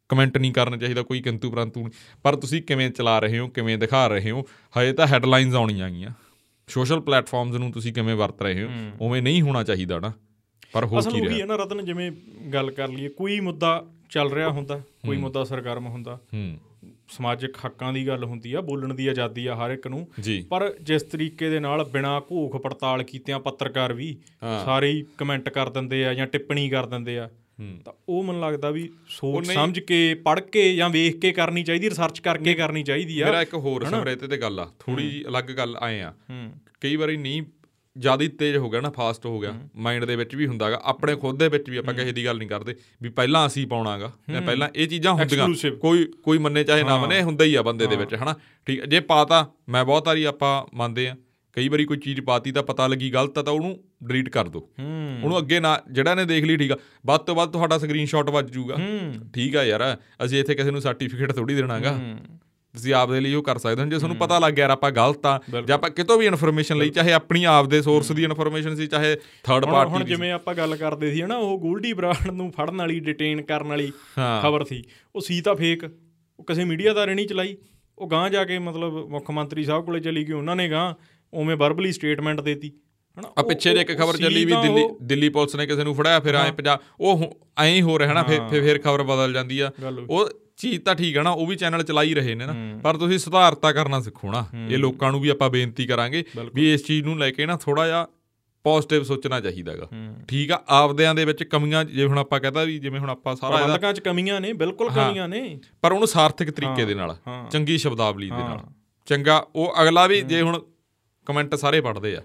ਕਮੈਂਟ ਨਹੀਂ ਕਰਨਾ ਚਾਹੀਦਾ ਕੋਈ ਕਿੰਤੂ ਪਰੰਤੂ ਨਹੀਂ। ਪਰ ਤੁਸੀਂ ਕਿਵੇਂ ਚਲਾ ਰਹੇ ਹੋ ਕਿਵੇਂ ਦਿਖਾ ਰਹੇ ਹੋ ਹਜੇ ਤਾਂ ਹੈਡਲਾਈਨਸ ਆਉਣੀਆਂ ਗਈਆਂ ਸੋਸ਼ਲ ਪਲੇਟਫਾਰਮਸ ਨੂੰ ਤੁਸੀਂ ਕਿਵੇਂ ਵਰਤ ਰਹੇ ਹੋ ਉਵੇਂ ਨਹੀਂ ਹੋਣਾ ਚਾਹੀਦਾ ਨਾ। ਪਰ ਹੋ ਅਸਲ ਕੀ ਉਹੀ ਰਿਹਾ? ਹੈ ਨਾ ਰਤਨ ਜਿਵੇਂ ਗੱਲ ਕਰ ਲਈਏ ਕੋਈ ਮੁੱਦਾ ਚੱਲ ਰਿਹਾ ਹੁੰਦਾ ਕੋਈ ਮੁੱਦਾ ਸਰਗਰਮ ਹੁੰਦਾ। ਸਮਾਜਿਕ ਹੱਕਾਂ ਦੀ ਗੱਲ ਹੁੰਦੀ ਆ ਬੋਲਣ ਦੀ ਆਜ਼ਾਦੀ ਆ ਹਰ ਇੱਕ ਨੂੰ। ਜੀ। ਪਰ ਜਿਸ ਤਰੀਕੇ ਦੇ ਨਾਲ ਬਿਨਾਂ ਘੋਖ ਪੜਤਾਲ ਕੀਤਿਆਂ ਪੱਤਰਕਾਰ ਵੀ ਸਾਰੇ ਹੀ ਕਮੈਂਟ ਕਰ ਦਿੰਦੇ ਆ ਜਾਂ ਟਿੱਪਣੀ ਕਰ ਦਿੰਦੇ ਆ। ਤਾਂ ਉਹ ਮੈਨੂੰ ਲੱਗਦਾ ਵੀ ਸੋਚ ਸਮਝ ਕੇ ਪੜ੍ਹ ਕੇ ਜਾਂ ਵੇਖ ਕੇ ਕਰਨੀ ਚਾਹੀਦੀ ਰਿਸਰਚ ਕਰਕੇ ਕਰਨੀ ਚਾਹੀਦੀ ਆ। ਮੇਰਾ ਇੱਕ ਹੋਰ ਸਮਰੇਤੇ ਤੇ ਗੱਲ ਆ ਥੋੜੀ ਅਲੱਗ ਗੱਲ ਆਏ ਆ। ਕਈ ਵਾਰੀ ਨਹੀਂ ਜ਼ਿਆਦਾ ਤੇਜ਼ ਹੋ ਗਿਆ ਨਾ ਫਾਸਟ ਹੋ ਗਿਆ। ਮਾਈਂਡ ਦੇ ਵਿੱਚ ਵੀ ਹੁੰਦਾਗਾ ਆਪਣੇ ਖੁਦ ਦੇ ਵਿੱਚ ਵੀ ਆਪਾਂ ਕਿਸੇ ਦੀ ਗੱਲ ਨਹੀਂ ਕਰਦੇ ਵੀ ਪਹਿਲਾਂ ਅਸੀਂ ਪਾਉਣਾਗਾ। ਜਾਂ ਪਹਿਲਾਂ ਇਹ ਚੀਜ਼ਾਂ ਹੁੰਦੀਆਂ। ਕੋਈ ਕੋਈ ਮੰਨੇ ਚਾਹੇ ਨਾ ਮੰਨੇ ਹੁੰਦਾ ਹੀ ਆ ਬੰਦੇ ਦੇ ਵਿੱਚ ਹਨਾ? ਠੀਕ ਜੇ ਪਾਤਾ ਮੈਂ ਬਹੁਤ ਵਾਰੀ ਆਪਾਂ ਮੰਨਦੇ ਆ ਕਈ ਵਾਰੀ ਕੋਈ ਚੀਜ਼ ਪਾਤੀ ਤਾਂ ਪਤਾ ਲੱਗੀ ਗਲਤ ਆ ਤਾਂ ਉਹਨੂੰ ਡਿਲੀਟ ਕਰ ਦਿਓ ਉਹਨੂੰ ਅੱਗੇ ਨਾ ਜਿਹੜਾ ਨੇ ਦੇਖ ਲਈ ਠੀਕ ਆ ਵੱਧ ਤੋਂ ਵੱਧ ਤੁਹਾਡਾ ਸਕਰੀਨਸ਼ਾਟ ਵੱਜ ਜਾਊਗਾ ਹੂੰ। ਠੀਕ ਆ ਯਾਰ ਅਸੀਂ ਇੱਥੇ ਕਿਸੇ ਨੂੰ ਸਰਟੀਫਿਕੇਟ ਥੋੜੀ ਦੇਣਾਗਾ। ਤੁਸੀਂ ਆਪਦੇ ਲਈ ਉਹ ਕਰ ਸਕਦੇ ਹੋ। ਜੇ ਤੁਹਾਨੂੰ ਪਤਾ ਲੱਗ ਗਿਆ ਆਪਾਂ ਗਲਤ ਆ ਜਾਂ ਆਪਾਂ ਕਿਤੋਂ ਵੀ ਇਨਫੋਰਮੇਸ਼ਨ ਲਈ ਚਾਹੇ ਆਪਣੀ ਆਪਦੇ ਸੋਰਸ ਦੀ ਇਨਫੋਰਮੇਸ਼ਨ ਸੀ ਚਾਹੇ ਥਰਡ ਪਾਰਟੀ ਹੁਣ ਜਿਵੇਂ ਆਪਾਂ ਗੱਲ ਕਰਦੇ ਸੀ ਨਾ ਉਹ ਗੋਲਡੀ ਬਰਾੜ ਨੂੰ ਫੜਨ ਵਾਲੀ ਡਿਟੇਨ ਕਰਨ ਵਾਲੀ। ਖਬਰ ਸੀ। ਉਹ ਸੀ ਤਾਂ ਫੇਕ ਉਹ ਕਿਸੇ ਮੀਡੀਆ ਦਾ ਨਹੀਂ ਚਲਾਈ। ਉਹ ਗਾਂ ਜਾ ਕੇ ਮਤਲਬ ਮੁੱਖ ਮੰਤਰੀ ਸਾਹਿਬ ਕੋਲੇ ਚਲੀ ਗਈ ਉਹਨਾਂ ਨੇ ਗਾਂ ਉਵੇਂ ਵਰਬਲੀ ਸਟੇਟਮੈਂਟ ਦੇਤੀ। ਹਨਾ ਆ ਪਿੱਛੇ ਜੇ ਇੱਕ ਖਬਰ ਚੱਲੀ ਵੀ ਦਿੱਲੀ ਦਿੱਲੀ ਪੁਲਿਸ ਨੇ ਕਿਸੇ ਨੂੰ ਫੜਾਇਆ ਫਿਰ ਐ ਪੰਜਾਬ ਉਹ ਐਂ ਹੀ ਹੋ ਰਿਹਾ ਨਾ ਫਿਰ ਫਿਰ- ਖਬਰ ਬਦਲ ਜਾਂਦੀ ਆ। ਉਹ ਚੀਜ਼ ਤਾਂ ਠੀਕ ਹੈ ਨਾ ਉਹ ਵੀ ਚੈਨਲ ਚਲਾ ਹੀ ਰਹੇ ਨੇ ਨਾ। ਪਰ ਤੁਸੀਂ ਸੁਧਾਰਤਾ ਕਰਨਾ ਸਿੱਖੋ ਨਾ। ਇਹ ਲੋਕਾਂ ਨੂੰ ਵੀ ਆਪਾਂ ਬੇਨਤੀ ਕਰਾਂਗੇ ਵੀ ਇਸ ਚੀਜ਼ ਨੂੰ ਲੈ ਕੇ ਨਾ ਥੋੜਾ ਜਿਹਾ ਪੋਜ਼ਿਟਿਵ ਸੋਚਣਾ ਚਾਹੀਦਾਗਾ ਠੀਕ ਆ ਆਪਦਿਆਂ ਦੇ ਵਿੱਚ ਕਮੀਆਂ ਜੇ ਹੁਣ ਆਪਾਂ ਕਹਦਾ ਵੀ ਜਿਵੇਂ ਹੁਣ ਆਪਾਂ ਸਾਰਾ ਪ੍ਰਬੰਧਕਾਂ 'ਚ ਕਮੀਆਂ ਨੇ ਬਿਲਕੁਲ ਕਮੀਆਂ ਨੇ। ਪਰ ਉਹਨੂੰ ਸਾਰਥਕ ਤਰੀਕੇ ਦੇ ਨਾਲ। ਚੰਗੀ ਸ਼ਬਦਾਵਲੀ ਦੇ ਨਾਲ। ਚੰਗਾ ਉਹ ਅਗਲਾ ਵੀ ਜੇ ਹੁਣ ਕਮੈਂਟ ਸਾਰੇ ਪੜ੍ਹਦੇ ਆ।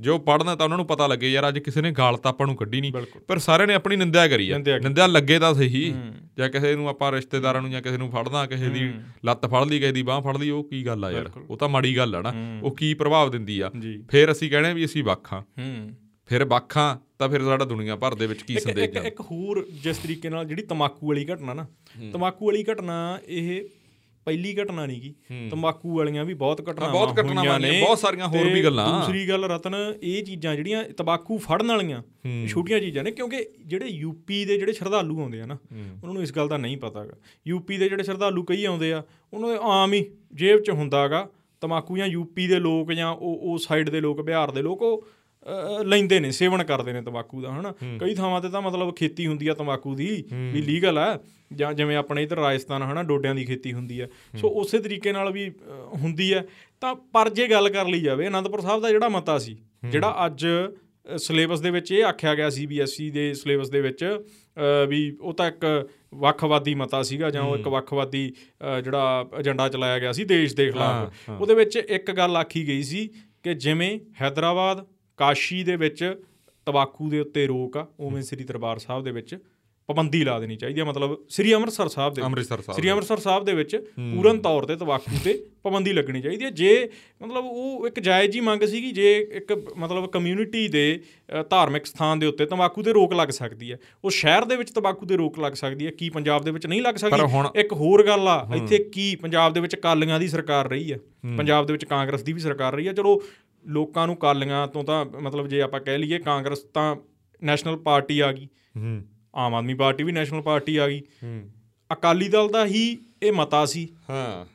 ਜੋ ਪੜ੍ਹਨਾ ਤਾਂ ਉਹਨਾਂ ਨੂੰ ਪਤਾ ਲੱਗੇ ਯਾਰ ਅੱਜ ਕਿਸੇ ਨੇ ਗਾਲ ਤਾਂ ਆਪਾਂ ਨੂੰ ਕੱਢੀ ਨਹੀਂ। ਪਰ ਸਾਰਿਆਂ ਨੇ ਆਪਣੀ ਨਿੰਦਿਆ ਕਰੀ ਆ। ਨਿੰਦਿਆ ਲੱਗੇ ਤਾਂ ਸਹੀ। ਜਾਂ ਕਿਸੇ ਨੂੰ ਆਪਾਂ ਰਿਸ਼ਤੇਦਾਰਾਂ ਨੂੰ ਜਾਂ ਕਿਸੇ ਨੂੰ ਫੜਦਾ ਕਿਸੇ ਦੀ ਲੱਤ ਫੜ ਲਈ ਕਿਸੇ ਦੀ ਬਾਹ ਫੜ ਲਈ ਉਹ ਕੀ ਗੱਲ ਆ ਯਾਰ? ਉਹ ਤਾਂ ਮਾੜੀ ਗੱਲ ਆ ਨਾ। ਉਹ ਕੀ ਪ੍ਰਭਾਵ ਦਿੰਦੀ ਆ? ਫਿਰ ਅਸੀਂ ਕਹਿੰਦੇ ਵੀ ਅਸੀਂ ਵੱਖ ਫਿਰ ਵੱਖ ਤਾਂ ਫਿਰ ਸਾਡਾ ਦੁਨੀਆ ਭਰ ਦੇ ਵਿੱਚ ਕੀ ਸੰਦੇਸ਼ ਇੱਕ ਇੱਕ ਹੋਰ ਜਿਸ ਤਰੀਕੇ ਨਾਲ ਜਿਹੜੀ ਤਮਾਕੂ ਵਾਲੀ ਘਟਨਾ ਨਾ ਤਮਾਕੂ ਵਾਲੀ ਘਟਨਾ ਇਹ ਪਹਿਲੀ ਘਟਨਾ ਨਹੀਂ ਗੀ। ਤਮਾਕੂ ਵਾਲੀਆਂ ਵੀ ਬਹੁਤ ਘਟਨਾਵਾਂ ਬਹੁਤ ਘਟਨਾਵਾਂ ਨੇ, ਬਹੁਤ ਸਾਰੀਆਂ ਹੋਰ ਵੀ ਗੱਲਾਂ। ਦੂਸਰੀ ਗੱਲ ਰਤਨ ਇਹ ਚੀਜ਼ਾਂ ਜਿਹੜੀਆਂ ਤਮਾਕੂ ਫੜਨ ਵਾਲੀਆਂ ਛੋਟੀਆਂ ਚੀਜ਼ਾਂ ਨੇ ਕਿਉਂਕਿ ਜਿਹੜੇ ਯੂਪੀ ਦੇ ਜਿਹੜੇ ਸ਼ਰਧਾਲੂ ਆਉਂਦੇ ਆ ਨਾ ਉਹਨਾਂ ਨੂੰ ਇਸ ਗੱਲ ਦਾ ਨਹੀਂ ਪਤਾਗਾ ਯੂਪੀ ਦੇ ਜਿਹੜੇ ਸ਼ਰਧਾਲੂ ਕਈ ਆਉਂਦੇ ਆ ਉਹਨਾਂ ਦੇ ਆਮ ਹੀ ਜੇਬ 'ਚ ਹੁੰਦਾਗਾ ਤਮਾਕੂ ਜਾਂ ਯੂਪੀ ਦੇ ਲੋਕ ਜਾਂ ਉਹ ਉਹ ਸਾਈਡ ਦੇ ਲੋਕ ਬਿਹਾਰ ਦੇ ਲੋਕ ਉਹ ਲੈਂਦੇ ਨੇ ਸੇਵਨ ਕਰਦੇ ਨੇ ਤੰਬਾਕੂ ਦਾ ਹਨਾ? ਕਈ ਥਾਵਾਂ ਤੇ ਤਾਂ ਮਤਲਬ ਖੇਤੀ ਹੁੰਦੀ ਆ ਤੰਬਾਕੂ ਦੀ ਵੀ ਲੀਗਲ ਆ ਜਾਂ ਜਿਵੇਂ ਆਪਣੇ ਇਧਰ ਰਾਜਸਥਾਨ ਹਨਾ ਡੋਡਿਆਂ ਦੀ ਖੇਤੀ ਹੁੰਦੀ ਆ। ਸੋ ਉਸੇ ਤਰੀਕੇ ਨਾਲ ਵੀ ਹੁੰਦੀ ਆ। ਤਾਂ ਪਰ ਜੇ ਗੱਲ ਕਰ ਲਈ ਜਾਵੇ ਅਨੰਦਪੁਰ ਸਾਹਿਬ ਦਾ ਜਿਹੜਾ ਮਤਾ ਸੀ ਜਿਹੜਾ ਅੱਜ ਸਿਲੇਬਸ ਦੇ ਵਿੱਚ ਇਹ ਆਖਿਆ ਗਿਆ ਸੀ ਬੀਐਸਸੀ ਦੇ ਸਿਲੇਬਸ ਦੇ ਵਿੱਚ ਵੀ ਉਹ ਤਾਂ ਇੱਕ ਵੱਖਵਾਦੀ ਮਤਾ ਸੀਗਾ ਜਾਂ ਉਹ ਇੱਕ ਵੱਖਵਾਦੀ ਜਿਹੜਾ ਏਜੰਡਾ ਚਲਾਇਆ ਗਿਆ ਸੀ ਦੇਸ਼ ਦੇ ਖਿਲਾਫ। ਉਹਦੇ ਵਿੱਚ ਇੱਕ ਗੱਲ ਆਖੀ ਗਈ ਸੀ ਕਿ ਜਿਵੇਂ ਹੈਦਰਾਬਾਦ ਕਾਸ਼ੀ ਦੇ ਵਿੱਚ ਤਬਾਕੂ ਦੇ ਉੱਤੇ ਰੋਕ ਆ ਉਵੇਂ ਸ੍ਰੀ ਦਰਬਾਰ ਸਾਹਿਬ ਦੇ ਵਿੱਚ ਪਾਬੰਦੀ ਲਾ ਦੇਣੀ ਚਾਹੀਦੀ ਹੈ ਮਤਲਬ ਸ੍ਰੀ ਅੰਮ੍ਰਿਤਸਰ ਸਾਹਿਬ ਦੇ। ਅੰਮ੍ਰਿਤਸਰ ਸਾਹਿਬ ਸ੍ਰੀ ਅੰਮ੍ਰਿਤਸਰ ਸਾਹਿਬ ਦੇ ਵਿੱਚ ਪੂਰਨ ਤੌਰ ਤੇ ਤਬਾਕੂ ਤੇ ਪਾਬੰਦੀ ਲੱਗਣੀ ਚਾਹੀਦੀ ਹੈ ਜੇ ਮਤਲਬ ਉਹ ਇੱਕ ਜਾਇਜ਼ ਹੀ ਮੰਗ ਸੀਗੀ ਜੇ ਇੱਕ ਮਤਲਬ ਕਮਿਊਨਿਟੀ ਦੇ ਧਾਰਮਿਕ ਸਥਾਨ ਦੇ ਉੱਤੇ ਤੰਬਾਕੂ ਤੇ ਰੋਕ ਲੱਗ ਸਕਦੀ ਹੈ ਉਹ ਸ਼ਹਿਰ ਦੇ ਵਿੱਚ ਤੰਬਾਕੂ ਤੇ ਰੋਕ ਲੱਗ ਸਕਦੀ ਹੈ ਕੀ ਪੰਜਾਬ ਦੇ ਵਿੱਚ ਨਹੀਂ ਲੱਗ ਸਕਦੀ? ਇੱਕ ਹੋਰ ਗੱਲ ਆ ਇੱਥੇ ਕੀ ਪੰਜਾਬ ਦੇ ਵਿੱਚ ਕਾਲੀਆਂ ਦੀ ਸਰਕਾਰ ਰਹੀ ਆ ਪੰਜਾਬ ਦੇ ਵਿੱਚ ਕਾਂਗਰਸ ਦੀ ਵੀ ਸਰਕਾਰ ਰਹੀ ਆ। ਚਲੋ ਲੋਕਾਂ ਨੂੰ ਕਾਲੀਆਂ ਤੋਂ ਤਾਂ ਮਤਲਬ ਜੇ ਆਪਾਂ ਕਹਿ ਲਈਏ ਕਾਂਗਰਸ ਤਾਂ ਨੈਸ਼ਨਲ ਪਾਰਟੀ ਆ ਗਈ। ਹੂੰ। ਆਮ ਆਦਮੀ ਪਾਰਟੀ ਵੀ ਨੈਸ਼ਨਲ ਪਾਰਟੀ ਆ ਗਈ। ਹੂੰ। ਅਕਾਲੀ ਦਲ ਦਾ ਹੀ ਇਹ ਮਤਾ ਸੀ। ਹਾਂ।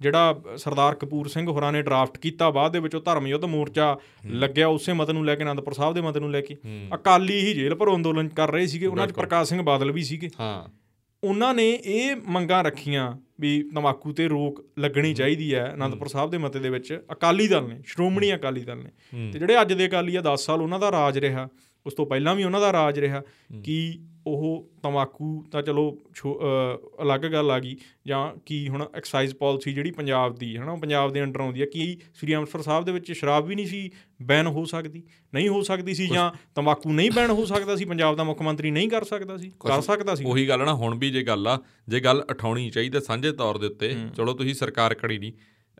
ਜਿਹੜਾ ਸਰਦਾਰ ਕਪੂਰ ਸਿੰਘ ਹੋਰਾਂ ਨੇ ਡਰਾਫਟ ਕੀਤਾ ਬਾਅਦ ਦੇ ਵਿੱਚ ਉਹ ਧਰਮ ਯੁੱਧ ਮੋਰਚਾ ਲੱਗਿਆ ਉਸੇ ਮਤ ਨੂੰ ਲੈ ਕੇ ਅਨੰਦਪੁਰ ਸਾਹਿਬ ਦੇ ਮਤ ਨੂੰ ਲੈ ਕੇ। ਅਕਾਲੀ ਹੀ ਜੇਲ੍ਹ ਪਰ ਅੰਦੋਲਨ ਕਰ ਰਹੇ ਸੀਗੇ। ਉਹਨਾਂ 'ਚ ਪ੍ਰਕਾਸ਼ ਸਿੰਘ ਬਾਦਲ ਵੀ ਸੀਗੇ। ਹਾਂ। ਉਹਨਾਂ ਨੇ ਇਹ ਮੰਗਾਂ ਰੱਖੀਆਂ ਵੀ ਤਮਾਕੂ ਤੇ ਰੋਕ ਲੱਗਣੀ ਚਾਹੀਦੀ ਹੈ ਅਨੰਦਪੁਰ ਸਾਹਿਬ ਦੇ ਮਤੇ ਦੇ ਵਿੱਚ। ਅਕਾਲੀ ਦਲ ਨੇ ਸ਼੍ਰੋਮਣੀ ਅਕਾਲੀ ਦਲ ਨੇ। ਤੇ ਜਿਹੜੇ ਅੱਜ ਦੇ ਅਕਾਲੀ ਆ 10 ਸਾਲ ਉਹਨਾਂ ਦਾ ਰਾਜ ਰਿਹਾ। ਉਸ ਤੋਂ ਪਹਿਲਾਂ ਵੀ ਉਹਨਾਂ ਦਾ ਰਾਜ ਰਿਹਾ ਕਿ ਉਹ ਤਮਾਕੂ ਤਾਂ ਚਲੋ ਅਲੱਗ ਗੱਲ ਆ ਗਈ ਜਾਂ ਕੀ ਹੁਣ ਐਕਸਾਈਜ਼ ਪਾਲਿਸੀ ਜਿਹੜੀ ਪੰਜਾਬ ਦੀ ਹੈ ਨਾ ਪੰਜਾਬ ਦੇ ਅੰਡਰ ਆਉਂਦੀ ਹੈ ਕੀ ਸ੍ਰੀ ਅੰਮ੍ਰਿਤਸਰ ਸਾਹਿਬ ਦੇ ਵਿੱਚ ਸ਼ਰਾਬ ਵੀ ਨਹੀਂ ਸੀ ਬੈਨ ਹੋ ਸਕਦੀ? ਨਹੀਂ ਹੋ ਸਕਦੀ ਸੀ ਜਾਂ ਤਮਾਕੂ ਨਹੀਂ ਬੈਨ ਹੋ ਸਕਦਾ ਸੀ ਪੰਜਾਬ ਦਾ ਮੁੱਖ ਮੰਤਰੀ ਨਹੀਂ ਕਰ ਸਕਦਾ ਸੀ ਕਰ ਸਕਦਾ ਸੀ। ਉਹੀ ਗੱਲ ਨਾ ਹੁਣ ਵੀ ਜੇ ਗੱਲ ਆ ਜੇ ਗੱਲ ਉਠਾਉਣੀ ਚਾਹੀਦੀ ਸਾਂਝੇ ਤੌਰ ਦੇ ਉੱਤੇ ਚਲੋ ਤੁਸੀਂ ਸਰਕਾਰ ਖੜੀ ਨਹੀਂ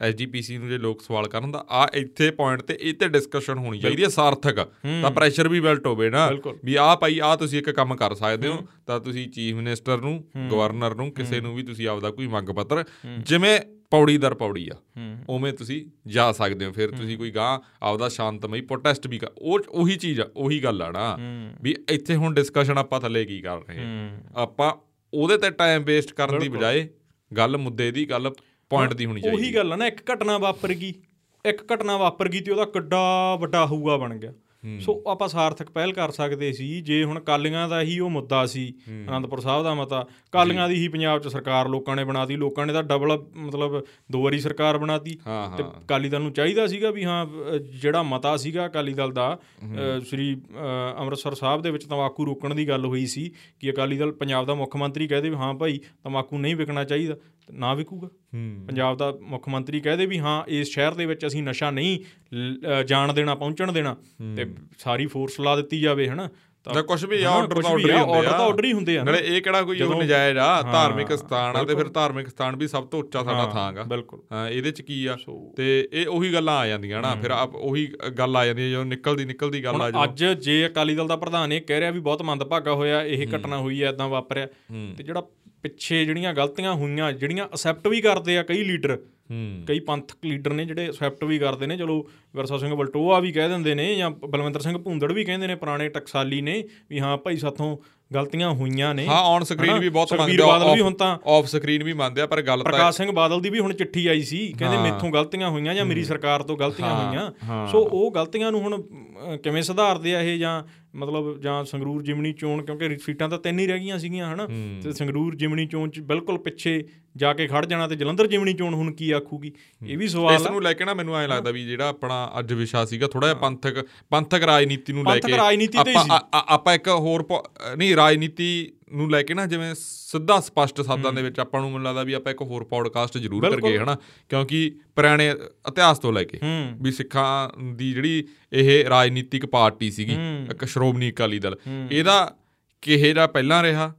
ਐਸਜੀਪੀਸੀ ਨੂੰ ਜੇ ਲੋਕ ਸਵਾਲ ਕਰਨ ਤਾਂ ਆ ਇੱਥੇ ਪੁਆਇੰਟ ਤੇ ਇਹ ਤੇ ਡਿਸਕਸ਼ਨ ਹੋਣੀ ਚਾਹੀਦੀ ਹੈ ਸਾਰਥਕ। ਤਾਂ ਪ੍ਰੈਸ਼ਰ ਵੀ ਬਿਲਟ ਹੋਵੇ ਨਾ। ਵੀ ਆ ਭਾਈ ਆ ਤੁਸੀਂ ਇੱਕ ਕੰਮ ਕਰ ਸਕਦੇ ਹੋ ਤਾਂ ਤੁਸੀਂ ਚੀਫ ਮਿਨਿਸਟਰ ਨੂੰ ਗਵਰਨਰ ਨੂੰ ਕਿਸੇ ਨੂੰ ਵੀ ਤੁਸੀਂ ਆਪਦਾ ਕੋਈ ਮੰਗ ਪੱਤਰ ਜਿਵੇਂ ਪੌੜੀ ਦਰ ਪੌੜੀ ਆ ਉਵੇਂ ਤੁਸੀਂ ਜਾ ਸਕਦੇ ਹੋ। ਫਿਰ ਤੁਸੀਂ ਕੋਈ ਗਾਂ ਆਪਦਾ ਸ਼ਾਂਤਮਈ ਪ੍ਰੋਟੈਸਟ ਵੀ ਕਰ ਉਹ ਉਹੀ ਚੀਜ਼ ਆ ਉਹੀ ਗੱਲ ਆ ਨਾ। ਵੀ ਇੱਥੇ ਹੁਣ ਡਿਸਕਸ਼ਨ ਆਪਾਂ ਥੱਲੇ ਕੀ ਕਰ ਰਹੇ ਆਪਾਂ ਉਹਦੇ ਤੇ ਟਾਈਮ ਵੇਸਟ ਕਰਨ ਦੀ ਬਜਾਏ ਗੱਲ ਮੁੱਦੇ ਦੀ ਗੱਲ ਪੁਆਇੰਟ ਦੀ ਹੋਣੀ ਚਾਹੀਦੀ ਉਹੀ ਗੱਲ ਆ ਨਾ ਇੱਕ ਘਟਨਾ ਵਾਪਰ ਗਈ ਇੱਕ ਘਟਨਾ ਵਾਪਰ ਗਈ ਤੇ ਉਹਦਾ ਕਿੱਡਾ ਵੱਡਾ ਹਊਆ ਬਣ ਗਿਆ। ਸੋ ਆਪਾਂ ਸਾਰਥਕ ਪਹਿਲ ਕਰ ਸਕਦੇ ਸੀ ਜੇ ਹੁਣ ਕਾਲੀਆਂ ਦਾ ਹੀ ਉਹ ਮੁੱਦਾ ਸੀ ਅਨੰਦਪੁਰ ਸਾਹਿਬ ਦਾ ਮਤਾ ਕਾਲੀਆਂ ਦੀ ਹੀ ਪੰਜਾਬ 'ਚ ਸਰਕਾਰ ਲੋਕਾਂ ਨੇ ਬਣਾਤੀ ਲੋਕਾਂ ਨੇ ਤਾਂ ਡਬਲ ਮਤਲਬ ਦੋ ਵਾਰੀ ਸਰਕਾਰ ਬਣਾਤੀ। ਤੇ ਹਾਂ। ਅਕਾਲੀ ਦਲ ਨੂੰ ਚਾਹੀਦਾ ਸੀਗਾ ਵੀ ਹਾਂ ਜਿਹੜਾ ਮਤਾ ਸੀਗਾ ਅਕਾਲੀ ਦਲ ਦਾ ਸ੍ਰੀ ਅੰਮ੍ਰਿਤਸਰ ਸਾਹਿਬ ਦੇ ਵਿੱਚ ਤੰਬਾਕੂ ਰੋਕਣ ਦੀ ਗੱਲ ਹੋਈ ਸੀ ਕਿ ਅਕਾਲੀ ਦਲ ਪੰਜਾਬ ਦਾ ਮੁੱਖ ਮੰਤਰੀ ਕਹਦੇ ਵੀ ਹਾਂ ਭਾਈ ਤੰਬਾਕੂ ਨਹੀਂ ਵਿਕਣਾ ਚਾਹੀਦਾ। ਨਾ ਵਿਕੂਗਾ। ਪੰਜਾਬ ਦਾ ਮੁੱਖ ਮੰਤਰੀ ਕਹਦੇ ਵੀ ਹਾਂ ਇਸ ਸ਼ਹਿਰ ਦੇ ਵਿੱਚ ਅਸੀਂ ਨਸ਼ਾ ਨਹੀਂ ਜਾਣ ਦੇਣਾ ਪਹੁੰਚਣ ਦੇਣਾ ਤੇ ਸਾਰੀ ਫੋਰਸ ਲਾ ਦਿੱਤੀ ਜਾਵੇ ਹਨਾ? ਤਾਂ ਕੁਝ ਵੀ ਆ ਆਰਡਰ ਵੀ ਆਰਡਰ ਹੀ ਆ, ਹੁੰਦੇ order ਤਾਂ order ਹੀ ਹੁੰਦੇ ਆ। ਨਾਲੇ ਇਹ ਕਿਹੜਾ ਕੋਈ ਉਹ ਨਜਾਇਜ਼ ਆ? ਧਾਰਮਿਕ ਸਥਾਨ ਆ ਤੇ ਫਿਰ। ਧਾਰਮਿਕ ਸਥਾਨ ਵੀ ਸਭ ਤੋਂ ਉੱਚਾ ਸਾਡਾ ਥਾਂ ਗਾ। ਬਿਲਕੁਲ। ਹਾਂ ਇਹਦੇ ਚ ਕੀ ਆ? ਤੇ ਇਹ ਉਹੀ ਗੱਲਾਂ ਆ ਜਾਂਦੀਆਂ ਨਾ। ਫਿਰ ਆਪ ਉਹੀ ਗੱਲ ਆ ਜਾਂਦੀ ਜਦੋਂ ਨਿਕਲਦੀ ਨਿਕਲਦੀ ਗੱਲ ਆ ਜਦੋਂ। ਅੱਜ ਜੇ ਅਕਾਲੀ ਦਲ ਦਾ ਪ੍ਰਧਾਨ ਇਹ ਕਹਿ ਰਿਹਾ ਵੀ ਬਹੁਤ ਮੰਦਭਾਗਾ ਹੋਇਆ ਇਹ ਘਟਨਾ ਹੋਈ ਹੈ ਇਦਾਂ ਵਾਪਰਿਆ। ਤੇ ਜਿਹੜਾ ਪਿੱਛੇ ਜਿਹੜੀਆਂ ਗਲਤੀਆਂ ਹੋਈਆਂ ਜਿਹੜੀਆਂ ਅਸੈਪਟ ਵੀ ਕਰਦੇ ਆ ਕਈ ਲੀਡਰ ਕਈ ਪੰਥਕ ਲੀਡਰ ਨੇ ਜਿਹੜੇ ਅਸੈਪਟ ਵੀ ਕਰਦੇ ਨੇ ਚਲੋ ਵਿਰਸਾ ਸਿੰਘ ਬਲਟੋਆ ਵੀ ਕਹਿ ਦਿੰਦੇ ਨੇ ਜਾਂ ਬਲਵੰਤਰ ਸਿੰਘ ਭੁੰਦੜ ਵੀ ਕਹਿੰਦੇ ਨੇ ਪੁਰਾਣੇ ਟਕਸਾਲੀ ਨੇ ਵੀ ਹਾਂ ਭਾਈ ਸਾਥੋਂ ਗਲਤੀਆਂ ਹੋਈਆਂ ਨੇ। ਹਾਂ ਔਨ ਸਕਰੀਨ? ਵੀ ਬਹੁਤ ਸੁਖਬੀਰ ਮੰਨਦੇ ਬਾਦਲ ਵੀ ਹੁਣ ਤਾਂ ਆਫ ਸਕਰੀਨ ਵੀ ਮੰਨਦੇ ਆ ਪਰ ਗੱਲ ਤਾਂ ਪ੍ਰਕਾਸ਼ ਸਿੰਘ ਬਾਦਲ ਦੀ ਵੀ ਹੁਣ ਚਿੱਠੀ ਆਈ ਸੀ ਕਹਿੰਦੇ ਮੇਥੋਂ ਗਲਤੀਆਂ ਹੋਈਆਂ ਜਾਂ ਮੇਰੀ ਸਰਕਾਰ ਤੋਂ ਗਲਤੀਆਂ ਹੋਈਆਂ। ਸੋ ਉਹ ਗਲਤੀਆਂ ਨੂੰ ਹੁਣ ਕਿਵੇਂ ਸੁਧਾਰਦੇ ਆ ਇਹ ਜਾਂ ਮਤਲਬ ਜਾਂ ਸੰਗਰੂਰ ਜਿਮਣੀ ਚੋਣ ਕਿਉਂਕਿ ਸੀਟਾਂ ਤਾਂ ਤਿੰਨ ਹੀ ਰਹਿ ਗਈਆਂ ਸੀਗੀਆਂ ਹਨਾ? ਤੇ ਸੰਗਰੂਰ ਜਿਮਣੀ ਚੋਣ ਚ ਬਿਲਕੁਲ ਪਿੱਛੇ ਜਾ ਕੇ ਖੜ ਜਾਣਾ ਤੇ ਜਲੰਧਰ ਜਿਮਣੀ ਚੋਣ ਹੁਣ ਕੀ ਆਖੂਗੀ? ਇਹ ਵੀ ਸਵਾਲ ਇਸ ਨੂੰ ਲੈ ਕੇ ਨਾ ਮੈਨੂੰ ਐਂ ਲੱਗਦਾ ਵੀ ਜਿਹੜਾ ਆਪਣਾ ਅੱਜ ਵਿਸ਼ਾ ਸੀਗਾ ਥੋੜਾ ਜਿਹਾ ਪੰਥਕ ਪੰਥਕ ਰਾਜਨੀਤੀ ਨੂੰ ਲੈ ਪੰਥਕ ਕੇ ਰਾਜਨੀਤੀ ਤੇ ਹੀ ਆਪਾਂ ਆਪਾਂ ਇੱਕ ਹੋਰ ਨਹੀਂ ਰਾਜਨੀਤੀ ਨੂੰ ਲੈ ਕੇ ਨਾ ਜਿਵੇਂ ਸਿੱਧਾ ਸਪਸ਼ਟ ਸ਼ਬਦਾਂ ਦੇ ਵਿੱਚ ਆਪਾਂ ਨੂੰ ਮੈਨੂੰ ਲੱਗਦਾ ਵੀ ਆਪਾਂ ਇੱਕ ਹੋਰ ਪੌਡਕਾਸਟ ਜ਼ਰੂਰ। ਕਰਗੇ ਹਨਾ? ਕਿਉਂਕਿ ਪੁਰਾਣੇ ਇਤਿਹਾਸ ਤੋਂ ਲੈ ਕੇ ਵੀ ਸਿੱਖਾਂ ਦੀ ਜਿਹੜੀ ਇਹ ਰਾਜਨੀਤਿਕ ਪਾਰਟੀ ਸੀਗੀ। ਇੱਕ ਸ਼੍ਰੋਮਣੀ ਅਕਾਲੀ ਦਲ ਇਹਦਾ ਕਿਹੇ ਦਾ ਪਹਿਲਾਂ ਰਿਹਾ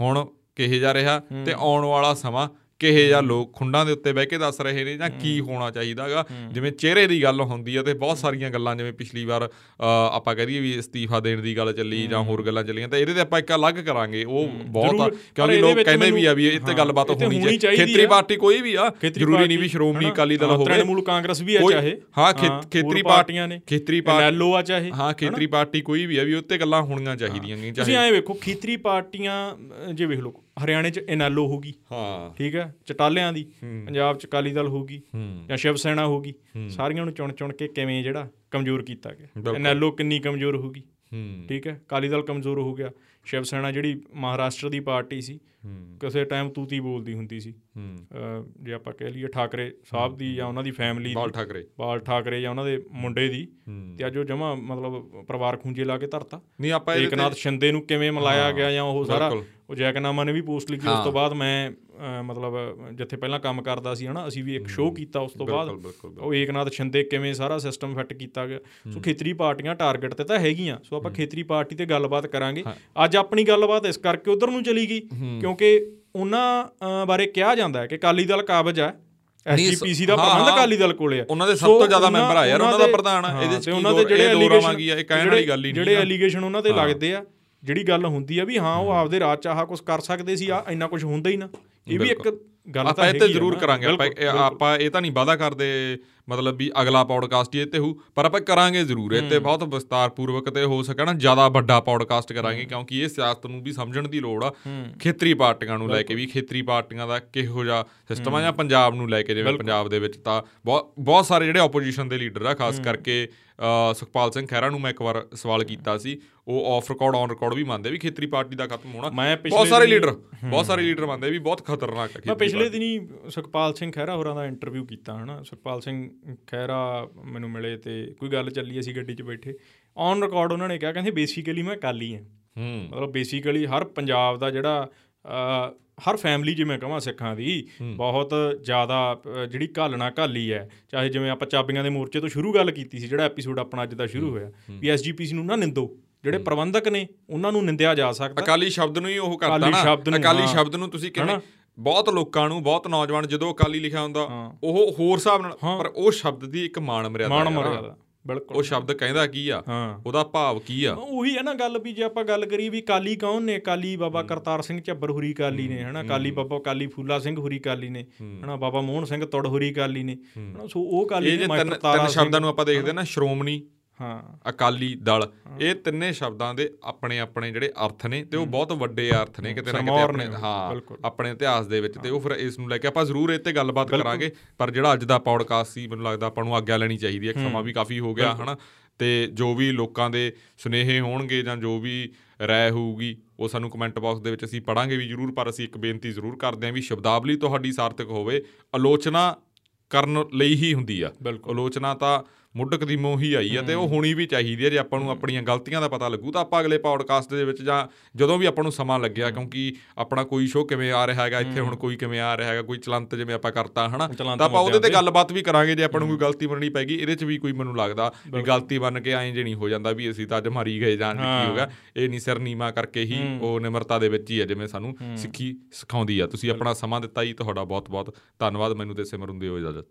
ਹੁਣ ਕਿਹੇ ਜਾ ਰਿਹਾ ਤੇ ਆਉਣ ਵਾਲਾ ਸਮਾਂ ਕਿਹੇ ਜਾਂ ਲੋਕ ਖੁੰਡਾਂ ਦੇ ਉੱਤੇ ਬਹਿ ਕੇ ਦੱਸ ਰਹੇ ਨੇ ਜਾਂ ਕੀ ਹੋਣਾ ਚਾਹੀਦਾਗਾ। ਜਿਵੇਂ ਚਿਹਰੇ ਦੀ ਗੱਲ ਹੁੰਦੀ ਆ ਤੇ ਬਹੁਤ ਸਾਰੀਆਂ ਗੱਲਾਂ ਜਿਵੇਂ ਪਿਛਲੀ ਵਾਰ ਆਪਾਂ ਕਹ ਦਈਏ ਵੀ ਅਸਤੀਫਾ ਦੇਣ ਦੀ ਗੱਲ ਚੱਲੀ ਜਾਂ ਹੋਰ ਗੱਲਾਂ ਚੱਲੀਆਂ ਤਾਂ ਇਹਦੇ ਤੇ ਆਪਾਂ ਇੱਕ ਅਲੱਗ ਕਰਾਂਗੇ। ਉਹ ਬਹੁਤ ਕਿਉਂਕਿ ਲੋਕ ਕਹਿੰਦੇ ਵੀ ਆ ਵੀ ਇਹ ਤੇ ਹਾਂ, ਗੱਲਬਾਤ ਹੋਣੀ ਚਾਹੀਦੀ ਖੇਤਰੀ। ਪਾਰਟੀ ਕੋਈ ਵੀ ਆ ਜ਼ਰੂਰੀ ਨਹੀਂ ਵੀ ਸ਼੍ਰੋਮਣੀ? ਅਕਾਲੀ ਦਲ ਹਾਂ, ਹੋਵੇ। ਤ੍ਰਿਣਮੂਲ ਕਾਂਗਰਸ ਵੀ ਆ ਚਾਹੇ। ਹਾਂ ਖੇਤਰੀ ਪਾਰਟੀਆਂ ਨੇ। ਖੇਤਰੀ ਪਾਰਟੀ ਐਨਐਲਓ ਆ ਚਾਹੇ ਹਾਂ ਖੇਤਰੀ ਪਾਰਟੀ ਕੋਈ ਵੀ ਆ ਵੀ ਉੱਤੇ ਗੱਲਾਂ ਹੋਣੀਆਂ ਚਾਹੀਦੀਆਂ ਨੇ ਤੁਸੀਂ ਐਂ ਵੇਖੋ ਖੇਤਰੀ ਪਾਰਟੀਆਂ ਜੇ ਵੇਖ ਲਓ। ਹਰਿਆਣੇ 'ਚ ਐਨਐਲਓ ਹੋਗੀ ਹਾਂ। ਠੀਕ ਹੈ? ਚਟਾਲਿਆਂ ਦੀ ਪੰਜਾਬ 'ਚ ਅਕਾਲੀ ਦਲ ਹੋਗੀ ਜਾਂ ਸ਼ਿਵ ਸੈਨਾ ਹੋਗੀ ਸਾਰੀਆਂ ਨੂੰ ਚੁਣ ਚੁਣ ਕੇ ਕਿਵੇਂ ਜਿਹੜਾ ਕਮਜ਼ੋਰ ਕੀਤਾ ਗਿਆ। ਐਨਐਲਓ ਕਿੰਨੀ ਕਮਜ਼ੋਰ ਹੋਗੀ ਠੀਕ ਹੈ? ਅਕਾਲੀ ਦਲ ਕਮਜ਼ੋਰ ਹੋ ਗਿਆ। ਸ਼ਿਵ ਸੈਨਾ ਜਿਹੜੀ ਮਹਾਰਾਸ਼ਟਰ ਦੀ ਪਾਰਟੀ ਸੀ ਕਿਸੇ ਟਾਈਮ ਤੂਤੀ ਬੋਲਦੀ ਹੁੰਦੀ ਸੀ। ਜੇ ਆਪਾਂ ਕਹਿ ਲਈਏ ਠਾਕਰੇ ਸਾਹਿਬ ਦੀ ਜਾਂ ਉਹਨਾਂ ਦੀ ਫੈਮਿਲੀ ਬਾਲ ਠਾਕਰੇ। ਬਾਲ ਠਾਕਰੇ ਜਾਂ ਉਹਨਾਂ ਦੇ ਮੁੰਡੇ ਦੀ। ਤੇ ਅੱਜ ਉਹ ਜਮਾ ਮਤਲਬ ਪਰਿਵਾਰ ਖੁੰਝੇ ਲਾ ਕੇ ਧਰਤਾ। ਨਹੀਂ ਆਪਾਂ ਇਹਦੇ ਏਕਨਾਥ ਸ਼ਿੰਦੇ ਨੂੰ ਕਿਵੇਂ ਮਿਲਾਇਆ ਗਿਆ ਜਾਂ ਉਹ ਸਾਰਾ। ਉਹ ਜੈਕਨਾਮਾ ਨੇ ਵੀ ਪੋਸਟ ਲਿਖੀ ਉਸ ਤੋਂ ਬਾਅਦ ਮੈਂ ਮਤਲਬ ਜਿੱਥੇ ਪਹਿਲਾਂ ਕੰਮ ਕਰਦਾ ਸੀ ਹਨਾ ਅਸੀਂ ਵੀ ਇੱਕ ਸ਼ੋਅ ਕੀਤਾ ਉਸ ਤੋਂ ਬਾਅਦ। ਉਹ ਏਕਨਾਥ ਸ਼ਿੰਦੇ ਕਿਵੇਂ ਸਾਰਾ ਸਿਸਟਮ ਫਿੱਟ ਕੀਤਾ ਗਿਆ। ਸੋ ਖੇਤਰੀ ਪਾਰਟੀਆਂ ਟਾਰਗੇਟ ਤੇ ਤਾਂ ਹੈਗੀਆਂ। ਸੋ ਆਪਾਂ ਖੇਤਰੀ ਪਾਰਟੀ ਤੇ ਗੱਲਬਾਤ ਕਰਾਂਗੇ। ਅੱਜ ਆਪਣੀ ਗੱਲਬਾਤ ਇਸ ਕਰਕੇ ਉਧਰ ਨੂੰ ਚਲੀ ਗਈ ਕਿਉਂਕਿ ਉਹਨਾਂ ਬਾਰੇ ਕਿਹਾ ਜਾਂਦਾ ਹੈ ਕਿ ਅਕਾਲੀ ਦਲ ਕਾਬਜ ਹੈ। ਐਸਜੀਪੀਸੀ ਦਾ ਪ੍ਰਬੰਧ। ਅਕਾਲੀ ਦਲ ਕੋਲੇ ਆ ਉਹਨਾਂ ਦੇ ਸਭ ਤੋਂ ਜ਼ਿਆਦਾ ਮੈਂਬਰ ਆ ਯਾਰ, ਉਹਨਾਂ ਦਾ ਪ੍ਰਧਾਨ ਆ, ਇਹਦੇ 'ਚ ਉਹਨਾਂ ਦੇ ਜਿਹੜੇ ਆ, ਇਹ ਕਹਿਣ ਵਾਲੀ ਗੱਲ ਹੀ ਨਹੀਂ ਜਿਹੜੇ। ਐਲੀਗੇਸ਼ਨ ਉਹਨਾਂ ਤੇ ਲੱਗਦੇ ਆ। ਜਿਹੜੀ ਗੱਲ ਹੁੰਦੀ ਆ ਵੀ ਹਾਂ ਉਹ ਆਪਦੇ ਰਾਜ ਚ ਆਹ ਕੁਝ ਕਰ ਸਕਦੇ ਸੀ ਆ ਇੰਨਾ ਕੁਝ ਹੁੰਦਾ ਹੀ ਨਾ। ਇਹ ਵੀ ਇੱਕ ਗੱਲ ਤਾਂ ਆਪਾਂ ਇਹ ਹੈਗੀ ਜ਼ਰੂਰ। ਕਰਾਂਗੇ ਆਪਾਂ ਇਹ- ਤਾਂ ਨਹੀਂ ਵਾਦਾ ਕਰਦੇ ਮਤਲਬ ਵੀ ਅਗਲਾ ਪੌਡਕਾਸਟ ਹੀ ਇਹ ਤੇ ਹੋਊ ਪਰ ਆਪਾਂ ਕਰਾਂਗੇ ਜ਼ਰੂਰ ਇਹ ਤੇ ਬਹੁਤ ਵਿਸਤਾਰਪੂਰਵਕ ਤੇ ਹੋ ਸਕੇ ਨਾ ਜ਼ਿਆਦਾ ਵੱਡਾ ਪੌਡਕਾਸਟ ਕਰਾਂਗੇ ਕਿਉਂਕਿ ਇਹ ਸਿਆਸਤ ਨੂੰ ਵੀ ਸਮਝਣ ਦੀ ਲੋੜ ਆ। ਖੇਤਰੀ ਪਾਰਟੀਆਂ ਨੂੰ ਲੈ ਕੇ ਵੀ ਖੇਤਰੀ ਪਾਰਟੀਆਂ ਦਾ ਕਿਹੋ ਜਿਹਾ ਸਿਸਟਮ ਆ ਜਾਂ ਪੰਜਾਬ ਨੂੰ ਲੈ ਕੇ ਜਿਵੇਂ ਪੰਜਾਬ ਦੇ ਵਿੱਚ ਤਾਂ ਬਹੁਤ ਬਹੁਤ ਸਾਰੇ ਜਿਹੜੇ ਆਪੋਜੀਸ਼ਨ ਦੇ ਲੀਡਰ ਆ ਖਾਸ ਕਰਕੇ ਸੁਖਪਾਲ ਸਿੰਘ ਖਹਿਰਾ ਨੂੰ ਮੈਂ ਇੱਕ ਵਾਰ ਸਵਾਲ ਕੀਤਾ ਸੀ। ਉਹ ਆਫ ਰਿਕਾਰਡ ਔਨ ਰਿਕਾਰਡ ਵੀ ਮੰਨਦੇ ਵੀ ਖੇਤਰੀ ਪਾਰਟੀ ਦਾ ਖਤਮ ਹੋਣਾ। ਮੈਂ ਬਹੁਤ ਸਾਰੇ ਲੀਡਰ ਬਹੁਤ ਸਾਰੇ ਲੀਡਰ ਮੰਨਦੇ ਵੀ ਬਹੁਤ ਖਤਰਨਾਕ ਹੈ ਮੈਂ ਪਿਛਲੇ ਦਿਨੀ ਸੁਖਪਾਲ ਸਿੰਘ ਖਹਿਰਾ ਹੋਰਾਂ ਦਾ ਇੰਟਰਵਿਊ ਕੀਤਾ ਹਨਾ। ਸੁਖਪਾਲ ਸਿੰਘ ਖਹਿਰਾ ਮੈਨੂੰ ਮਿਲੇ ਤੇ ਕੋਈ ਗੱਲ ਚੱਲੀ ਅਸੀਂ ਗੱਡੀ 'ਚ ਬੈਠੇ। ਔਨ ਰਿਕਾਰਡ ਉਹਨਾਂ ਨੇ ਕਿਹਾ ਕਹਿੰਦੇ ਬੇਸਿਕਲੀ ਮੈਂ ਕਾਲੀ ਹਾਂ। ਹੂੰ। ਮਤਲਬ ਬੇਸਿਕਲੀ ਹਰ ਪੰਜਾਬ ਦਾ ਜਿਹੜਾ ਹਰ ਫੈਮਿਲੀ ਜਿਵੇਂ ਕਹਾਂ ਸਿੱਖਾਂ ਦੀ ਬਹੁਤ ਜ਼ਿਆਦਾ ਜਿਹੜੀ ਘਾਲਣਾ ਘਾਲੀ ਹੈ। ਚਾਹੇ ਜਿਵੇਂ ਆਪਾਂ ਚਾਬੀਆਂ ਦੇ ਮੋਰਚੇ ਤੋਂ ਸ਼ੁਰੂ ਗੱਲ ਕੀਤੀ ਸੀ ਜਿਹੜਾ ਐਪੀਸੋਡ ਆਪਣਾ ਅੱਜ ਦਾ ਸ਼ੁਰੂ ਹੋਇਆ ਵੀ ਐਸਜੀਪੀਸੀ ਨੂੰ ਨਾ ਨਿੰਦੋ। ਜਿਹੜੇ ਪ੍ਰਬੰਧਕ ਨੇ ਉਹਨਾਂ ਨੂੰ ਨਿੰਦਿਆ ਜਾ ਸਕਦਾ। ਅਕਾਲੀ ਸ਼ਬਦ ਨੂੰ ਹੀ ਉਹ ਅਕਾਲੀ ਨਾ। ਅਕਾਲੀ। ਸ਼ਬਦ ਨੂੰ ਤੁਸੀਂ ਕਿਵੇਂ ਬਹੁਤ ਲੋਕਾਂ ਨੂੰ ਬਹੁਤ ਨੌਜਵਾਨ ਜਦੋਂ ਅਕਾਲੀ ਲਿਖਿਆ ਹੁੰਦਾ। ਉਹ ਹੋਰ ਹਿਸਾਬ ਨਾਲ ਪਰ ਉਹ ਸ਼ਬਦ ਦੀ ਇੱਕ ਮਾਣ ਮਰਿਆਦਾ ਹੈ ਉਹ ਸ਼ਬਦ ਕਹਿੰਦਾ ਕੀ ਆ? ਉਹਦਾ ਭਾਵ ਕੀ ਆ? ਉਹੀ ਹੈ ਨਾ ਗੱਲ ਵੀ ਜੇ ਆਪਾਂ ਗੱਲ ਕਰੀਏ ਵੀ ਕਾਲੀ ਕੌਣ ਨੇ? ਕਾਲੀ ਬਾਬਾ ਕਰਤਾਰ ਸਿੰਘ ਝੱਬਰ ਹੁਰੀ ਕਾਲੀ ਨੇ ਹਨਾ? ਕਾਲੀ ਬਾਬਾ ਕਾਲੀ ਫੂਲਾ ਸਿੰਘ ਹੁਰੀ ਕਾਲੀ ਨੇ ਹਨਾ? ਬਾਬਾ ਮੋਹਨ ਸਿੰਘ ਤੁੜ ਹੁਰੀ ਕਾਲੀ ਨੇ ਹਨਾ? ਸੋ ਉਹ ਕਾਲੀ ਨੇ ਤਿੰਨ ਸ਼ਬਦਾਂ ਨੂੰ ਆਪਾਂ ਦੇਖਦੇ ਨਾ ਸ਼੍ਰੋਮਣੀ ਹਾਂ। ਅਕਾਲੀ ਦਲ। ਇਹ ਤਿੰਨੇ ਸ਼ਬਦਾਂ ਦੇ ਆਪਣੇ ਆਪਣੇ ਜਿਹੜੇ ਅਰਥ ਨੇ ਤੇ ਉਹ ਬਹੁਤ ਵੱਡੇ ਅਰਥ ਨੇ ਕਿਤੇ ਨਾ ਕਿਤੇ ਆਪਣੇ ਹਾਂ। ਆਪਣੇ ਇਤਿਹਾਸ ਦੇ ਵਿੱਚ ਤੇ ਉਹ ਫਿਰ ਇਸ ਨੂੰ ਲੈ ਕੇ ਆਪਾਂ ਜ਼ਰੂਰ ਇਹ ਤੇ ਗੱਲਬਾਤ ਕਰਾਂਗੇ ਪਰ ਜਿਹੜਾ ਅੱਜ ਦਾ ਪੌਡਕਾਸਟ ਸੀ ਮੈਨੂੰ ਲੱਗਦਾ ਆਪਾਂ ਨੂੰ ਆਗਿਆ ਲੈਣੀ ਚਾਹੀਦੀ ਹੈ ਸਮਾਂ ਵੀ ਕਾਫੀ ਹੋ ਗਿਆ ਹਨਾ? ਤੇ ਜੋ ਵੀ ਲੋਕਾਂ ਦੇ ਸੁਨੇਹੇ ਹੋਣਗੇ ਜਾਂ ਜੋ ਵੀ ਰਾਏ ਹੋਊਗੀ ਉਹ ਸਾਨੂੰ ਕਮੈਂਟ ਬਾਕਸ ਦੇ ਵਿੱਚ ਅਸੀਂ ਪੜਾਂਗੇ ਵੀ ਜ਼ਰੂਰ ਪਰ ਅਸੀਂ ਇੱਕ ਬੇਨਤੀ ਜ਼ਰੂਰ ਕਰਦੇ ਹਾਂ ਵੀ ਸ਼ਬਦਾਵਲੀ ਤੁਹਾਡੀ ਸਾਰਥਕ ਹੋਵੇ। ਆਲੋਚਨਾ ਕਰਨ ਲਈ ਹੀ ਹੁੰਦੀ ਆ। ਆਲੋਚਨਾ ਤਾਂ ਮੁੱਢ ਕਦੀਮੋਂ ਹੀ ਆਈ ਆ ਤੇ ਉਹ ਹੋਣੀ ਵੀ ਚਾਹੀਦੀ ਹੈ ਜੇ ਆਪਾਂ ਨੂੰ ਆਪਣੀਆਂ ਗਲਤੀਆਂ ਦਾ ਪਤਾ ਲੱਗੂ ਤਾਂ ਆਪਾਂ ਅਗਲੇ ਪੌਡਕਾਸਟ ਦੇ ਵਿੱਚ ਜਾਂ ਜਦੋਂ ਵੀ ਆਪਾਂ ਨੂੰ ਸਮਾਂ ਲੱਗਿਆ ਕਿਉਂਕਿ ਆਪਣਾ ਕੋਈ ਸ਼ੋਅ ਕਿਵੇਂ ਆ ਰਿਹਾ ਹੈਗਾ ਇੱਥੇ ਹੁਣ ਕੋਈ ਕਿਵੇਂ ਆ ਰਿਹਾ ਹੈਗਾ ਕੋਈ ਚਲੰਤ ਜਿਵੇਂ ਆਪਾਂ ਕਰਤਾ ਹਨਾ? ਤਾਂ ਆਪਾਂ ਉਹਦੇ ਤੇ ਗੱਲਬਾਤ ਵੀ ਕਰਾਂਗੇ ਜੇ ਆਪਾਂ ਨੂੰ ਕੋਈ ਗਲਤੀ ਮੰਨਣੀ ਪੈਗੀ ਇਹਦੇ 'ਚ ਵੀ ਕੋਈ ਮੈਨੂੰ ਲੱਗਦਾ ਵੀ ਗਲਤੀ ਮੰਨ ਕੇ ਐਂ ਜੇ ਨਹੀਂ ਹੋ ਜਾਂਦਾ ਵੀ ਅਸੀਂ ਤਾਂ ਅੱਜ ਮਾਰੀ ਗਏ ਜਾਂ ਕੀ ਹੋ ਗਿਆ। ਇਹ ਨਹੀਂ ਸਿਰ ਨੀਮਾ ਕਰਕੇ ਹੀ ਉਹ ਨਿਮਰਤਾ ਦੇ ਵਿੱਚ ਹੀ ਹੈ ਜਿਵੇਂ ਸਾਨੂੰ ਸਿੱਖੀ ਸਿਖਾਉਂਦੀ ਆ। ਤੁਸੀਂ ਆਪਣਾ ਸਮਾਂ ਦਿੱਤਾ ਜੀ ਤੁਹਾਡਾ ਬਹੁਤ ਬਹੁਤ ਧੰਨਵਾਦ। ਮੈਨੂੰ ਤੇ ਸਿਮਰਨ ਦਿਓ ਇਜਾਜ਼ਤ।